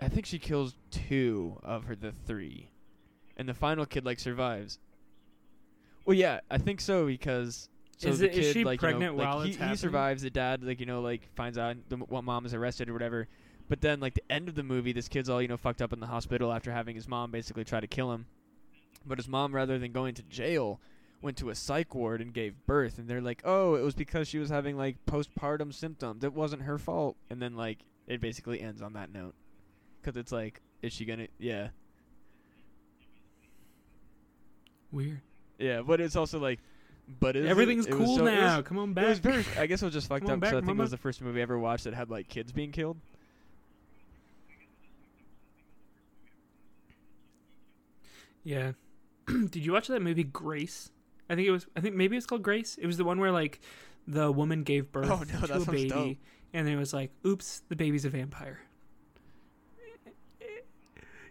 I think she kills two of her the three. And the final kid like survives. Well yeah i think so because so Is the it- is kid, she like, you know, pregnant like, while he, it's he survives the dad like you know like finds out the, what mom is arrested or whatever. But then like the end of the movie this kid's all you know fucked up in the hospital after having his mom basically try to kill him but his mom, rather than going to jail, went to a psych ward and gave birth. And they're like, oh, it was because she was having like postpartum symptoms. It wasn't her fault. And then like it basically ends on that note, because it's like, is she gonna? Yeah, Weird. yeah. But it's also like, but is it? Everything's It was cool so- it was- now. Come on It back. very. I guess it was just *laughs* fucked up. 'cause I think it was the first movie I ever watched that had like kids being killed. Yeah. *clears throat* Did you watch that movie Grace? I think it was. I think maybe it's called Grace. It was the one where like the woman gave birth Oh, no, to a baby, dope. and it was like, "Oops, the baby's a vampire."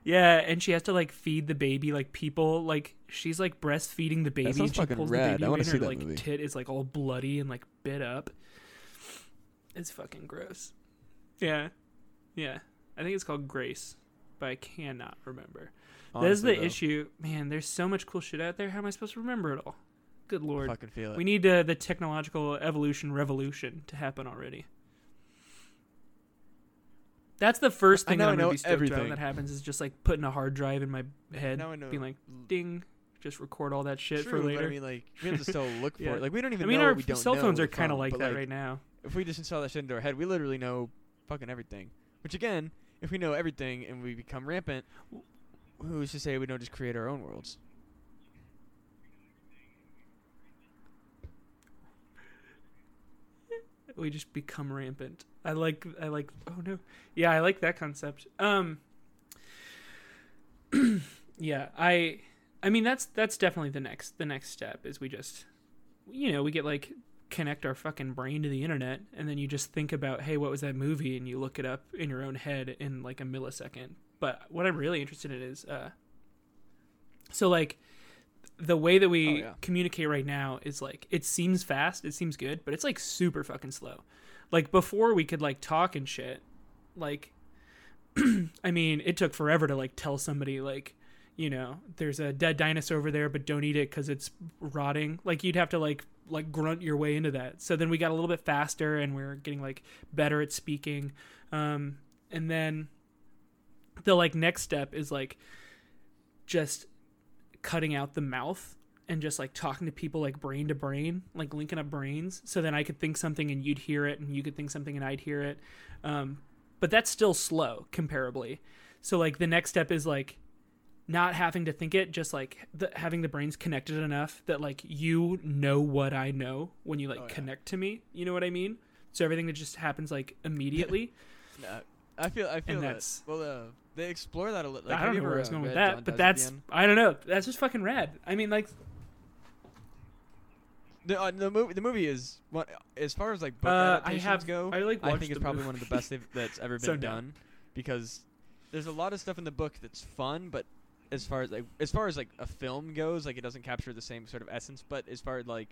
Yeah, and she has to like feed the baby like people like she's like breastfeeding the baby and she fucking pulls rad. the baby I away and see her that like movie. tit is like all bloody and like bit up. It's fucking gross. Yeah. Yeah. I think it's called Grace, but I cannot remember. That's the though. issue. Man, there's so much cool shit out there. How am I supposed to remember it all? Good lord, I fucking feel it. We need uh, the technological evolution revolution to happen already. That's the first thing that I I'm gonna be stoked about everything. when that happens is just like putting a hard drive in my head, now I know. being like, ding, just record all that shit True, for later. I mean, like we have to still look *laughs* for Yeah. it. Like we don't even. I mean, know our cell phones are kind of like that right now. if we just install that shit into our head, we literally know fucking everything. Which again, if we know everything and we become rampant, who's to say we don't just create our own worlds? we just become rampant. I like I like oh no. Yeah, I like that concept. Um *clears throat* Yeah, I I mean that's that's definitely the next the next step is we just you know, we get like connect our fucking brain to the internet and then you just think about, hey, what was that movie and you look it up in your own head in like a millisecond. But what I'm really interested in is uh so like the way that we Oh, yeah. communicate right now is like it seems fast, it seems good, but it's like super fucking slow. Like before we could like talk and shit. Like *clears throat* I mean, it took forever to like tell somebody like, you know, there's a dead dinosaur over there, but don't eat it cuz it's rotting. Like you'd have to like like grunt your way into that. So then we got a little bit faster and we're getting like better at speaking. Um and then the like next step is like just cutting out the mouth and just like talking to people like brain to brain, like linking up brains, so then I could think something and you'd hear it, and you could think something and I'd hear it. Um, but that's still slow comparably. So like the next step is like not having to think it, just like the, having the brains connected enough that like you know what I know when you like Oh, yeah. connect to me. You know what I mean? So everything that just happens like immediately. *laughs* Nah, I feel I feel that. that's- Well, uh, they explore that a little. Like, I don't know where I was uh, going with that, but Dies at the that's? I don't know. That's just fucking rad. I mean, like the uh, the movie. The movie is what as far as like book Uh, I adaptations have- go. I, like, I watched think it's the probably one of the best they've- that's ever *laughs* been So done because there's a lot of stuff in the book that's fun, but as far as like as far as like a film goes, like it doesn't capture the same sort of essence. But as far as like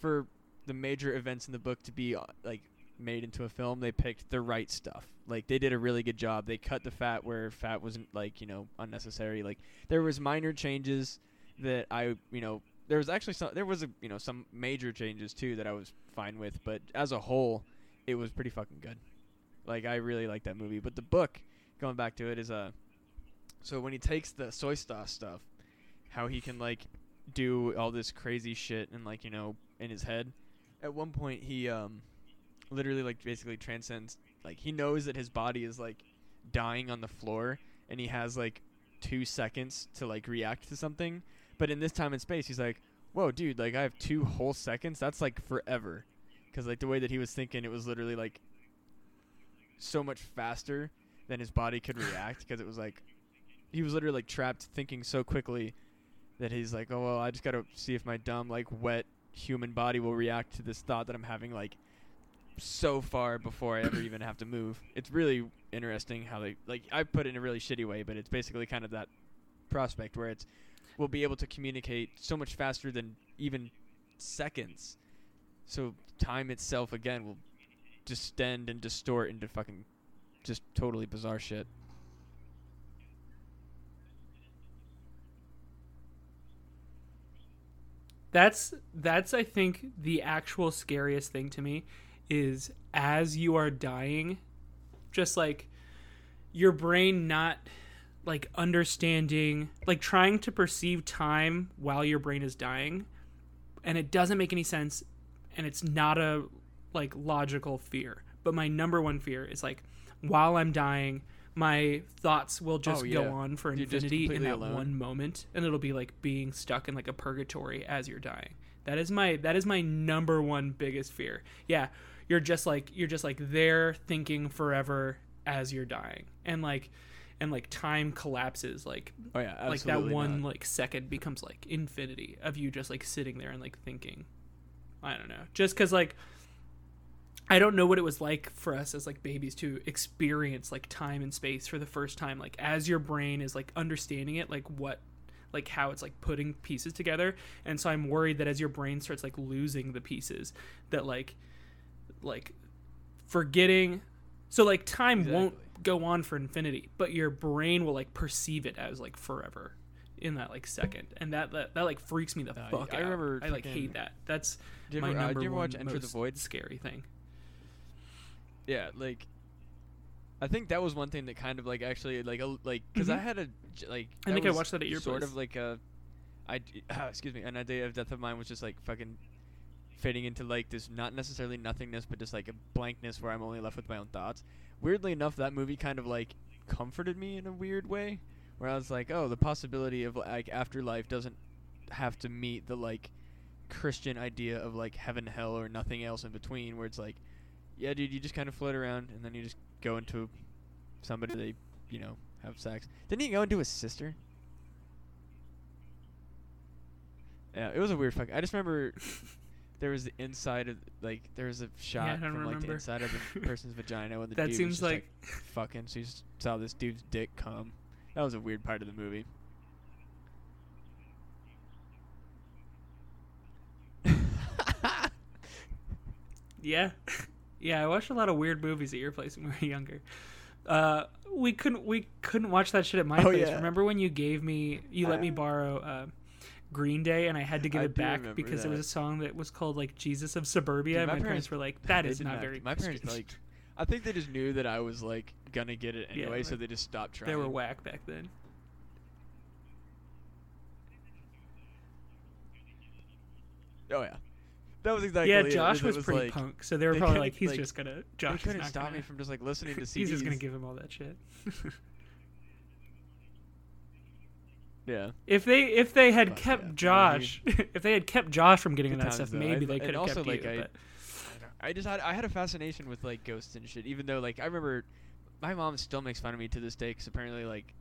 for the major events in the book to be uh, like made into a film, they picked the right stuff. Like they did a really good job. They cut the fat where fat wasn't like you know unnecessary. Like there was minor changes that I you know there was actually some there was a you know some major changes too that I was fine with. But as a whole, it was pretty fucking good. Like I really like that movie. But the book, going back to it, is uh, so when he takes the soy sauce stuff, how he can like do all this crazy shit and like you know in his head. At one point, he um, literally like basically transcends. Like he knows that his body is like dying on the floor, and he has like two seconds to like react to something. But in this time and space, he's like, "Whoa, dude! Like I have two whole seconds. That's like forever." Because like the way that he was thinking, it was literally like so much faster than his body could react. Because it was like he was literally like trapped thinking so quickly that he's like, "Oh well, I just gotta see if my dumb like wet human body will react to this thought that I'm having like so far before I ever even have to move." It's really interesting how they like I put it in a really shitty way, but it's basically kind of that prospect where it's we'll be able to communicate so much faster than even seconds. So time itself again will distend and distort into fucking just totally bizarre shit. that's that's I think the actual scariest thing to me is as you are dying, just like your brain not like understanding like trying to perceive time while your brain is dying and it doesn't make any sense and it's not a like logical fear. But my number one fear is like while i'm dying my thoughts will oh, just Oh, go on for You're infinity in that alone. one moment and it'll be like being stuck in like a purgatory as you're dying. That is my that is my number one biggest fear. Yeah you're just like you're just like there thinking forever as you're dying. And like and like time collapses like Oh yeah, like that one like second becomes like infinity of you just like sitting there and like thinking. I don't know. Just because like i don't know what it was like for us as like babies to experience like time and space for the first time like as your brain is like understanding it like what like how it's like putting pieces together. And so i'm worried that as your brain starts like losing the pieces that like like forgetting so like time won't go on for infinity but your brain will like perceive it as like forever in that like second and that that, that like freaks me the Uh, fuck I out. remember i like hate that that's you my ever, uh, number do you ever watch Enter the Void? scary thing Yeah, like I think that was one thing that kind of like actually like a, like because I Mhm. had a like I think I watched that at your sort place. of like a I *sighs* excuse me an idea of death of mine was just like fucking fading into like this not necessarily nothingness but just like a blankness where I'm only left with my own thoughts. Weirdly enough, that movie kind of like comforted me in a weird way where I was like, oh, the possibility of like afterlife doesn't have to meet the like Christian idea of like heaven, hell, or nothing else in between. Where it's like, yeah, dude, you just kind of float around and then you just go into somebody they, you know, have sex. Didn't he go into his sister? Yeah, it was a weird fuck. I just remember *laughs* there was the inside of like there was a shot don't from like the inside of the *laughs* person's vagina when the That dude seems was just, like- *laughs* fucking. So you just saw this dude's dick come. That was a weird part of the movie. *laughs* Yeah, yeah. I watched a lot of weird movies at your place when we were younger. Uh, we couldn't we couldn't watch that shit at my Oh, place. yeah. Remember when you gave me you let me Uh, borrow uh, Green Day and I had to give I it back because it was a song that was called like Jesus of Suburbia. Dude, and my my, parents, parents- were like, "That is They not very." My parents Christian." like. I think they just knew that I was like gonna get it *laughs* Yeah, anyway, so they just stopped trying. they were whack back then. Oh yeah, that was exactly. yeah, Josh it was, was pretty like, punk, so they were they probably like, he's like, just gonna. Josh is couldn't stop gonna, me from just like listening *laughs* to CDs. He's just gonna give him all that shit. *laughs* Yeah. If they if they had Fuck kept yeah. Josh, *laughs* if they had kept Josh from getting in that stuff, though. maybe I- they could have also, kept like, you. I- but I just had I had a fascination with like ghosts and shit. Even though like I remember, my mom still makes fun of me to this day because apparently like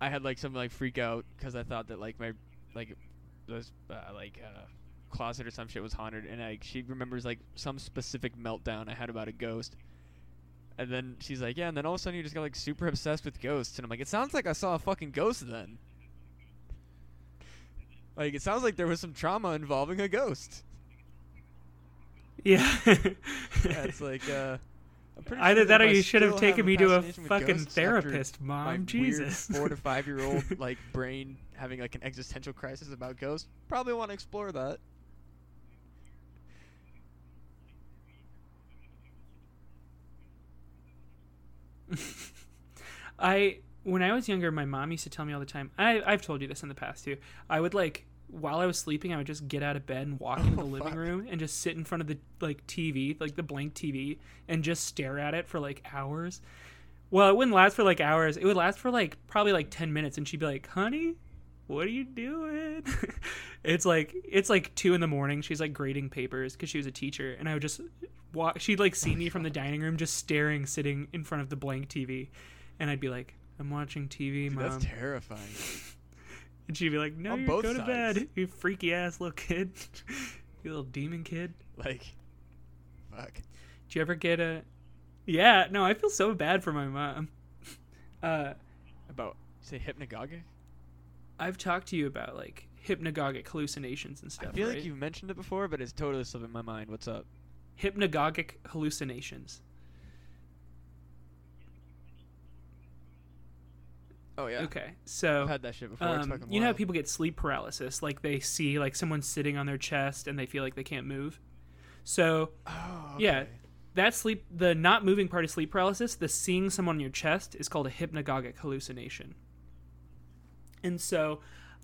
I had like some like freak out because I thought that like my like those uh, like uh, closet or some shit was haunted, and like she remembers like some specific meltdown I had about a ghost. And then she's like, yeah, and then all of a sudden you just got like super obsessed with ghosts, and I'm like, it sounds like I saw a fucking ghost then. Like it sounds like there was some trauma involving a ghost. yeah. Yeah, it's *laughs* like uh, pretty Either sure that or you should have taken me to a fucking therapist, mom. weird Jesus. four to five year old *laughs* like brain having like an existential crisis about ghosts. Probably want to explore that. *laughs* I when I was younger, my mom used to tell me all the time. I I've told you this in the past too. I would like while I was sleeping, I would just get out of bed and walk into the Oh, living fuck. room and just sit in front of the like TV, like the blank TV, and just stare at it for like hours. Well, it wouldn't last for like hours. It would last for like probably like ten minutes, and she'd be like, "Honey, what are you doing?" *laughs* it's like it's like two in the morning. She's like grading papers because she was a teacher, and I would just walk. She'd like see me from the dining room, just staring, sitting in front of the blank TV, and I'd be like, "I'm watching TV, Dude, mom." that's terrifying. *laughs* and she'd be like, "No, you go to bed, you freaky ass little kid, *laughs* you little demon kid." like, fuck. Did you ever get a? Yeah, no, I feel so bad for my mom. *laughs* Uh, About say hypnagogic? I've talked to you about like hypnagogic hallucinations and stuff. I feel right? like you've mentioned it before, but it's totally slipping in my mind. What's up? hypnagogic hallucinations. Oh yeah. Okay, so I've had that shit before. um, you know how people get sleep paralysis, like they see like someone sitting on their chest and they feel like they can't move. So Oh, yeah, that sleep, the not moving part of sleep paralysis, the seeing someone on your chest is called a hypnagogic hallucination. And so,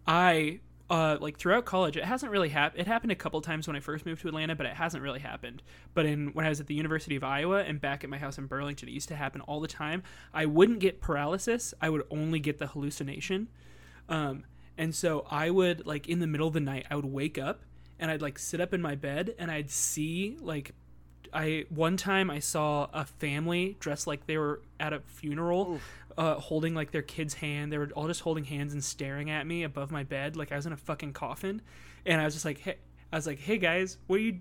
I uh, like throughout college, it hasn't really happened. It happened a couple times when I first moved to Atlanta, but it hasn't really happened. But in when I was at the University of Iowa and back at my house in Burlington, it used to happen all the time. I wouldn't get paralysis; I would only get the hallucination. Um, and so I would like in the middle of the night, I would wake up and I'd like sit up in my bed and I'd see like I one time I saw a family dressed like they were at a funeral, uh, holding like their kid's hand. They were all just holding hands and staring at me above my bed, like I was in a fucking coffin. And I was just like, hey, I was like, hey guys, what are you?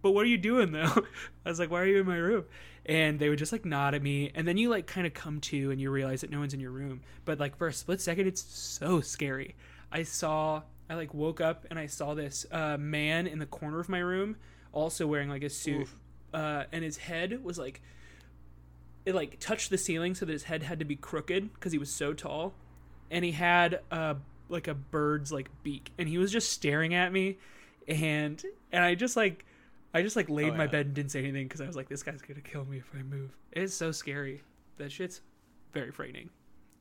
But what are you doing though? *laughs* I was like, why are you in my room? And they would just like nod at me, and then you like kind of come to and you realize that no one's in your room. But like for a split second, it's so scary. I saw, I like woke up and I saw this uh, man in the corner of my room, also wearing like a suit uh, and his head was like it like touched the ceiling so that his head had to be crooked because he was so tall. And he had uh like a bird's like beak. And he was just staring at me. And and i just like i just like laid Oh, in my bed and didn't say anything because i was like this guy's gonna kill me if i move. It's so scary. That shit's very frightening.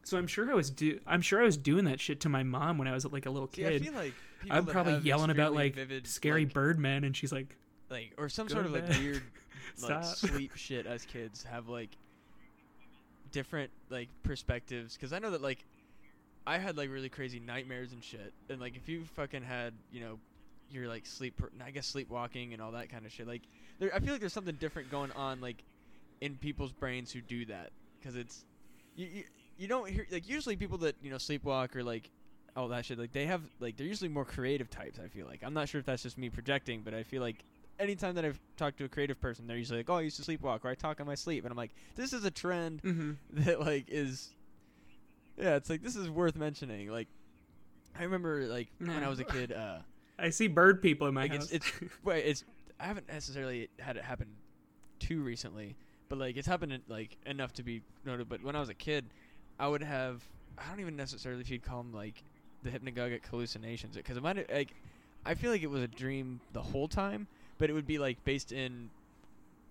So i'm sure i was do i'm sure i was doing that shit to my mom when i was like a little See, I kid. feel like i'm probably yelling about like vivid, scary like, birdmen and she's like like or some sort of like weird *laughs* like sleep shit as kids have like different like perspectives because I know that like I had like really crazy nightmares and shit and like if you fucking had you know your like sleep I guess sleepwalking and all that kind of shit like there I feel like there's something different going on like in people's brains who do that because it's you, you you don't hear like usually people that you know sleepwalk or like all that shit like they have like they're usually more creative types I feel like. I'm not sure if that's just me projecting but I feel like anytime that I've talked to a creative person they're usually like oh I used to sleepwalk or I talk in my sleep and I'm like this is a trend mm-hmm. *laughs* that like is yeah it's like this is worth mentioning. Like I remember like when I was a kid uh *laughs* i see bird people in my like house. it's it's *laughs* wait it's I haven't necessarily had it happen too recently but like it's happened en- like enough to be noted but when I was a kid I would have I don't even necessarily if you'd call them like the hypnagogic hallucinations because it might like I feel like it was a dream the whole time but it would be like based in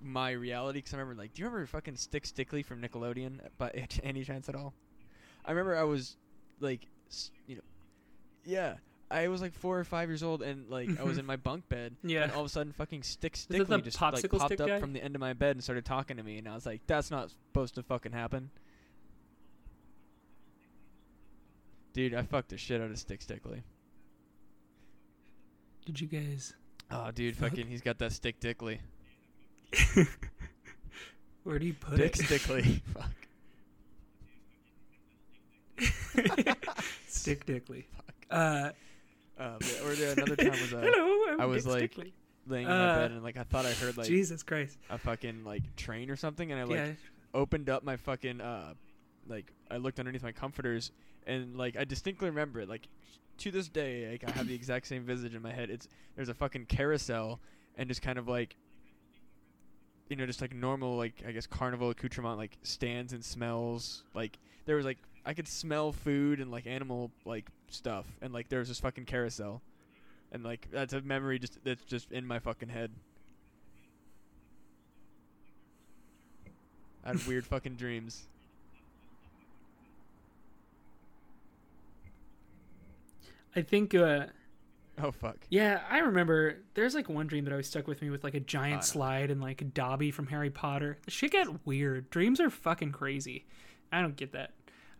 my reality because I remember like do you remember fucking Stick Stickly from Nickelodeon uh, by *laughs* any chance at all I remember I was like s- you know yeah I was like four or five years old, and like I was in *laughs* my bunk bed, Yeah. and all of a sudden, fucking Stick it Stickly just like popped stick up guy? from the end of my bed and started talking to me, and I was like, "That's not supposed to fucking happen." Dude, I fucked the shit out of Stick Stickly. Did you guys? Oh, dude, Fuck. fucking, he's got that Stick Dickly. Where do you put Dick it? Stickly. *laughs* *laughs* Fuck. Stick Dickley. *laughs* Fuck. Uh, Uh, but- or another time was uh, hello. I'm I was Dick like- Stickley. laying in my Uh, bed and like I thought I heard like Jesus Christ. a fucking like train or something, and I like yeah. opened up my fucking uh like I looked underneath my comforters and like I distinctly remember it like to this day like I have the exact same visage in my head. It's there's a fucking carousel and just kind of like you know just like normal like I guess carnival accoutrement like stands and smells like there was like I could smell food and like animal like stuff and like there was this fucking carousel and like that's a memory just that's just in my fucking head. I had weird fucking dreams. I think. Uh, Oh fuck. yeah, I remember. There's like one dream that always stuck with me with like a giant Oh, slide and like Dobby from Harry Potter. The shit got weird. Dreams are fucking crazy. I don't get that.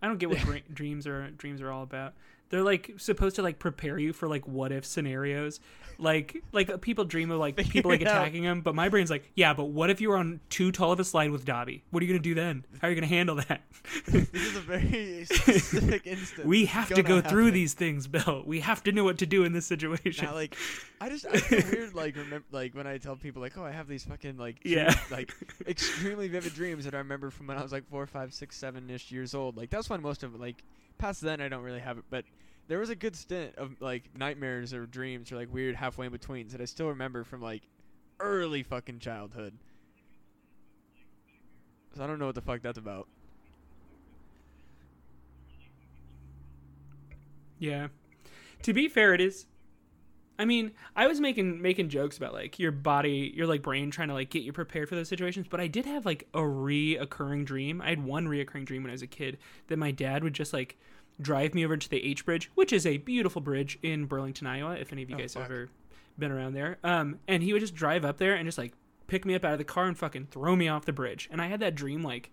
I don't get what *laughs* dreams are dreams are all about. They're like supposed to like prepare you for like what if scenarios. Like like uh, people dream of like *laughs* people like attacking them, but my brain's like, yeah, but what if you were on too tall of a slide with Dobby? What are you gonna do then? How are you gonna handle that? *laughs* This is a very *laughs* specific instance. we have to go through these things, Bill. We have to know what to do in this situation. Now, like, I just I feel weird like remember like when I tell people like, oh, I have these fucking like Yeah. like extremely vivid dreams that I remember from when I was like four, five, six, seven ish years old. Like that's when most of like past then I don't really have it, but there was a good stint of like nightmares or dreams or like weird halfway in betweens that I still remember from like early fucking childhood. So I don't know what the fuck that's about. Yeah. To be fair, it is. I mean, I was making making jokes about like your body, your like brain trying to like get you prepared for those situations, but I did have like a reoccurring dream. I had one reoccurring dream when I was a kid that my dad would just like drive me over to the H Bridge, which is a beautiful bridge in Burlington, Iowa. If any of you Oh, guys have fuck. ever been around there, um, and he would just drive up there and just like pick me up out of the car and fucking throw me off the bridge. And I had that dream like.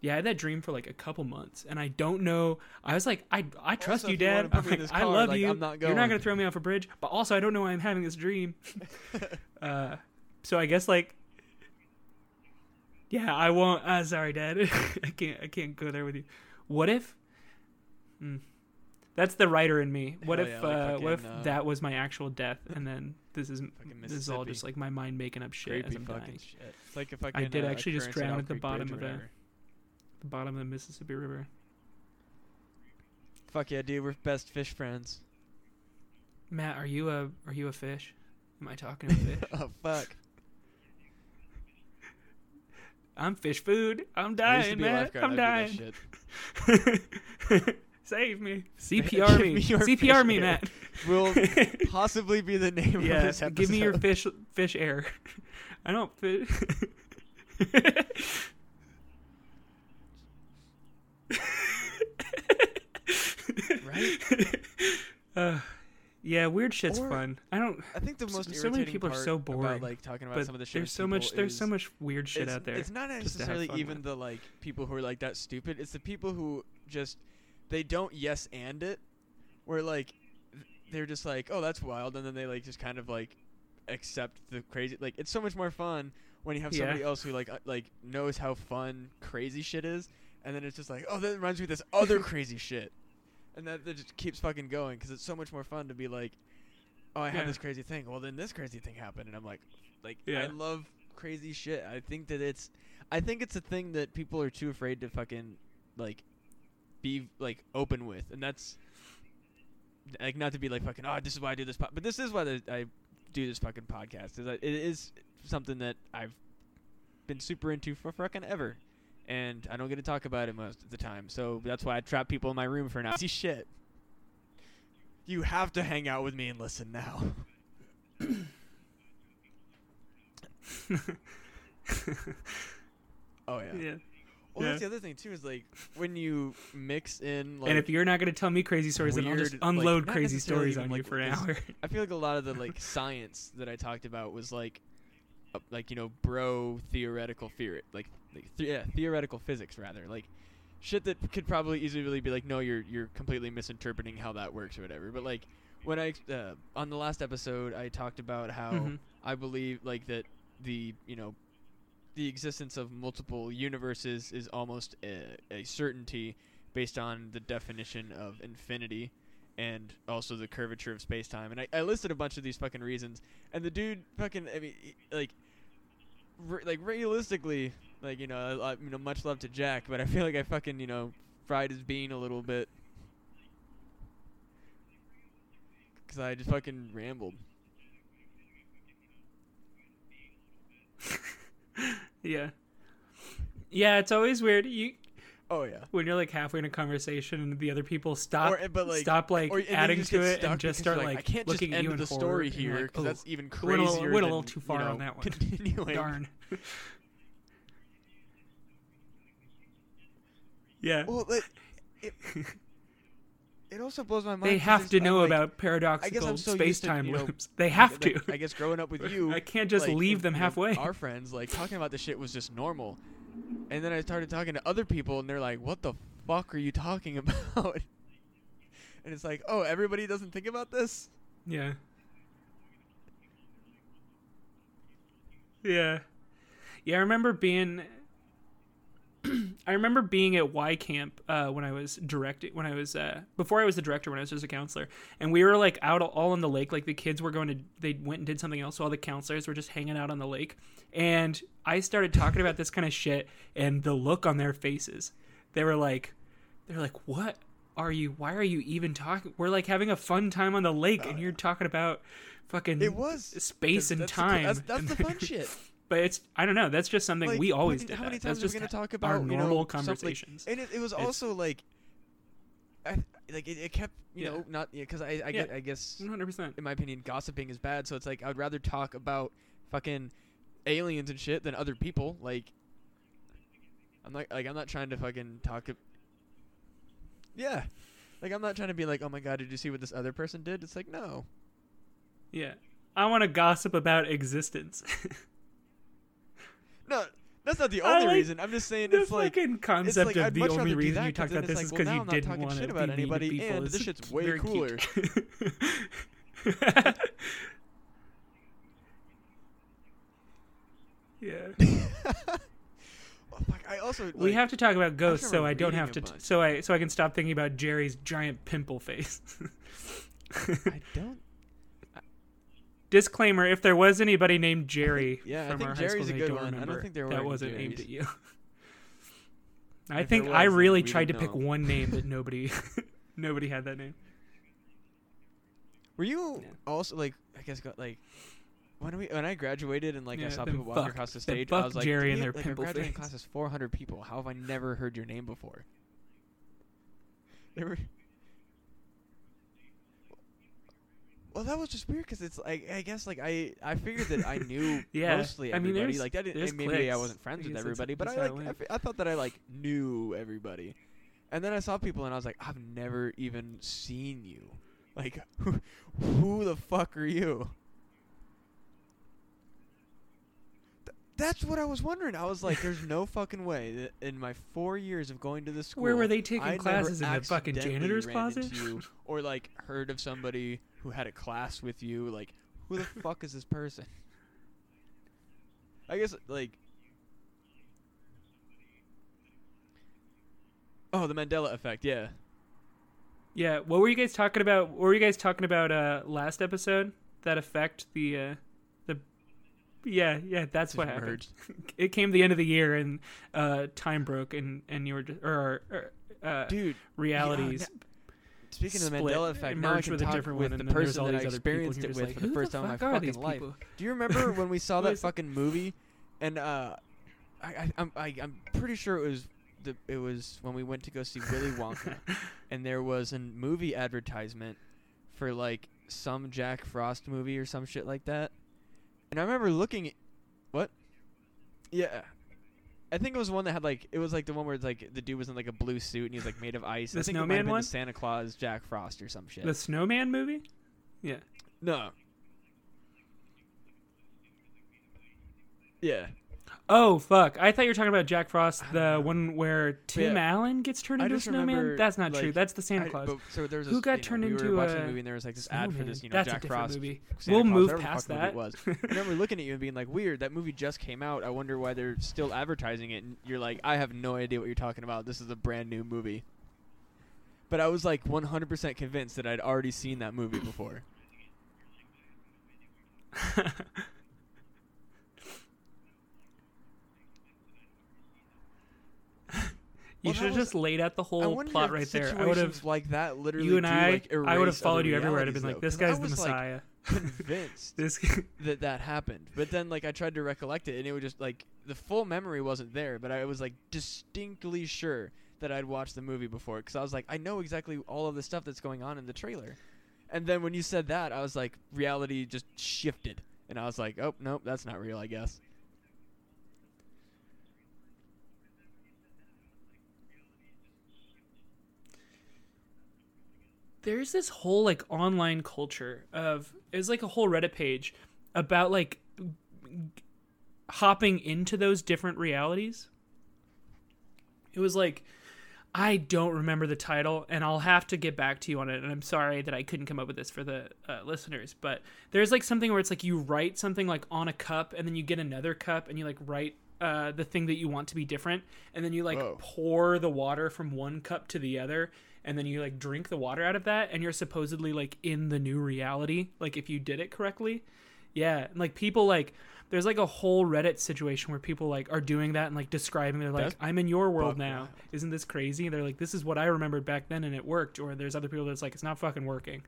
Yeah, I had that dream for like a couple months, and I don't know. I was like, I I trust Also, you, you Dad. I'm like, this I love like, you. Not You're not going. gonna throw me off a bridge, but also I don't know why I'm having this dream. *laughs* uh, so I guess like, yeah, I won't. Uh, sorry, Dad. *laughs* I can't. I can't go there with you. What if? Hmm. That's the writer in me. What Hell if? yeah, like uh, what if uh, that was my actual death, and then this is this is all just like my mind making up shit as I'm fucking dying. shit. It's like if I did actually just drown at the bottom of a- The bottom of the Mississippi River. Fuck yeah, dude. We're best fish friends. Matt, are you a are you a fish? Am I talking to a fish? *laughs* oh fuck. I'm fish food. I'm dying, man. I'm I'd do that dying. *laughs* Save me. CPR me. me CPR me, air. Matt. Will *laughs* possibly be the name of this episode. give me your fish fish air. I don't fit. Right? Uh, yeah, weird shit's Or- fany I don't. I think the most so many irritating people are so about like talking about But some of the shit there's so much. There's is so much weird shit out there. It's not just to have necessarily even with. the like people who are like that stupid. It's the people who just they don't yes and it. Where like they're just like, oh, that's wild, and then they like just kind of like accept the crazy. Like it's so much more fun when you have Yeah. somebody else who like uh, like knows how fun crazy shit is, and then it's just like, oh, that reminds me of this other *laughs* crazy shit, and that, that just keeps fucking going because it's so much more fun to be like, oh, I Yeah. had this crazy thing. Well, then this crazy thing happened, and I'm like, like I love crazy shit. I think that it's, I think it's a thing that people are too afraid to fucking like be like open with, and that's like not to be like fucking oh this is why I do this, po-, but this is why the, I do this fucking podcast. Is that it is something that I've been super into for fucking ever, and I don't get to talk about it most of the time. So that's why I trap people in my room for now. See shit. You have to hang out with me and listen now. *coughs* oh yeah. yeah. Well, Yeah. that's the other thing too. Is like when you mix in like and if you're not gonna tell me crazy stories, then I'll just weird, like, unload crazy stories even, on you for an hour. I feel like a lot of the like *laughs* science that I talked about was like, uh, like you know, bro theoretical theory, like, like the- yeah, theoretical physics rather, like shit that could probably easily be like, no, you're you're completely misinterpreting how that works or whatever. But like when I uh, on the last episode, I talked about how Mhm. I believe like that the you know the existence of multiple universes is almost a, a certainty based on the definition of infinity and also the curvature of space time. And I, I listed a bunch of these fucking reasons, and the dude fucking I mean like re- like realistically like you know I, I, you know much love to Jack, but I feel like I fucking you know fried his bean a little bit. Cause I just fucking rambled. *laughs* Yeah. Yeah, it's always weird. You Oh yeah. when you're like halfway in a conversation and the other people stop, Or, but, like- stop like or, you adding to it and just start you're like, I can't looking just at you end the story here like, because "Oh, that's even went a little- crazier. went a little than, too you far know, on that one. *laughs* Continuing. darn. Yeah. Well, it, it, *laughs* it also blows my mind. They have to know like, about paradoxical so space-time know, loops. They have like, to. I guess growing up with *laughs* you, I can't just like, leave them halfway. our friends, like talking about this shit was just normal, and then I started talking to other people, and they're like, "What the fuck are you talking *laughs* about?" and it's like, "Oh, everybody doesn't think about this." Yeah. Yeah. Yeah, I remember being I remember being at Y Camp uh, when I was directing when I was uh, before I was the director when I was just a counselor. And we were like out all on the lake. Like the kids were going to they went and did something else so all the counselors were just hanging out on the lake. And I started talking about this kind of shit and the look on their faces they were like they're like what are you why are you even talking we're like having a fun time on the lake and you're talking about fucking It was. space and that's the cool- time. that's, that's the fun shit. But it's I don't know. That's just something Like, we always many- did. How that. many That's times are we just gonna talk our about you normal know, something- conversations. and it, it was It's- also like, I like it, it kept you Yeah. know not because I I, Yeah. I guess One hundred percent. in my opinion gossiping is bad. So it's like I would rather talk about fucking aliens and shit than other people. Like I'm not like I'm not trying to fucking talk. ab- yeah, like I'm not trying to be like, oh my god, did you see what this other person did? It's like no. Yeah, I want to gossip about existence. *laughs* No, that's not the only like reason. I'm just saying it's like fucking concept like, of I'd the only reason that you talked about this is like, well, because now you I'm didn't want shit to about be mean to anybody, people. and It's this shit's way cooler. *laughs* yeah. *laughs* Oh, fuck, I also we have to talk about ghosts, so I don't have to. T- so I so I can stop thinking about Jerry's giant pimple face. I don't. Disclaimer: If there was anybody named Jerry *laughs* Yeah, I from think our Jerry's high a school, good I don't one. I don't think there were that wasn't aimed at you. *laughs* I If think there I really tried to didn't pick one name that *laughs* nobody nobody had that name. Were you Yeah. also like I guess got like when we when I graduated and like I saw people walking across the stage, I was like, Jerry "Did and their like, pimple our graduating face." class is 400 people. How have I never heard your name before? They were. Well, that was just weird because it's like I guess like I I figured that I knew *laughs* Yeah, mostly I mean, everybody. like that didn't maybe I wasn't friends with everybody, but I that's how it like I, f- I thought that I like knew everybody, and then I saw people and I was like I've never even seen you. Like who, who the fuck are you? Th- That's what I was wondering. I was like, "There's no fucking way that in my four years of going to the school, Where were they taking I classes in the fucking janitor's closet? you, or like heard of somebody who had a class with you. Like, who the *laughs* fuck is this person? I guess like. Oh, the Mandela effect. Yeah. Yeah, what were you guys talking about? What were you guys talking about uh last episode? That effect the uh the yeah yeah that's what happened. *laughs* It came the end of the year and uh time broke and and you were just or, or uh Dude, realities. Speaking of the Mandela effect, now I can with a talk different with the and then there's person that I these other people, and experienced it with like, for the "Who first time in my fucking life. Do you remember *laughs* when we saw that fucking movie? And uh, I, I I'm I, I'm pretty sure it was the it was when we went to go see Willy Wonka, *laughs* and there was a movie advertisement for like some Jack Frost movie or some shit like that. And I remember looking, at, what? Yeah. I think it was one that had like it was like the one where it's like the dude was in like a blue suit and he was like made of ice. The I think it might snowman have been one? Santa Claus Jack Frost or some shit. The Snowman movie? Yeah. no. Yeah. Oh fuck! I thought you were talking about Jack Frost, the one where Tim yeah. Allen gets turned I into a snowman. remember, That's not true. That's the Santa I- Claus. but- so there was Who this, got you know, turned we into a the movie and there was like this ad for this, you know, That's Jack Frost. movie. Santa we'll Claus, move past that. it was. I remember looking at you and being like, "Weird, that movie just came out. I wonder why they're still advertising it." And you're like, "I have no idea what you're talking about. This is a brand new movie." But I was like 100% convinced that I'd already seen that movie before. *laughs* You Well, should have just laid out the whole plot right there. I would have. like that literally You and do, I, like, I would have followed you everywhere. I'd have been like, "This guy's the was, like, Messiah." convinced *laughs* this. *laughs* that that happened. But then like I tried to recollect it and it was just like the full memory wasn't there, but I was like distinctly sure that I'd watched the movie before cuz I was like I know exactly all of the stuff that's going on in the trailer. And then when you said that, I was like reality just shifted and I was like, "Oh, nope, that's not real, I guess." There's this whole like online culture of it's like a whole Reddit page about like hopping into those different realities. It was like I don't remember the title, and I'll have to get back to you on it. And I'm sorry that I couldn't come up with this for the uh, listeners, but there's like something where it's like you write something like on a cup, and then you get another cup, and you like write uh, the thing that you want to be different, and then you like Whoa. pour the water from one cup to the other, and then you like drink the water out of that, and you're supposedly like in the new reality, like if you did it correctly. Yeah, and like people like there's like a whole Reddit situation where people like are doing that and like describing they're like That's I'm in your world now. wild. Isn't this crazy? They're like this is what I remembered back then and it worked or there's other people that's like it's not fucking working.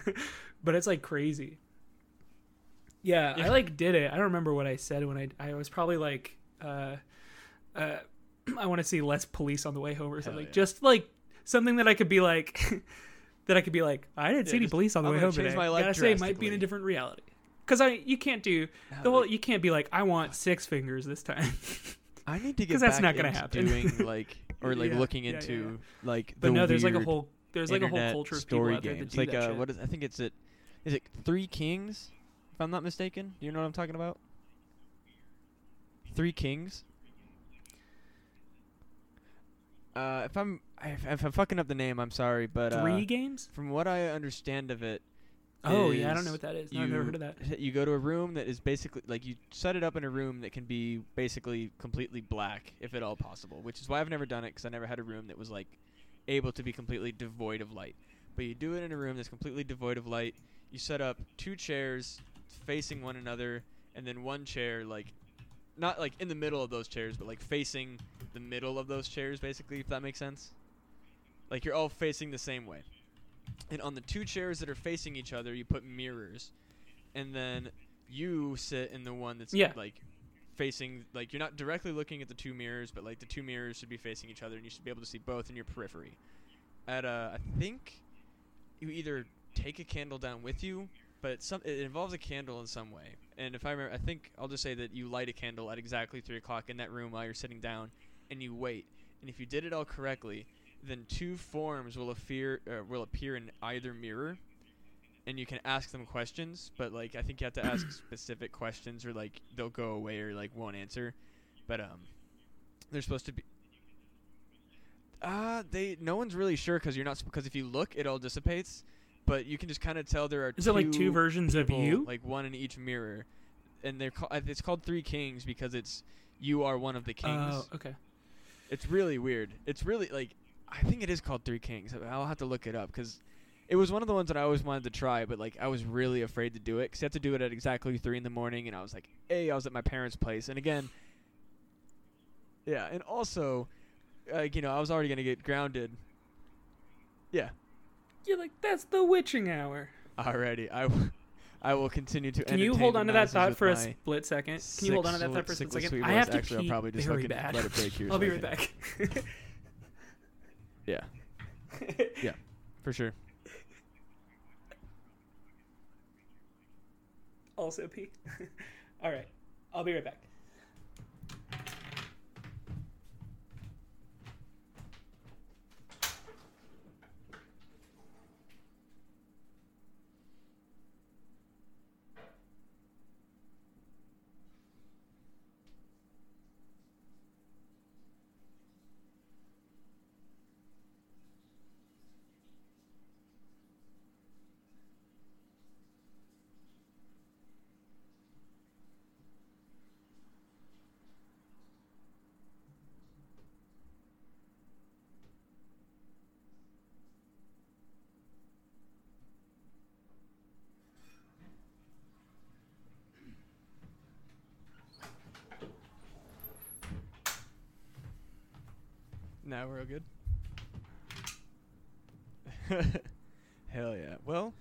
*laughs* but it's like crazy. Yeah, I like did it. I don't remember what I said when I I was probably like uh uh *clears throat* I want to see less police on the way home or something. yeah. Just like something that I could be like *laughs* that I could be like I didn't see Yeah, any police on the I'm way home today. my life Gotta say it might be in a different reality. Cuz I you can't do Yeah, the whole like, you can't be like I want six fingers this time. *laughs* I need to get 'Cause that's back not gonna into happen. doing *laughs* like or like Yeah, looking yeah, yeah, into like But the no, there's like a whole there's like a whole culture of people story there that games. do like uh, what is I think it's it is it Three Kings, if I'm not mistaken. Do you know what I'm talking about? Three Kings. Uh, if I'm if, if I'm fucking up the name, I'm sorry, but uh, Three games? from what I understand of it, Oh yeah, I don't know what that is. No, I've never heard of that. You go to a room that is basically like you set it up in a room that can be basically completely black, if at all possible. Which is why I've never done it because I never had a room that was like able to be completely devoid of light. But you do it in a room that's completely devoid of light. You set up two chairs facing one another, and then one chair like not like in the middle of those chairs, but like facing the middle of those chairs, basically, if that makes sense. Like you're all facing the same way. And on the two chairs that are facing each other, you put mirrors. And then you sit in the one that's Yeah. like facing like you're not directly looking at the two mirrors, but like the two mirrors should be facing each other and you should be able to see both in your periphery. At uh I think you either take a candle down with you, but some it involves a candle in some way. And if I remember I think I'll just say that you light a candle at exactly three o'clock in that room while you're sitting down and you wait. And if you did it all correctly, then two forms will appear uh, will appear in either mirror and you can ask them questions but like i think you have to *coughs* ask specific questions or like they'll go away or like won't answer but um they're supposed to be uh they no one's really sure because you're not because if you look it all dissipates but you can just kind of tell there are Is two it like two versions of you? like one in each mirror and they're ca- uh, it's called three kings because it's you are one of the kings Oh, okay. it's really weird. It's really like I think it is called Three Kings. I'll have to look it up because it was one of the ones that I always wanted to try, but like I was really afraid to do it because you have to do it at exactly three in the morning, and I was like, hey, I was at my parents' place, and again, yeah, and also, like you know, I was already gonna get grounded. Yeah, You're like that's the witching hour. already. I, w- I will continue to. Can you hold on to that thought for a split second? Can you hold on to that thought for a split second? I have to Actually, pee I'll probably just very fucking bad. let it break here. *laughs* I'll so be right back. *laughs* Yeah, yeah, for sure. also pee. *laughs* All right, I'll be right back. Now we're all good. *laughs* Hell yeah. Well, All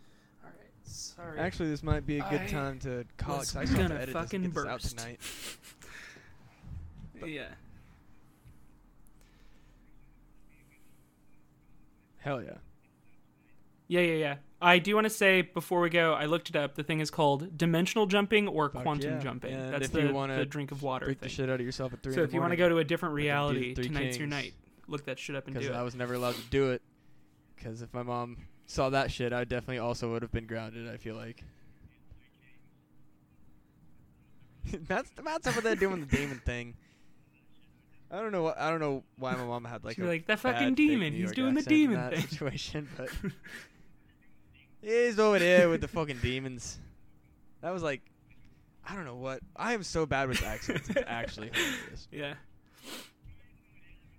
right. Sorry. actually, this might be a good I time to call it. 'cause I still have to gonna edit this and fucking get this out burst. tonight. *laughs* yeah. Hell yeah. Yeah, yeah, yeah. I do want to say before we go, I looked it up. The thing is called dimensional jumping or Fuck quantum yeah. jumping. And That's if the, you wanna the drink of water Freak the thing. shit out of yourself at three. So in if the you want to morning, go to a different reality, Three tonight's your Kings. night. Look that shit up and do because it. I was never allowed to do it. Because if my mom saw that shit, I definitely also would have been grounded. I feel like. *laughs* Matt's Matt's over there doing the demon thing. I don't know what I don't know why my mom had like She'd a like, "That fucking demon, he's doing the accent in demon that thing." situation, but *laughs* he's over there with the fucking demons. That was like, I don't know what. I am so bad with accents. It's actually *laughs* hilarious. yeah.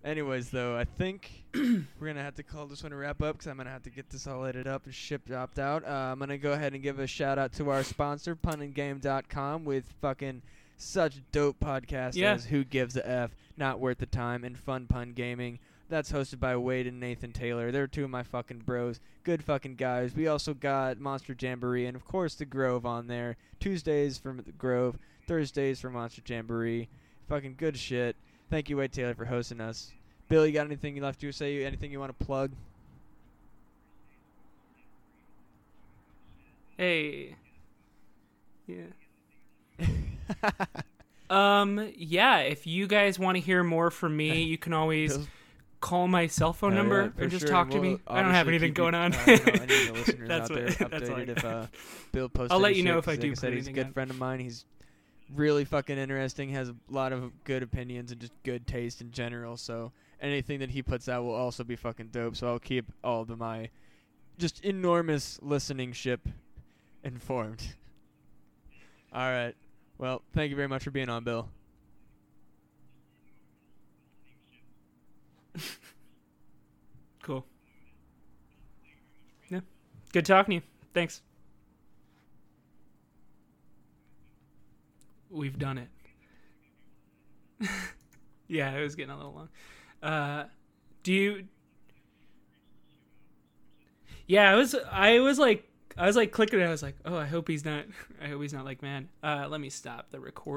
Anyways, though, I think *clears throat* we're gonna have to call this one a wrap up because I'm gonna have to get this all edited up and shipped dropped out. Uh, I'm gonna go ahead and give a shout out to our sponsor, punandgame.com, with fucking such dope podcasts Yeah. as Who Gives a F, Not Worth the Time, and Fun Pun Gaming. That's hosted by Wade and Nathan Taylor. They're two of my fucking bros. Good fucking guys. We also got Monster Jamboree and, of course, The Grove on there. Tuesdays from The Grove, Thursdays for Monster Jamboree. Fucking good shit. Thank you, Wade Taylor, for hosting us. Bill, you got anything you left to say? Anything you want to plug? Hey. Yeah. *laughs* Um. Yeah. If you guys want to hear more from me, *laughs* you can always call my cell phone Hell number yeah, and just sure, talk to me. we'll I don't have anything going on. *laughs* uh, you know, the listeners That's out what- there that's all I updated if uh, Bill posted I'll let you know if I do said, he's a good friend of mine. He's really fucking interesting. Has a lot of good opinions and just good taste in general. So anything that he puts out will also be fucking dope. So I'll keep all of my just enormous listening ship informed. *laughs* all right. Well, thank you very much for being on, Bill. *laughs* Cool. Yeah. Good talking to you. Thanks. We've done it. *laughs* yeah, it was getting a little long. Uh, do you? Yeah, I was. I was like. I was like clicking. it. I was like, oh, I hope he's not. I hope he's not like, man. Uh, let me stop the record.